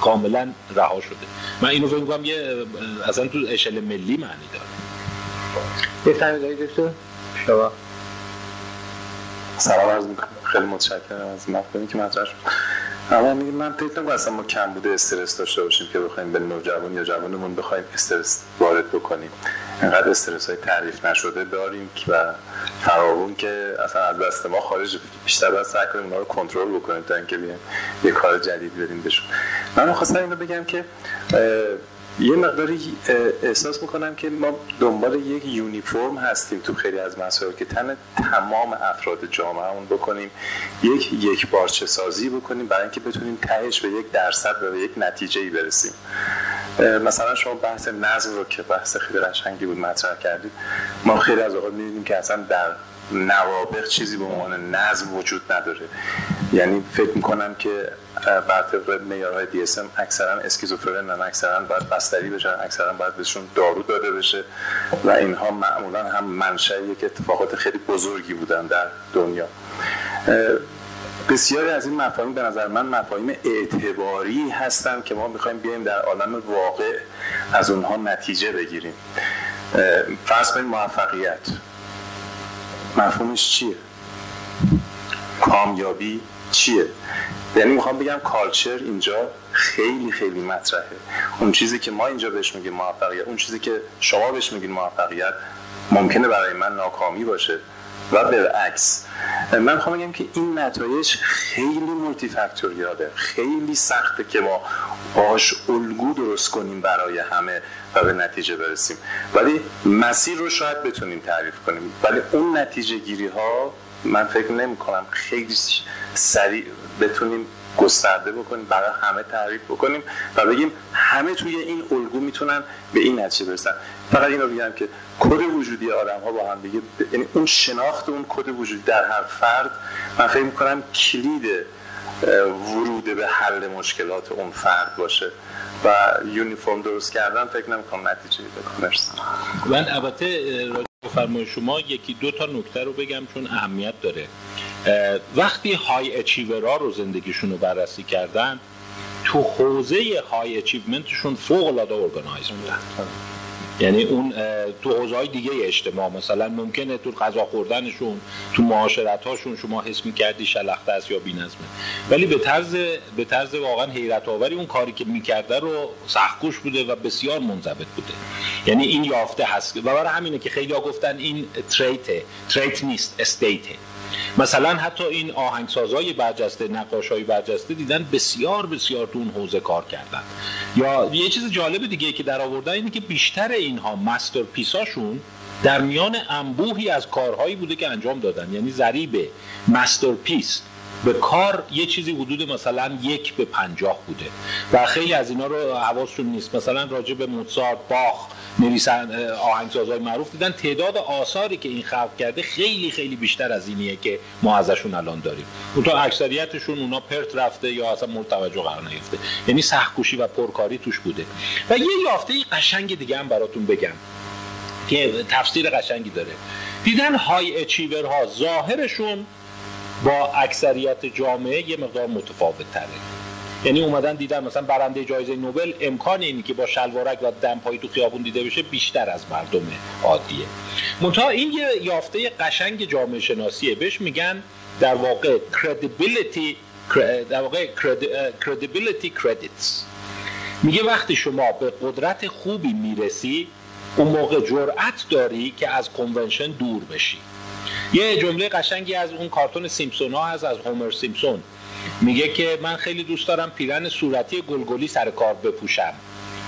کاملا رها شده. من اینو فکر می‌کنم یه اصلا تو اشل ملی معنی داره. بفرمایید دکتر. شما. سلام عرض می‌کنم. خیلی متشکرم از مفهومی که مطرح شد. اما میگم من فکر نمی‌کنم اصلا ما کم بوده استرس داشته باشیم که بخوایم به نوجوان یا جوانمون بخوایم استرس وارد بکنیم. اینقدر استرس های تعریف نشده داریم و فراوون که اصلا از دست ما خارج بیشتر باید سعی کنیم اونا رو کنترل بکنیم تا اینکه بیایم یه کار جدید بریم بهشون. من خواستم اینو بگم که یه مقداری احساس می‌کنم که ما دنبال یک یونیفرم هستیم تو خیلی از مسائل که تن تمام افراد جامعه اون بکنیم یک یک بارچه سازی بکنیم برای اینکه بتونیم تهش به یک درصد و به یک نتیجه ای برسیم مثلا شما بحث نظم رو که بحث خیلی قشنگی بود مطرح کردید ما خیلی از اوقات می‌بینیم که اصلا در نوابق چیزی به عنوان نظم وجود نداره. یعنی فکر می‌کنم که بر طبق معیارهای اس ام اکثرا اسکیزوفرن اکثرا باید بستری بشن اکثرا باید بهشون دارو داده بشه و اینها معمولا هم منشأ یک اتفاقات خیلی بزرگی بودن در دنیا. بسیاری از این مفاهیم به نظر من مفاهیم اعتباری هستن که ما می‌خوایم بیایم در عالم واقع از اونها نتیجه بگیریم. فرض کنید موفقیت. مفهومش چیه؟ کامیابی چیه؟ یعنی می‌خوام بگم کالچر اینجا خیلی خیلی مطرحه. اون چیزی که ما اینجا بهش میگیم موفقیت اون چیزی که شما بهش میگین موفقیت ممکنه برای من ناکامی باشه و بالعکس من می‌خوام بگم که این نتایج خیلی مولتی فاکتوریاله خیلی سخته که ما باش الگو درست کنیم برای همه و به نتیجه برسیم. ولی مسیر رو شاید بتونیم تعریف کنیم. ولی اون نتیجه گیری ها من فکر نمی کنم خیلی سریع بتونیم گسترده بکنیم برای همه تعریف بکنیم و بگیم همه توی این الگو می‌تونن به این نتیجه برسن. فقط این رو بگم که کد وجودی آدم ها با هم دیگه یعنی اون شناخت اون کد وجودی در هر فرد من فکر می‌کنم کلید ورود به حل مشکلات اون فرد باشه و یونیفرم درست کردن فکر نمی‌کنم نتیجه بده من البته فرمای شما یکی دو تا نکته رو بگم چون اهمیت داره. وقتی های اچیورا رو زندگیشون رو بررسی کردن تو حوزه های اچیومنتشون فوق العاده ارگانایز بودن. یعنی اون تو حوزه های دیگه اجتماع مثلا ممکنه تو غذا خوردنشون تو معاشرت هاشون شما حس می‌کردی شلخته است یا بی‌نظمه. ولی به طرز به طرز واقعا حیرت آوری اون کاری که می‌کرده رو سختگوش بوده و بسیار منضبط بوده. یعنی این یافته هست. و برای همینه که خیلی ها گفتن این تریت تریت نیست استیته مثلا حتی این آهنگسازهای برجسته نقاشای برجسته دیدن بسیار بسیار تو اون حوزه کار کردن. یا یه چیز جالب دیگه که در آوردن اینه که بیشتر اینها مستر پیساشون در میان انبوهی از کارهایی بوده که انجام دادن. یعنی ضریب مستر پیس به کار یه چیزی حدود مثلا یک به پنجاه بوده. و خیلی از اینا رو حواسشون نیست. مثلا راجع به موتسارت باخ نویسن آهنگسازهای معروف دیدن. تعداد آثاری که این خلق کرده خیلی خیلی بیشتر از اینیه که ما ازشون الان داریم. اون تا اکثریتشون اونا پرت رفته یا اصلا مورد توجه قرار نگرفته. یعنی سختکوشی و پرکاری توش بوده. و یه یافته قشنگ دیگه هم براتون بگم که تفسیر قشنگی داره. دیدن های اچیورها ظاهرشون با اکثریت جامعه یه مقدار متفاوت تره یعنی اومدن دیدن مثلا برنده جایزه نوبل امکان اینی که با شلوارک و دمپایی تو خیابون دیده بشه بیشتر از مردم عادیه. منتها این یه یافته قشنگ جامعه شناسیه. بهش میگن در واقع credibility در واقع credibility credits. میگه وقتی شما به قدرت خوبی می‌رسی اون موقع جرأت داری که از کنونشن دور بشی. یه جمله قشنگی از اون کارتون سیمپسون ها هست از هومر سیمپسون. میگه که من خیلی دوست دارم پیرن صورتی گلگلی سر کار بپوشم.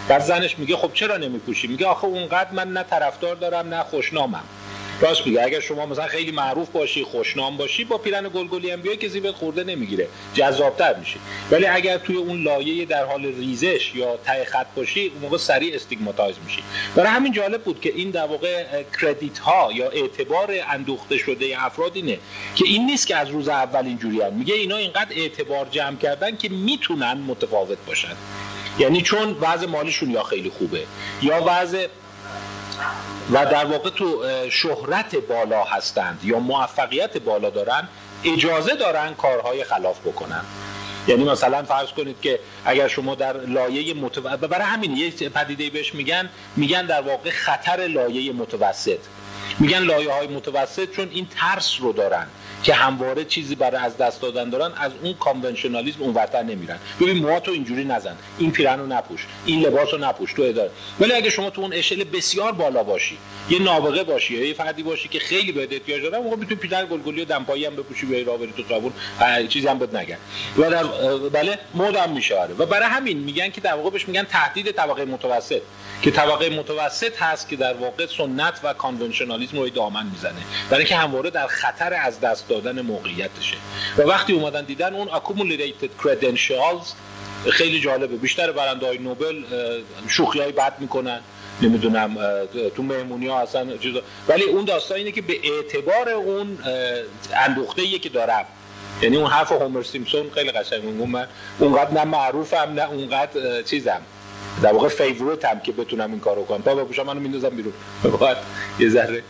بعد زنش میگه خب چرا نمیپوشی؟ میگه آخه اونقدر من نه طرفدار دارم نه خوشنامم. راست میگه اگر شما مثلا خیلی معروف باشی خوشنام باشی با پیرن گلگلی هم بیای که زیبت خورده نمی‌گیره جذابتر میشی ولی اگر توی اون لایه در حال ریزش یا ته خط باشی اون موقع سریع stigmatize میشی. برای همین جالب بود که این در واقع credit ها یا اعتبار اندوخته شده افراد اینه که این نیست که از روز اول اینجوری. میگه اینا اینقدر اعتبار جمع کردن که می‌تونن متفاوت باشن. یعنی چون وضع مالیشون یا خیلی خوبه یا وضع و در واقع تو شهرت بالا هستند یا موفقیت بالا دارن اجازه دارن کارهای خلاف بکنن. یعنی مثلا فرض کنید که اگر شما در لایه متوسط برای همین یه پدیده بهش میگن میگن در واقع خطر لایه متوسط. میگن لایه های متوسط چون این ترس رو دارن. که همواره چیزی برای از دست دادن دارن از اون کانونشنالیسم اونورتر نمیرن. ببین موهاتو اینجوری نزن. این پیرن نپوش. این لباس رو نپوش. تو اداره. ولی اگه شما تو اون اشل بسیار بالا باشی یه نابغه باشی یه فردی باشی که خیلی بهت احتیاج داره موقع می‌تونی پیرن گلگلی و دمپایی هم بپوشی بیای راه بری تو خیابون چیزی هم بد نگن. و در بله مود هم میشه آره. و برای همین میگن که در واقع بهش میگن تهدید طبقه متوسط. که طبقه متوسط هست که در واقع سنت و کانونشنالیسم رو دامن می‌زنه. برای اینکه همواره در خطر از دست دادن موقعیتشه. و وقتی اومدن دیدن اون accumulated credentials خیلی جالبه. بیشتر برنده های نوبل شوخی های بد می‌کنن. نمی‌دونم تو مهمونی ها اصلا چیزا. ولی اون داستان اینه که به اعتبار اون اندوخته که دارم. یعنی اون حرف هومر سیمپسون خیلی قشنگ میگم من اونقدر نه معروفم نه اونقدر چیزم. در واقع favorite هم که بتونم این کارو کنم. تا بپوشم منو میندازم بیرون. فقط یه ذره.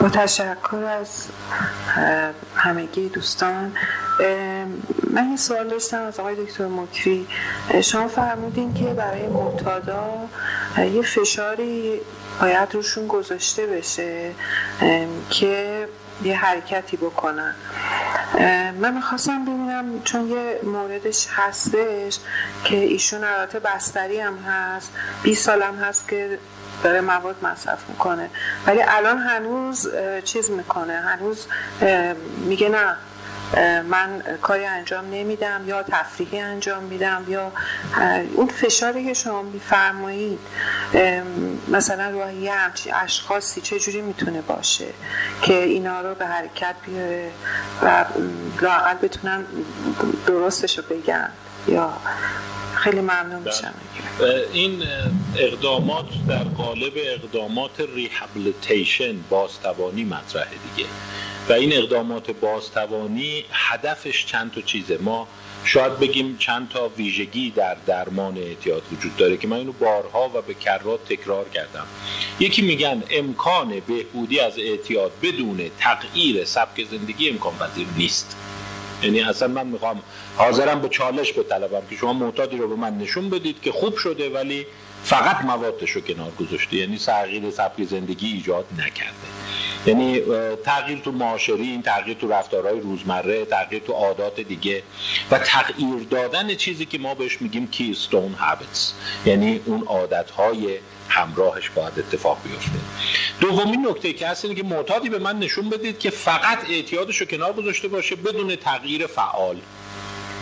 با تشکر از همگی دوستان. من یه سوال داشتم از آقای دکتر مکری. شما فرمودین که برای معتادا یه فشاری باید روشون گذاشته بشه که یه حرکتی بکنن. من می‌خواستم ببینم چون یه موردش هستش که ایشون البته بستری هم هست 20 سالم هست که داره مواد مصرف می‌کنه. ولی الان هنوز چیز می‌کنه. هنوز میگه نه. من کاری انجام نمیدم یا تفریحی انجام میدم یا اون فشاری که شما میفرمایید مثلا روی یه همچی اشخاصی چجوری می‌تونه باشه که اینا رو به حرکت بیاره و لاقل بتونن درستش رو بگن یا خیلی ممنون میشم. این اقدامات در قالب اقدامات ریهابلیتیشن بازتوانی مطرحه دیگه. و این اقدامات بازتوانی هدفش چند تا چیزه. ما شاید بگیم چند تا ویژگی در درمان اعتیاد وجود داره که من اینو بارها و به کرات تکرار کردم. یکی میگن امکان بهبودی از اعتیاد بدون تغییر سبک زندگی امکان پذیر نیست. یعنی اصلا من می‌خوام حاضرم به چالش بطلبم که شما معتادی رو به من نشون بدید که خوب شده ولی فقط موادش رو کنار گذاشته. یعنی تغییر سبک زندگی ایجاد نکرده. یعنی تغییر تو معاشرین تغییر تو رفتارهای روزمره تغییر تو عادات دیگه و تغییر دادن چیزی که ما بهش میگیم کیستون هابیتس یعنی اون عادتهای همراهش باید اتفاق بیفته. دومین نکته که هست اینه که معتادی به من نشون بدید که فقط اعتیادش رو کنار گذاشته باشه بدون تغییر فعال.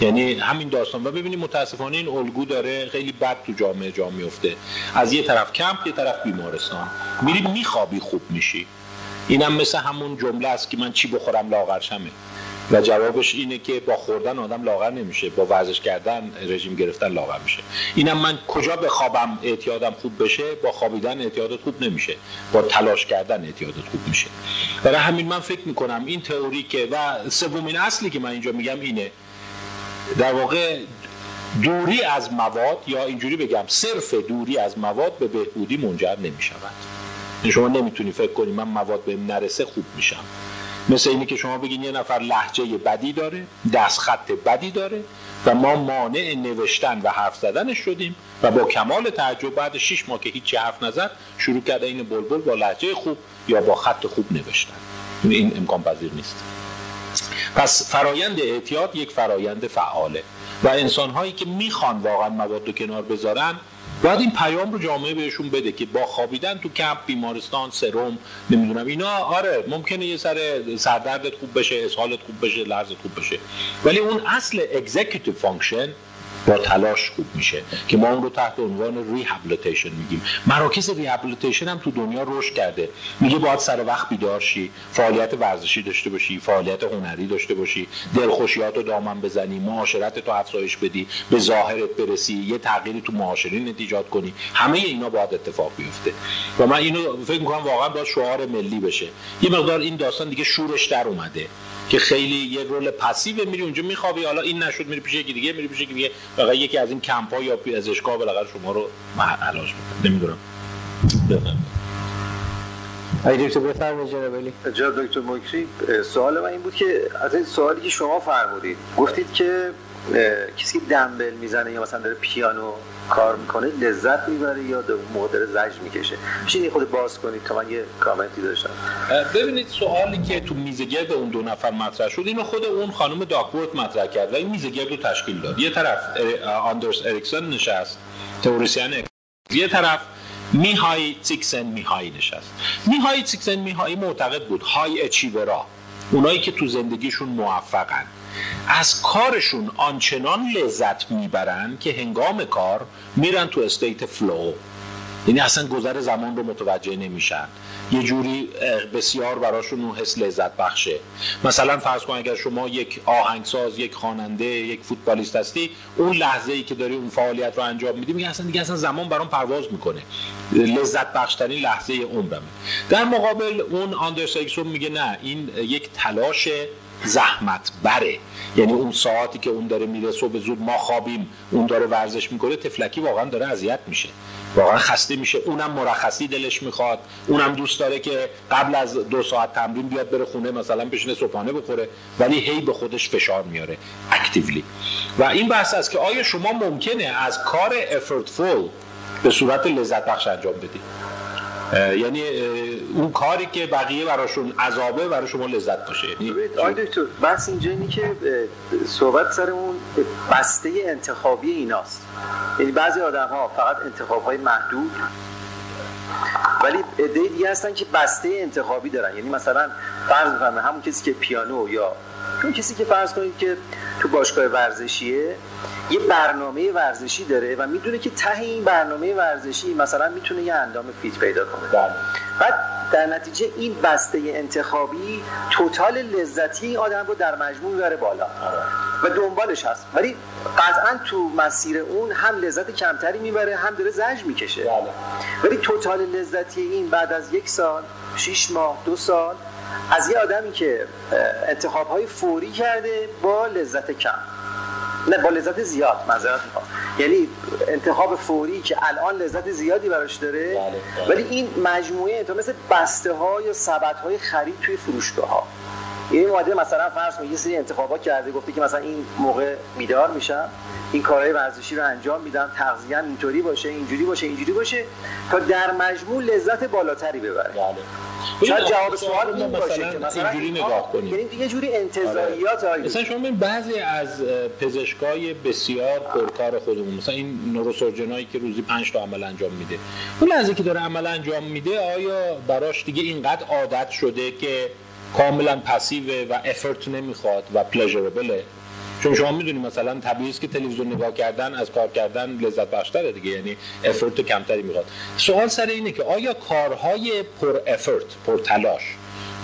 یعنی همین داستان. و ببینید متاسفانه این الگو داره خیلی بد تو جامعه جا میفته. از یه طرف کمپ یه طرف بیمارستان. میری میخوابی خوب میشی. اینم مثل همون جمله است که من چی بخورم لاغرشمه. و جوابش اینه که با خوردن آدم لاغر نمیشه با ورزش کردن رژیم گرفتن لاغر میشه. اینم من کجا بخوابم اعتیادم خوب بشه؟ با خوابیدن اعتیادت خوب نمیشه. با تلاش کردن اعتیادت خوب میشه. برای همین من فکر می‌کنم این تئوری که و سومین اصلی که من اینجا میگم اینه. در واقع دوری از مواد یا اینجوری بگم صرف دوری از مواد به بهبودی منجر نمی شود شما نمی‌تونی فکر کنی من مواد بهم نرسه خوب میشم. مثل اینی که شما بگین یه نفر لحجه بدی داره دست خط بدی داره و ما مانع نوشتن و حرف زدنش شدیم و با کمال تعجب بعد 6 ماه که هیچی حرف نزد شروع کرده این بلبل با لحجه خوب یا با خط خوب نوشتن. این امکان پذیر نیست. پس فرایند اعتیاد یک فرایند فعاله و انسان هایی که می‌خوان واقعا مواد رو کنار بذارن باید این پیام رو جامعه بهشون بده که با خوابیدن تو کمپ بیمارستان سرم نمی‌دونم اینا آره ممکنه یه سر سردردت خوب بشه اسهالت خوب بشه لرزت خوب بشه. ولی اون اصل executive function با تلاش خوب میشه که ما اون رو تحت عنوان rehabilitation میگیم. مراکز rehabilitation هم تو دنیا رشد کرده. میگه باید سر وقت بیدار شی فعالیت ورزشی داشته باشی فعالیت هنری داشته باشی دلخوشیات رو دامن بزنی معاشرت تو افزایش بدی به ظاهرت برسی یه تغییری تو معاشرین ایجاد کنی. همه اینا باید اتفاق بیفته. و من اینو فکر می‌کنم واقعا باید شعار ملی بشه. یه مقدار این داستان دیگه شورش در اومده که خیلی یه رول پسیو میری اونجا میخوابی حالا این نشد میری پیش یکی دیگه میری پیش یکی دیگه. فقط یکی از این کمپ ها یا پزشکا بالاخره شما رو علاج می‌کنه. نمی‌دونم. آقای دکتر بفرمایید جناب علی. جناب دکتر مکری سوال من این بود که از این سوالی که شما فرمودید گفتید که کسی که دنبل می‌زنه یا مثلا داره پیانو کار می‌کنه لذت می‌بره یا در موقع داره می‌کشه. میشه خود باز کنید تا من یه کامنتی داشتم. ببینید سوالی که تو میزگرد اون دو نفر مطرح شد اینو خود اون خانم داکورت مطرح کرد و این میزگرد رو تشکیل داد. یه طرف آندرس اریکسون نشست تئوریسین یه طرف میهای چیکسنت میهایی نشست. میهای چیکسنت میهایی معتقد بود high achiever ا. اونایی که تو زندگیشون موفقن. از کارشون آنچنان لذت می‌برن که هنگام کار میرن تو state flow یعنی اصلا گذر زمان رو متوجه نمیشن. یه جوری بسیار براشون اون حس لذت بخشه. مثلا فرض کن اگر شما یک آهنگساز یک خواننده یک فوتبالیست هستی اون لحظه ای که داری اون فعالیت رو انجام میدی میگه اصلا دیگه اصلا زمان برام پرواز می‌کنه. لذت بخشترین لحظه عمرم در مقابل اون آندرس میگه نه این یک تلاش زحمت بره یعنی اون ساعتی که اون داره میره صبح زود ما خوابیم اون داره ورزش می‌کنه تفلکی واقعا داره اذیت میشه. واقعا خسته میشه. اونم مرخصی دلش می‌خواد. اونم دوست داره که قبل از دو ساعت تمرین بیاد بره خونه مثلا بشینه صبحانه بخوره ولی هی به خودش فشار میاره اکتیولی و این بحث است که آیا شما ممکنه از کار افورتفول به صورت لذت بخش انجام بدید یعنی اون کاری که بقیه براشون عذابه برای شما لذت باشه. یعنی دکتر بس اینجا اینی که صحبت سر اون بسته انتخابی ایناست. یعنی بعضی آدم ها فقط انتخاب های محدود ولی عده دیگه هستن که بسته انتخابی دارن. یعنی مثلا فرض بفرمایید همون کسی که پیانو یا اون کسی که فرض کنید که تو باشگاه ورزشیه یه برنامه ورزشی داره و می‌دونه که ته این برنامه ورزشی مثلا می‌تونه یه اندام فیت پیدا کنه. بله. بعد در نتیجه این بسته انتخابی توتال لذتی این آدم رو در مجموع می‌بره بالا. و دنبالش هست. ولی قطعا تو مسیر اون هم لذت کمتری می‌بره هم داره زج می‌کشه. بله. ولی توتال لذتی این بعد از یک سال شیش ماه دو سال از یه آدمی که انتخاب های فوری کرده با لذت کم. نه با لذت زیاد معذرت می‌خوام. یعنی انتخاب فوری که الان لذت زیادی براش داره بله. ولی این مجموعه انتخاب مثل بسته ها یا سبد های خرید توی فروشگاه ها یعنی ماده مثلا فرض کنید یه سری انتخابات کرده گفته که مثلا این موقع بیدار میشم این کارهای ورزشی رو انجام میدم تغذیه اینطوری باشه اینجوری باشه اینجوری باشه تا در مجموع لذت بالاتری ببره. شاید جواب سوال این باشه که مثلا اینجوری نگاه کنیم. یعنی یه جوری انتظاریات آره. مثلا شما ببین بعضی از پزشکای بسیار پرکار خودمون مثلا این نوروسورجنایی که روزی 5 تا عمل انجام میده. اون لحظه که داره عمل انجام میده آیا براش دیگه اینقدر عادت شده که کاملا پسیو و افرت نمی‌خواد و پلژربله چون شما می‌دونید مثلا طبیعی که تلویزیون نگاه کردن از کار کردن لذت بخشتره دیگه یعنی افرت کمتری می‌خواد. سوال سر اینه که آیا کارهای پر افرت پر تلاش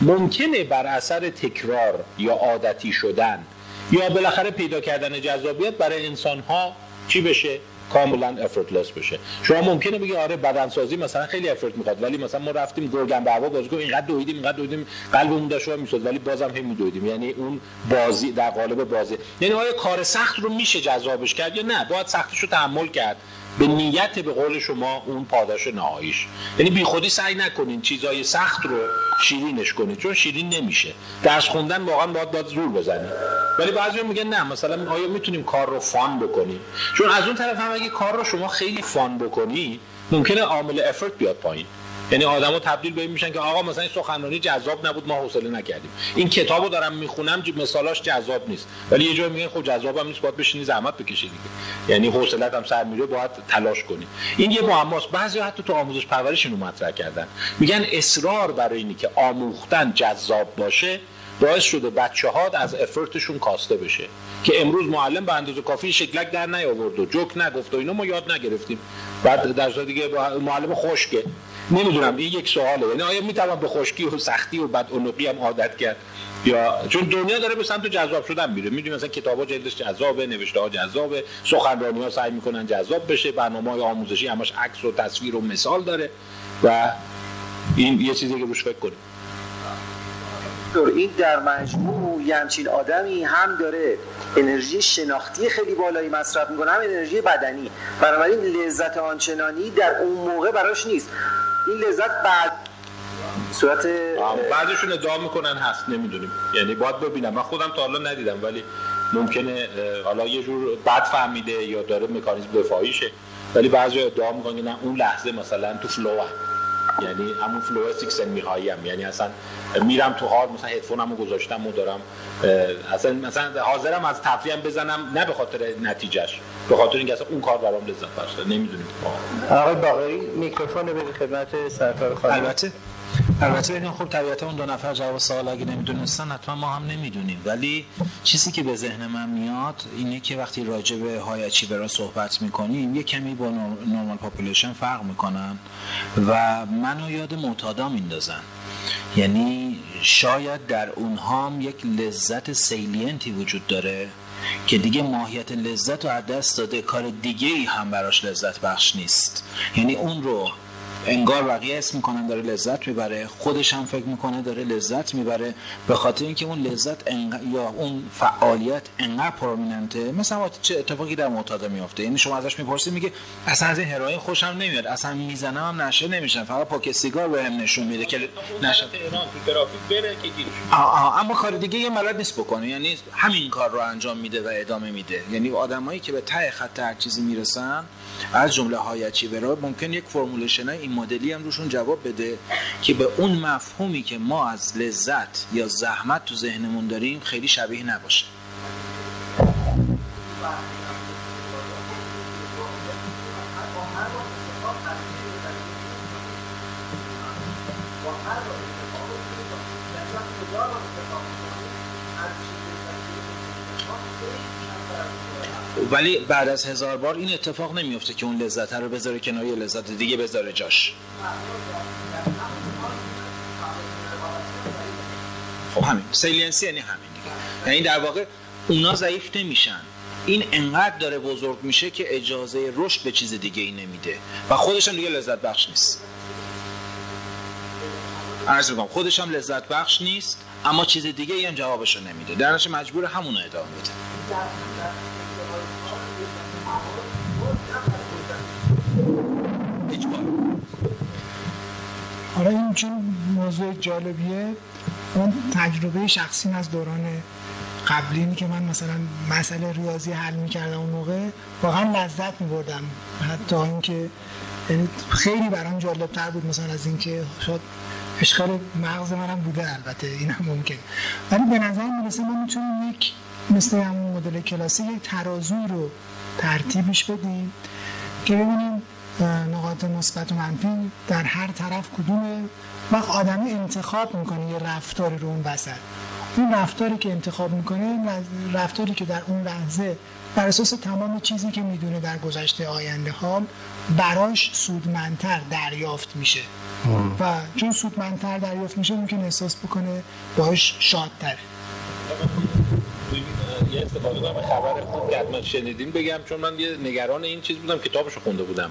ممکنه بر اثر تکرار یا عادتی شدن یا بالاخره پیدا کردن جذابیت برای انسان ها چی بشه؟ کاملا افورتلس بشه. شما ممکنه بگی آره بدنسازی مثلا خیلی افورت می‌خواد ولی مثلا ما رفتیم گرگن به هوا بازی کنیم اینقدر دویدیم اینقدر دویدیم قلبمون داشت می‌شد ولی بازم هم میدویدیم یعنی اون بازی در قالب بازی. یعنی آیا کار سخت رو میشه جذابش کرد یا نه؟ باید سختش رو تحمل کرد. به نیت به قول شما اون پاداش نهاییش. یعنی بی خودی سعی نکنین چیزای سخت رو شیرینش کنید چون شیرین نمیشه. درس خوندن واقعا باید باید زور بزنید ولی بعضی میگن نه مثلا آیا می‌تونیم کار رو فان بکنیم؟ چون از اون طرف هم اگه کار رو شما خیلی فان بکنی ممکنه عامل افورت بیاد پایین. یعنی آدمو تبدیل به این میشن که آقا مثلا این سخنرانی جذاب نبود ما حوصله نکردیم. این کتابو دارم می‌خونم مثالاش جذاب نیست. ولی یه جایی میگن خب جذابم نیست باید بشینی زحمت بکشی دیگه. یعنی حوصلت هم سر میره باید تلاش کنی. این یه معماست. بعضی حتی تو آموزش پرورش اینو مطرح کردن. میگن اصرار برای اینی که آموختن جذاب باشه باعث شده بچه ها از افرتشون کاسته بشه. که امروز معلم به اندازه کافی شکلک در نیاورد و جوک نگفت و اینا ما یاد نگرفتیم. بعد در دیگه معلم خشکه. نمی‌دونم این یک سواله. یعنی آیا می‌توان به خشکی و سختی و بد هم عادت کرد؟ یا چون دنیا داره به سمت جذاب شدن میره. می‌دونی مثلا کتابا جلدش جذابه نوشته ها جذابه سخنرانی ها سعی می‌کنن جذاب بشه برنامه های آموزشی همش عکس و تصویر و مثال داره و این یه چیزی که روش فکر کنیم. این در مجموع یه همچین آدمی هم داره انرژی شناختی خیلی بالایی مصرف می‌کنه هم انرژی بدنی. بنابراین لذت آنچنانی در اون موقع براش نیست. این لذت بعد صورت بعضشون ادعا می‌کنن هست نمی‌دونیم. یعنی باید ببینم. من خودم تا حالا ندیدم ولی ممکنه حالا یه جور بد فهمیده یا داره مکانیزم دفاعیشه. ولی بعضی ادعا می‌کنن نه اون لحظه مثلا تو flow ام. یعنی همون flow چیکسنت میهایم یعنی اصلا میرم تو حال مثلا هدفونمو گذاشتم و دارم اصلا مثلا حاضرم از تفریحم بزنم نه به خاطر نتیجهش به خاطر اینکه اصلا اون کار برام لذت بخش نمی‌دونید آقای باقری میکروفون رو به خدمت سرکار خانم. البته البته ببینید خب طبیعتا اون دو نفر جواب سوال اگه نمی‌دونستن حتما ما هم نمی‌دونیم. ولی چیزی که به ذهن من میاد اینه که وقتی راجع به high achiever ا صحبت می‌کنیم یه کمی با normal population فرق می‌کنن و منو یاد معتادا میندازن. یعنی شاید در اونها هم یک لذت سیلینتی وجود داره که دیگه ماهیت لذت رو از دست داده کار دیگه ای هم براش لذت بخش نیست. یعنی اون رو انگار بقیه اسم می‌کنن داره لذت می‌بره. خودش هم فکر می‌کنه داره لذت می‌بره. به خاطر اینکه اون لذت یا اون فعالیت انقدر پرومیننته مثلا چه اتفاقی در معتاده میفته یعنی شما ازش می‌پرسید میگه اصلا از این هروئین خوشم نمیاد. اصلا می‌زنم هم نشه نمیشم. فقط پاک سیگار بهم نشون میده که نشه. اما کار دیگه یه ملت نیست بکنه. یعنی همین کار رو انجام میده و ادامه میده. یعنی آدمایی که به ته خط هر چیزی می‌رسن از جمله هایچی برا ممکن یک فرمولیشن این مدلی هم روشون جواب بده که به اون مفهومی که ما از لذت یا زحمت تو ذهنمون داریم خیلی شبیه نباشه. ولی بعد از هزار بار این اتفاق نمیفته که اون لذت رو بذاره کنار یه لذت دیگه بذاره جاش. خب همین. سیلینسی یعنی همین دیگه. یعنی در واقع اونا ضعیف نمیشن. این انقدر داره بزرگ میشه که اجازه رشد به چیز دیگه ای نمیده. و خودش هم دیگه لذت بخش نیست. عرض می‌کنم خودش هم لذت بخش نیست اما چیز دیگه ای هم جوابشو نمیده. در مجبور همون ادامه بده. حالا این چون موضوع جالبیه اون تجربه شخصی از دوران قبلی که من مثلا مسئله ریاضی حل می‌کردم اون موقع واقعا لذت میبردم. حتی اینکه یعنی خیلی برام جالب تر بود مثلا از اینکه شاید اشکال مغز منم بوده البته این هم ممکن. ولی به نظر می‌رسه ما می‌تونیم یک مثل همون مدل کلاسی یک ترازو رو ترتیبش بدیم که ببینیم نقاط مثبت و منفی در هر طرف کدومه. وقت آدمی انتخاب می‌کنه یه رفتاری رو اون وسط. اون رفتاری که انتخاب می‌کنه رفتاری که در اون لحظه بر اساس تمام چیزی که می‌دونه در گذشته آینده حال براش سودمندتر دریافت میشه. و چون سودمندتر دریافت میشه ممکن احساس بکنه باش شادتره. یه استفاده خبر خوب که حتما شنیدین. بگم چون من یه نگران این چیز بودم کتابشو خونده بودم.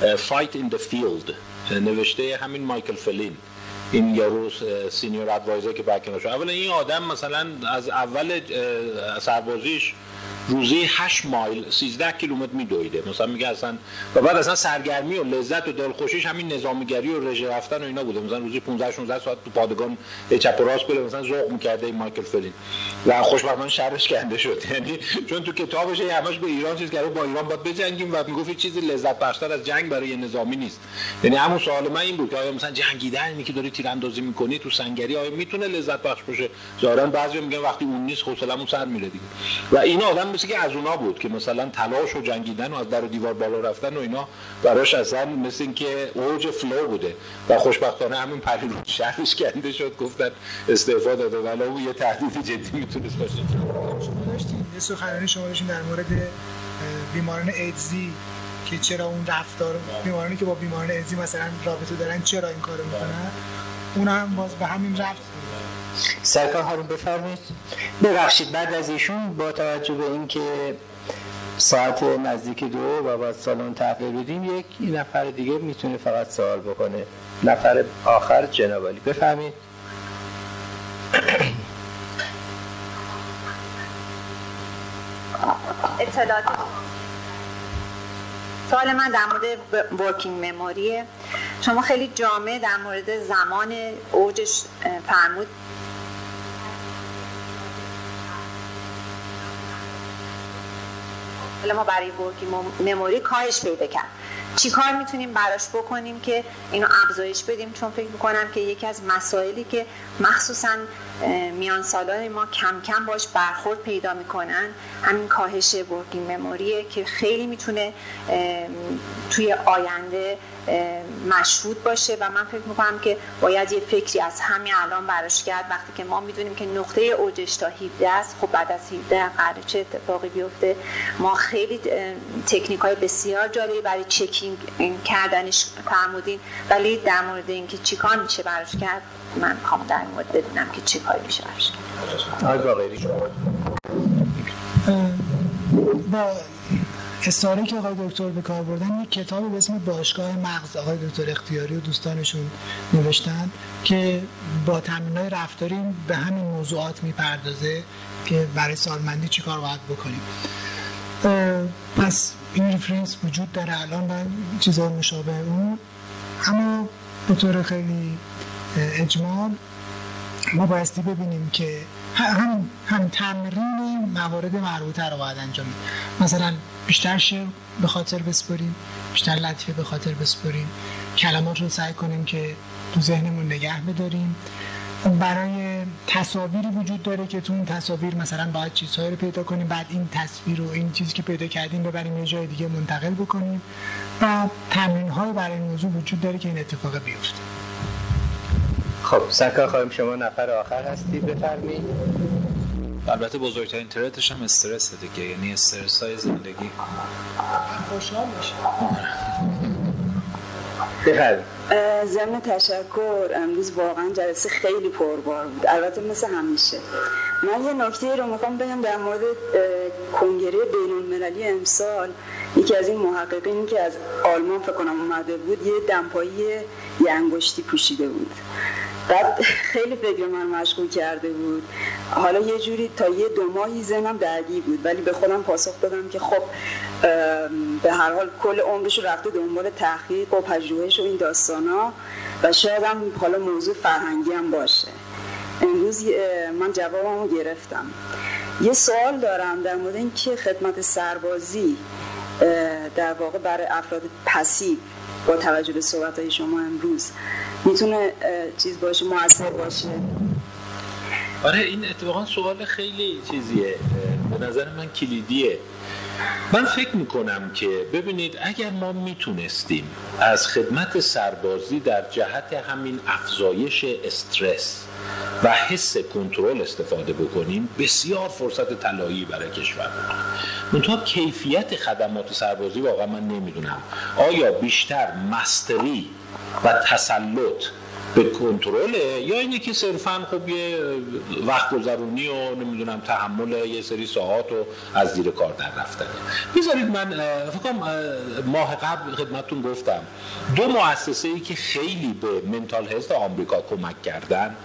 Fight in the Field. نوشته همین مایکل فلین. این یارو سینیور ادوایزر که بکنه شد اولا این آدم مثلا از اول سربازیش روزی 8 مایل 13 کیلومتر میدویده. مثلا میگه اصلا و بعد اصلا سرگرمی و لذت و دلخوشیش همین نظامیگری و رژه رفتن و اینا بوده. مثلا روزی 15 16 ساعت تو پادگان چپ و راست بره مثلا ذوق می‌کرده این مایکل فلین و خوشبختانه شرش کنده شد. یعنی چون تو کتابش همش به ایران چیز کرده با ایران باید بجنگیم و می‌گفت چیزی لذت بخشتر از جنگ برای نظامی نیست. یعنی همون سوال من این بود که آیا مثلا جنگیدن اینی که داری تیراندازی می‌کنی تو سنگری آیا می‌تونه لذت بخش باشه؟ ظاهرا بعضی میگن وقتی اون نیست حوصله‌مون سر میره دیگه. و این آدم مثل که از اونا بود که مثلا تلاش و جنگیدن و از در و دیوار بالا رفتن و اینا براش اصلا مثل اینکه اوج flow بوده. و خوشبختانه همین پری شهرش کنده شد گفتن استعفا داده. ولی او یه تهدید جدی می‌تونست باشه. شما داشتین؟ یه سخنرانی شما داشتین در مورد بیماران ایدزی که چرا اون رفتار بیمارانی که با بیماران ایدزی مثلا رابطه دارن چرا این کارو می‌کنن؟ اون هم باز به همین رفت سرکار هارون بفرمایید. ببخشید بعد از ایشون با توجه به اینکه ساعت نزدیک دو و با سالن تحقیل بدیم یک نفر دیگه می‌تونه فقط سوال بکنه. نفر آخر جنابالی بفهمید اطلاعات. سوال من در مورد ورکینگ مموریه شما خیلی جامعه در مورد زمان اوجش فرمود. محصول ما برای ورکی مموری کاهش پیدا کرد. چی کار می‌تونیم براش بکنیم که اینو افزایش بدیم؟ چون فکر می‌کنم که یکی از مسائلی که مخصوصا میان سالان ما کم کم باش برخورد پیدا می‌کنن. همین کاهش ورکینگ مموریه که خیلی می‌تونه توی آینده مشهود باشه و من فکر می‌کنم که باید یه فکری از همین الان براش کرد. وقتی که ما می‌دونیم که نقطه اوجش تا 17 است خب بعد از 17 قرار چه اتفاقی بیفته. ما خیلی تکنیک های بسیار جالبی برای چکینگ کردنش فرمودین. ولی در مورد اینکه چیکار میشه براش کرد من می‌خوام در مورد ببینم که چه کاری میشه کرد با استعاره که آقای دکتر به کار بردن یک کتاب به اسم باشگاه مغز آقای دکتر اختیاری و دوستانشون نوشتن که با تمرین های رفتاری به همین موضوعات می‌پردازه که برای سالمندی چی کار باید بکنیم. پس این ریفرنس وجود داره الان و چیزای مشابه اون. اما به طور خیلی اجمال ما بایستی ببینیم که هم, هم تمرین موارد مربوطه رو باید انجام مثلا بیشتر شعر به خاطر بسپریم بیشتر لطیفه به خاطر بسپریم. کلمات رو سعی کنیم که تو ذهنمون نگه بداریم. برای تصاویری وجود داره که تو اون تصاویر مثلا باید چیزهایی رو پیدا کنیم بعد این تصویر و این چیزی که پیدا کردیم ببریم یه جای دیگه منتقل بکنیم. و تمرین های برای این موضوع وجود داره که این اتفاق بیفته. خب سرکار خواهیم شما نفر آخر هستید بفرمایید. البته بزرگترین اینترنتش هم استرس دیگه یعنی استرس های زندگی. خوشحال میشه ضمن تشکر امروز واقعا جلسه خیلی پربار بود. البته مثل همیشه. من یه نکته رو می‌خوام بگم در مورد کنگره بین المللی امسال. یکی از این محققینی که از آلمان فکر کنم اومده بود یه دمپایی یه انگشتی پوشیده بود. بعد خیلی فکر من مشغول کرده بود. حالا یه جوری تا یه دو ماهی زنم درگی بود ولی به خودم پاسخ دادم که خب به هر حال کل عمرش رفته دنبال تحقیق و پژوهش و این داستانا و شاید هم حالا موضوع فرهنگی هم باشه. امروز من جوابمو گرفتم. یه سوال دارم در مورد اینکه خدمت سربازی در واقع برای افراد پسیو با توجه به صحبت های شما امروز می‌تونه چیز باشه موثر باشه. آره این اتفاقا سوال خیلی چیزیه به نظر من کلیدیه. من فکر می‌کنم که ببینید اگر ما می‌تونستیم از خدمت سربازی در جهت همین افزایش استرس و حس کنترل استفاده بکنیم بسیار فرصت طلایی برای کشور بود منتها کیفیت خدمات سربازی واقعا من نمی‌دونم. آیا بیشتر مستری و تسلط به کنترل یا اینه که صرفا خب یه وقت گذرونی و نمی‌دونم تحمل یه سری ساعات و از زیر کار در رفتنه بذارید من فکر ماه قبل خدمتتون گفتم دو مؤسسه ای که خیلی به منتال هست آمریکا کمک کردن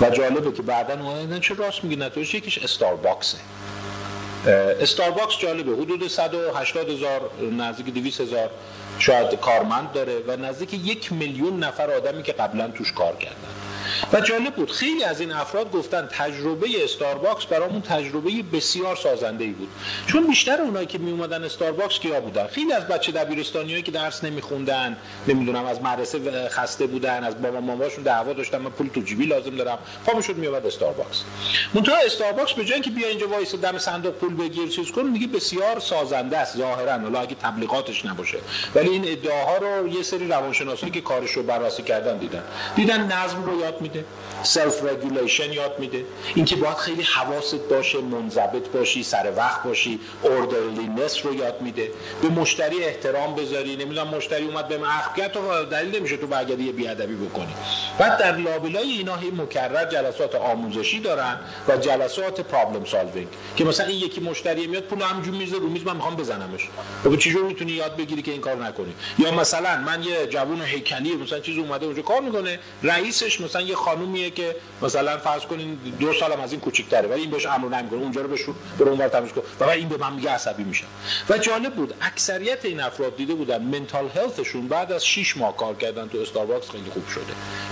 و جالبه که بعدا اومدن چه راست میگی نتوش یکیش استارباکسه استارباکس جالبه حدود 180 هزار نزدیک 200 هزار شاید کارمند داره و نزدیک یک میلیون نفر آدمی که قبلا توش کار کردن. و جالب بود. خیلی از این افراد گفتن تجربه استارباکس برامون تجربه بسیار سازنده ای بود. چون بیشتر اونایی که می اومدن استارباکس کیا بودن. خیلی از بچه دبیرستانیایی که درس نمیخوندن نمی‌دونم از مدرسه خسته بودن از بابا ماماشون دعوا داشتن من پول تو جیبی لازم دارم پا شد میومد استارباکس. منتها استارباکس به جای اینکه بیا اینجا وایس دم صندوق پول بگیر چیز کن میگه بسیار سازنده است ظاهرا. حالا اگه تبلیغاتش نباشه. ولی این ادعاها رو یه سری روانشناسی که کارش رو بررسی کردن دیدن. دیدن نظم رو یاد میده. self regulation یاد میده. اینکه باید خیلی حواست باشه منضبط باشی سر وقت باشی orderliness رو یاد میده. به مشتری احترام بذاری. نمی‌دونم مشتری اومد به اخلاقیت تو دلیل نمیشه تو برگردی یه بیادبی بکنی. بعد در لابلای اینا هی مکرر جلسات آموزشی دارن و جلسات problem solving که مثلا این یکی مشتری میاد پول همینجوری می‌ریزه رو میز من می‌خوام بزنمش. خب چجور می‌تونی یاد بگیری که این کار نکنی؟ یا مثلا من یه جوون هیکلی مثلا چیز اومده اونجا کار می‌کنه رئیسش مثلا یه خانومیه که مثلا فرض کنین دو سالم از این کوچیک‌تره. ولی این بهش امر نمی‌کنه اونجا رو بشور برو اونور تمیز کن. و این به من میگه عصبی میشم و جالب بود. اکثریت این افراد دیده بودن منتال هلتشون بعد از 6 ماه کار کردن تو استارباکس خیلی خوب شده.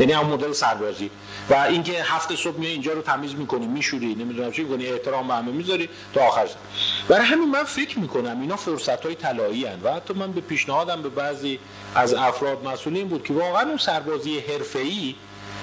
یعنی هم مدل سربازی. و اینکه هفته صبح میای اینجا رو تمیز می‌کنی میشوری نمی‌دونم چی کنی احترام به همه می‌ذاری تا آخر برای همین من فکر می‌کنم اینا فرصت های طلایی و حتی من به پیشنهادم به بعضی از افراد مسئولین بود که واقعا اون سربازی حرفه‌ای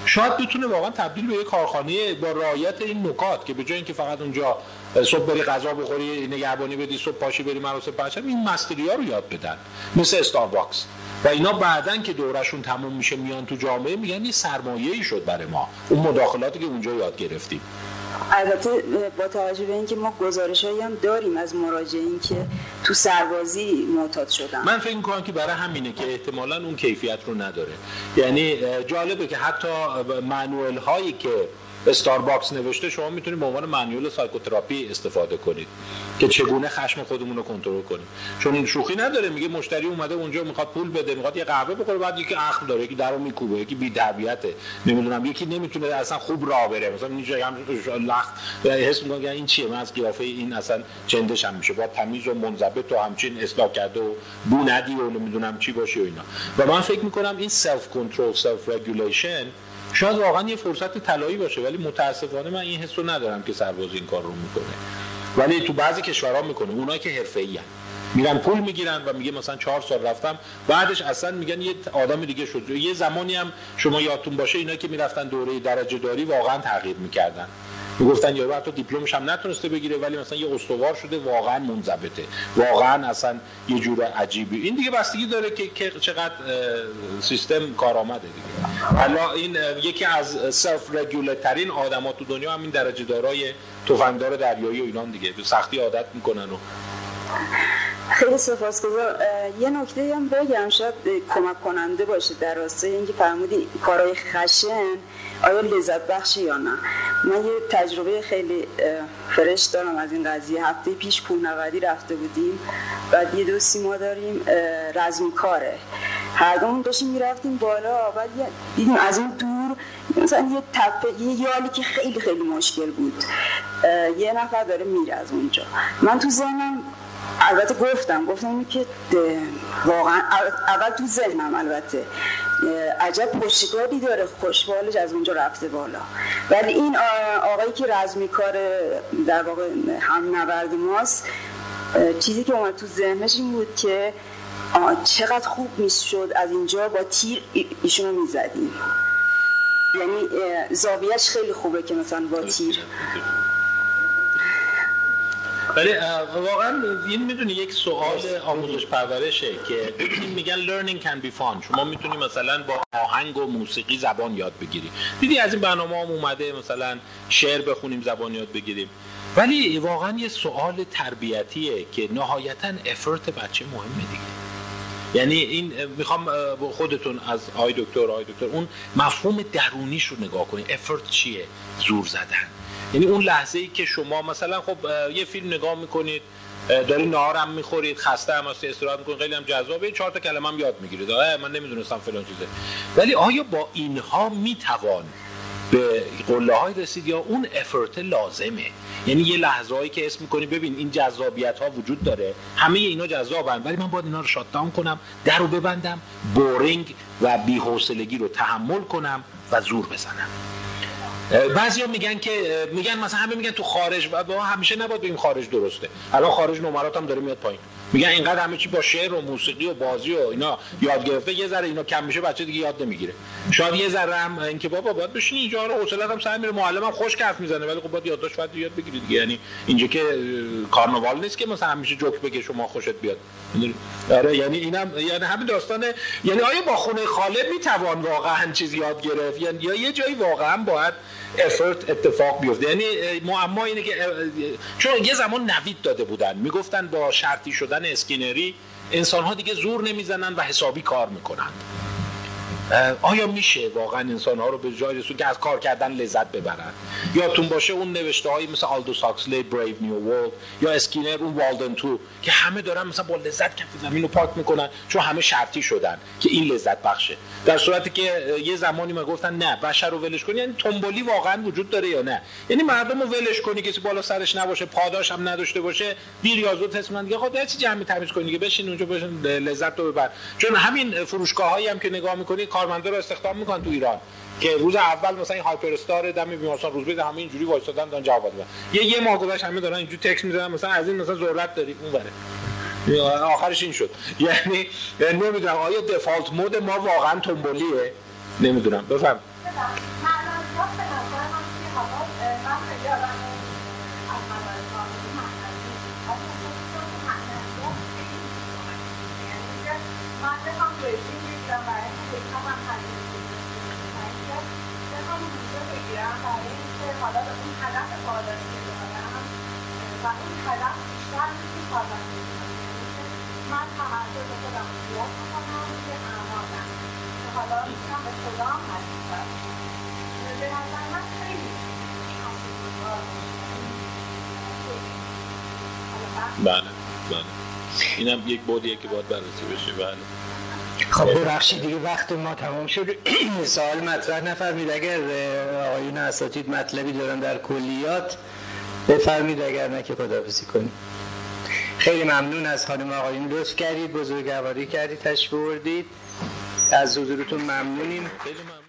شاید بتونه واقعا تبدیل به یک کارخانه با رعایت این نکات که به جای اینکه فقط اونجا صبح بری غذا بخوری نگهبانی بدی صبح پاشی بری مراسم پرچم این مستری ها رو یاد بدن. مثل استارباکس و اینا بعدا که دورشون تموم میشه میان تو جامعه میگن یه سرمایه ای شد برای ما. اون مداخلاتی که اونجا یاد گرفتیم. البته با توجه به اینکه ما گزارش هم داریم از مراجعین که تو سربازی معتاد شدن. من فکر می‌کنم که برای همینه که احتمالا اون کیفیت رو نداره. یعنی جالبه که حتی manual هایی که استارباکس نوشته شما می‌تونید به عنوان manual psychotherapy استفاده کنید که چگونه خشم خودمون رو کنترل کنیم. چون شوخی نداره میگه مشتری اومده اونجا می‌خواد پول بده می‌خواد یه قهوه بخوره بعد یکی اخم داره یکی درو میکوبه یکی بی تربیته نمی‌دونم یکی نمی‌تونه اصلا خوب راه بره. مثلا اینجا هم لخت. حس می‌کنه این چیه؟ من از قیافه این اصلا چندشم میشه. با تمیز و منضبط و همچین اصلاح کرده و بو ندی و نمی‌دونم چی باشه و اینا. و من فکر می‌کنم این self control self regulation شاید واقعا یه فرصت طلایی باشه ولی متاسفانه من این حس رو ندارم که سرباز این کار رو می‌کنه. ولی تو بعضی کشورها می‌کنه. اونایی که حرفه‌ای میرن پول می‌گیرن و میگه مثلا چهار سال رفتم بعدش اصلا میگن یه آدم دیگه شد. یه زمانی هم شما یادتون باشه اینا که می‌رفتن دوره درجه داری واقعا تغییر می‌کردن. می‌گفتن یا حتی دیپلمش هم نتونسته بگیره ولی مثلا یه استوار شده واقعا منضبطه. واقعا اصلا یه جور عجیبی. این دیگه بستگی داره که چقدر سیستم کارآمده دیگه. حالا این یکی از سلف رگولر ترین آدما تو دنیا همین درجه دارای تفنگدار دریایی و اینان دیگه. به سختی عادت می‌کنن و خیلی سپاسگزار یه نکته هم بگم شاید کمک کننده باشه در راستای اینکه فرمودی کارهای خشن. آیا لذت بخشه یا نه؟ من یه تجربه خیلی فرش دارم از این قضیه. هفته پیش کوهنوردی رفته بودیم. بعد یه دوستی ما داریم رزمی کاره هر دومون داشتیم می‌رفتیم بالا. بعد دیدیم از اون دور مثلا یه تپه یه یالی که خیلی خیلی مشکل بود. یه نفر داره میره از اونجا. من تو ذهنم البته گفتم گفتم که واقعا اول تو ذهنم البته. عجب پشتکاری داره خوشبالش از اونجا رفته بالا. ولی این آقایی که رزمی کار در واقع هم نورد ماست چیزی که اومد تو ذهنش این بود که چقدر خوب می‌شد از اینجا با تیر ایشونو می‌زدیم. یعنی زاویهش خیلی خوبه که مثلا با تیر. ولی واقعا این می‌دونی یک سوال آموزش پرورشه که میگن learning can be fun. شما می‌تونی مثلا با آهنگ و موسیقی زبان یاد بگیری. دیدی از این برنامه هم اومده مثلا شعر بخونیم زبان یاد بگیریم. ولی واقعا یه سوال تربیتیه که نهایتا افرت بچه مهمه دیگه. یعنی این می‌خوام خودتون از آی دکتر آی دکتر اون مفهوم درونیش رو نگاه کنید افرت چیه؟ زور زدن. یعنی اون لحظه ای که شما مثلا خب یه فیلم نگاه می‌کنید داری نهارم می‌خورید خسته هم هستی استراحت می‌کنید خیلی هم جذابه چهار تا کلمه هم یاد می‌گیرید. من نمی‌دونستم فلان چیزه. ولی آیا با اینها می‌توان به قله های رسید یا اون افرت لازمه؟ یعنی یه لحظه هایی که اسم می‌کنی ببین این جذابیت ها وجود داره همه اینا جذابن ولی من باید اینا رو شات داون کنم در رو ببندم بورینگ و بی‌حوصلگی رو تحمل کنم و زور بزنم. بعضیا میگن که میگن مثلا همه میگن تو خارج و با همیشه نباید بگیم خارج درسته. الان خارج نمرات هم داره میاد پایین. میگن اینقدر همه چی با شعر و موسیقی و بازی و اینا یاد گرفته یه ذره اینا کم میشه بچه دیگه یاد نمی‌گیره. شاید یه ذره هم اینکه بابا باید بشین اینجا رو حوصله هم سر میره. معلمم خوش حرف می‌زنه ولی خب باید یادداشت باید یاد بگیری یعنی اینجا که کارناوال نیست که مثلا همیشه جوک بگه شما خوشت بیاد. آره یعنی اینم یعنی همین داستانه یعنی آیا با خونه خاله می‌توان واقعا چیز یاد گرفت؟ یعنی یا یه جایی واقعا باید افرت اتفاق بیفته. یعنی معما اینه که چون یه زمان نوید داده بودن. می‌گفتن با شرطی شدن اسکینری انسان ها دیگه زور نمی‌زنن و حسابی کار می‌کنن. آیا میشه واقعا انسان ها رو به جایی رسوند که از کار کردن لذت ببرن؟ یادتون باشه اون نوشته هایی مثل آلدوس هاکسلی Brave New World یا اسکینر اون Walden Two که همه دارن مثلا با لذت کف زمین رو پاک می‌کنن چون همه شرطی شدن که این لذت بخشه. در صورتی که یه زمانی ما گفتن نه بشر رو ولش کنی یعنی تنبلی واقعا وجود داره یا نه؟ یعنی مردم رو ولش کنی کسی بالا سرش نباشه پاداش هم نداشته باشه دیر یا زود دیگه خود چی جمع تمیز کنی که بشین اونجا بشین لذت رو ببر. چون همین فروشگاه هایی هم که نگاه می‌کنی کارمندا رو استخدام می‌کنن تو ایران که روز اول مثلا این هایپر استار دم بیمارستان روز همه اینجوری وایسادن دارن جواب میدن. یه یه ماه گذشت همه دارن اینجوری تکس می‌زنن مثلا از این مثلا ذرت داری اون بره آخرش این شد. یعنی نمی‌دونم آیا دفالت مود ما واقعا تنبلیه؟ نمی‌دونم. بفهم. بله بله. اینم یک بودیه که باید بررسی بشه. بله. خب ببخشید دیگه وقت ما تمام شد. سوال مطرح نفرمید اگر آقایون اساتید مطلبی دارن در کلیات بفرمید اگر نه که خداحافظی کنید خیلی ممنون از خانم آقایون. لطف کردید بزرگواری کردید بردید. از حضورتون ممنونیم. خیلی.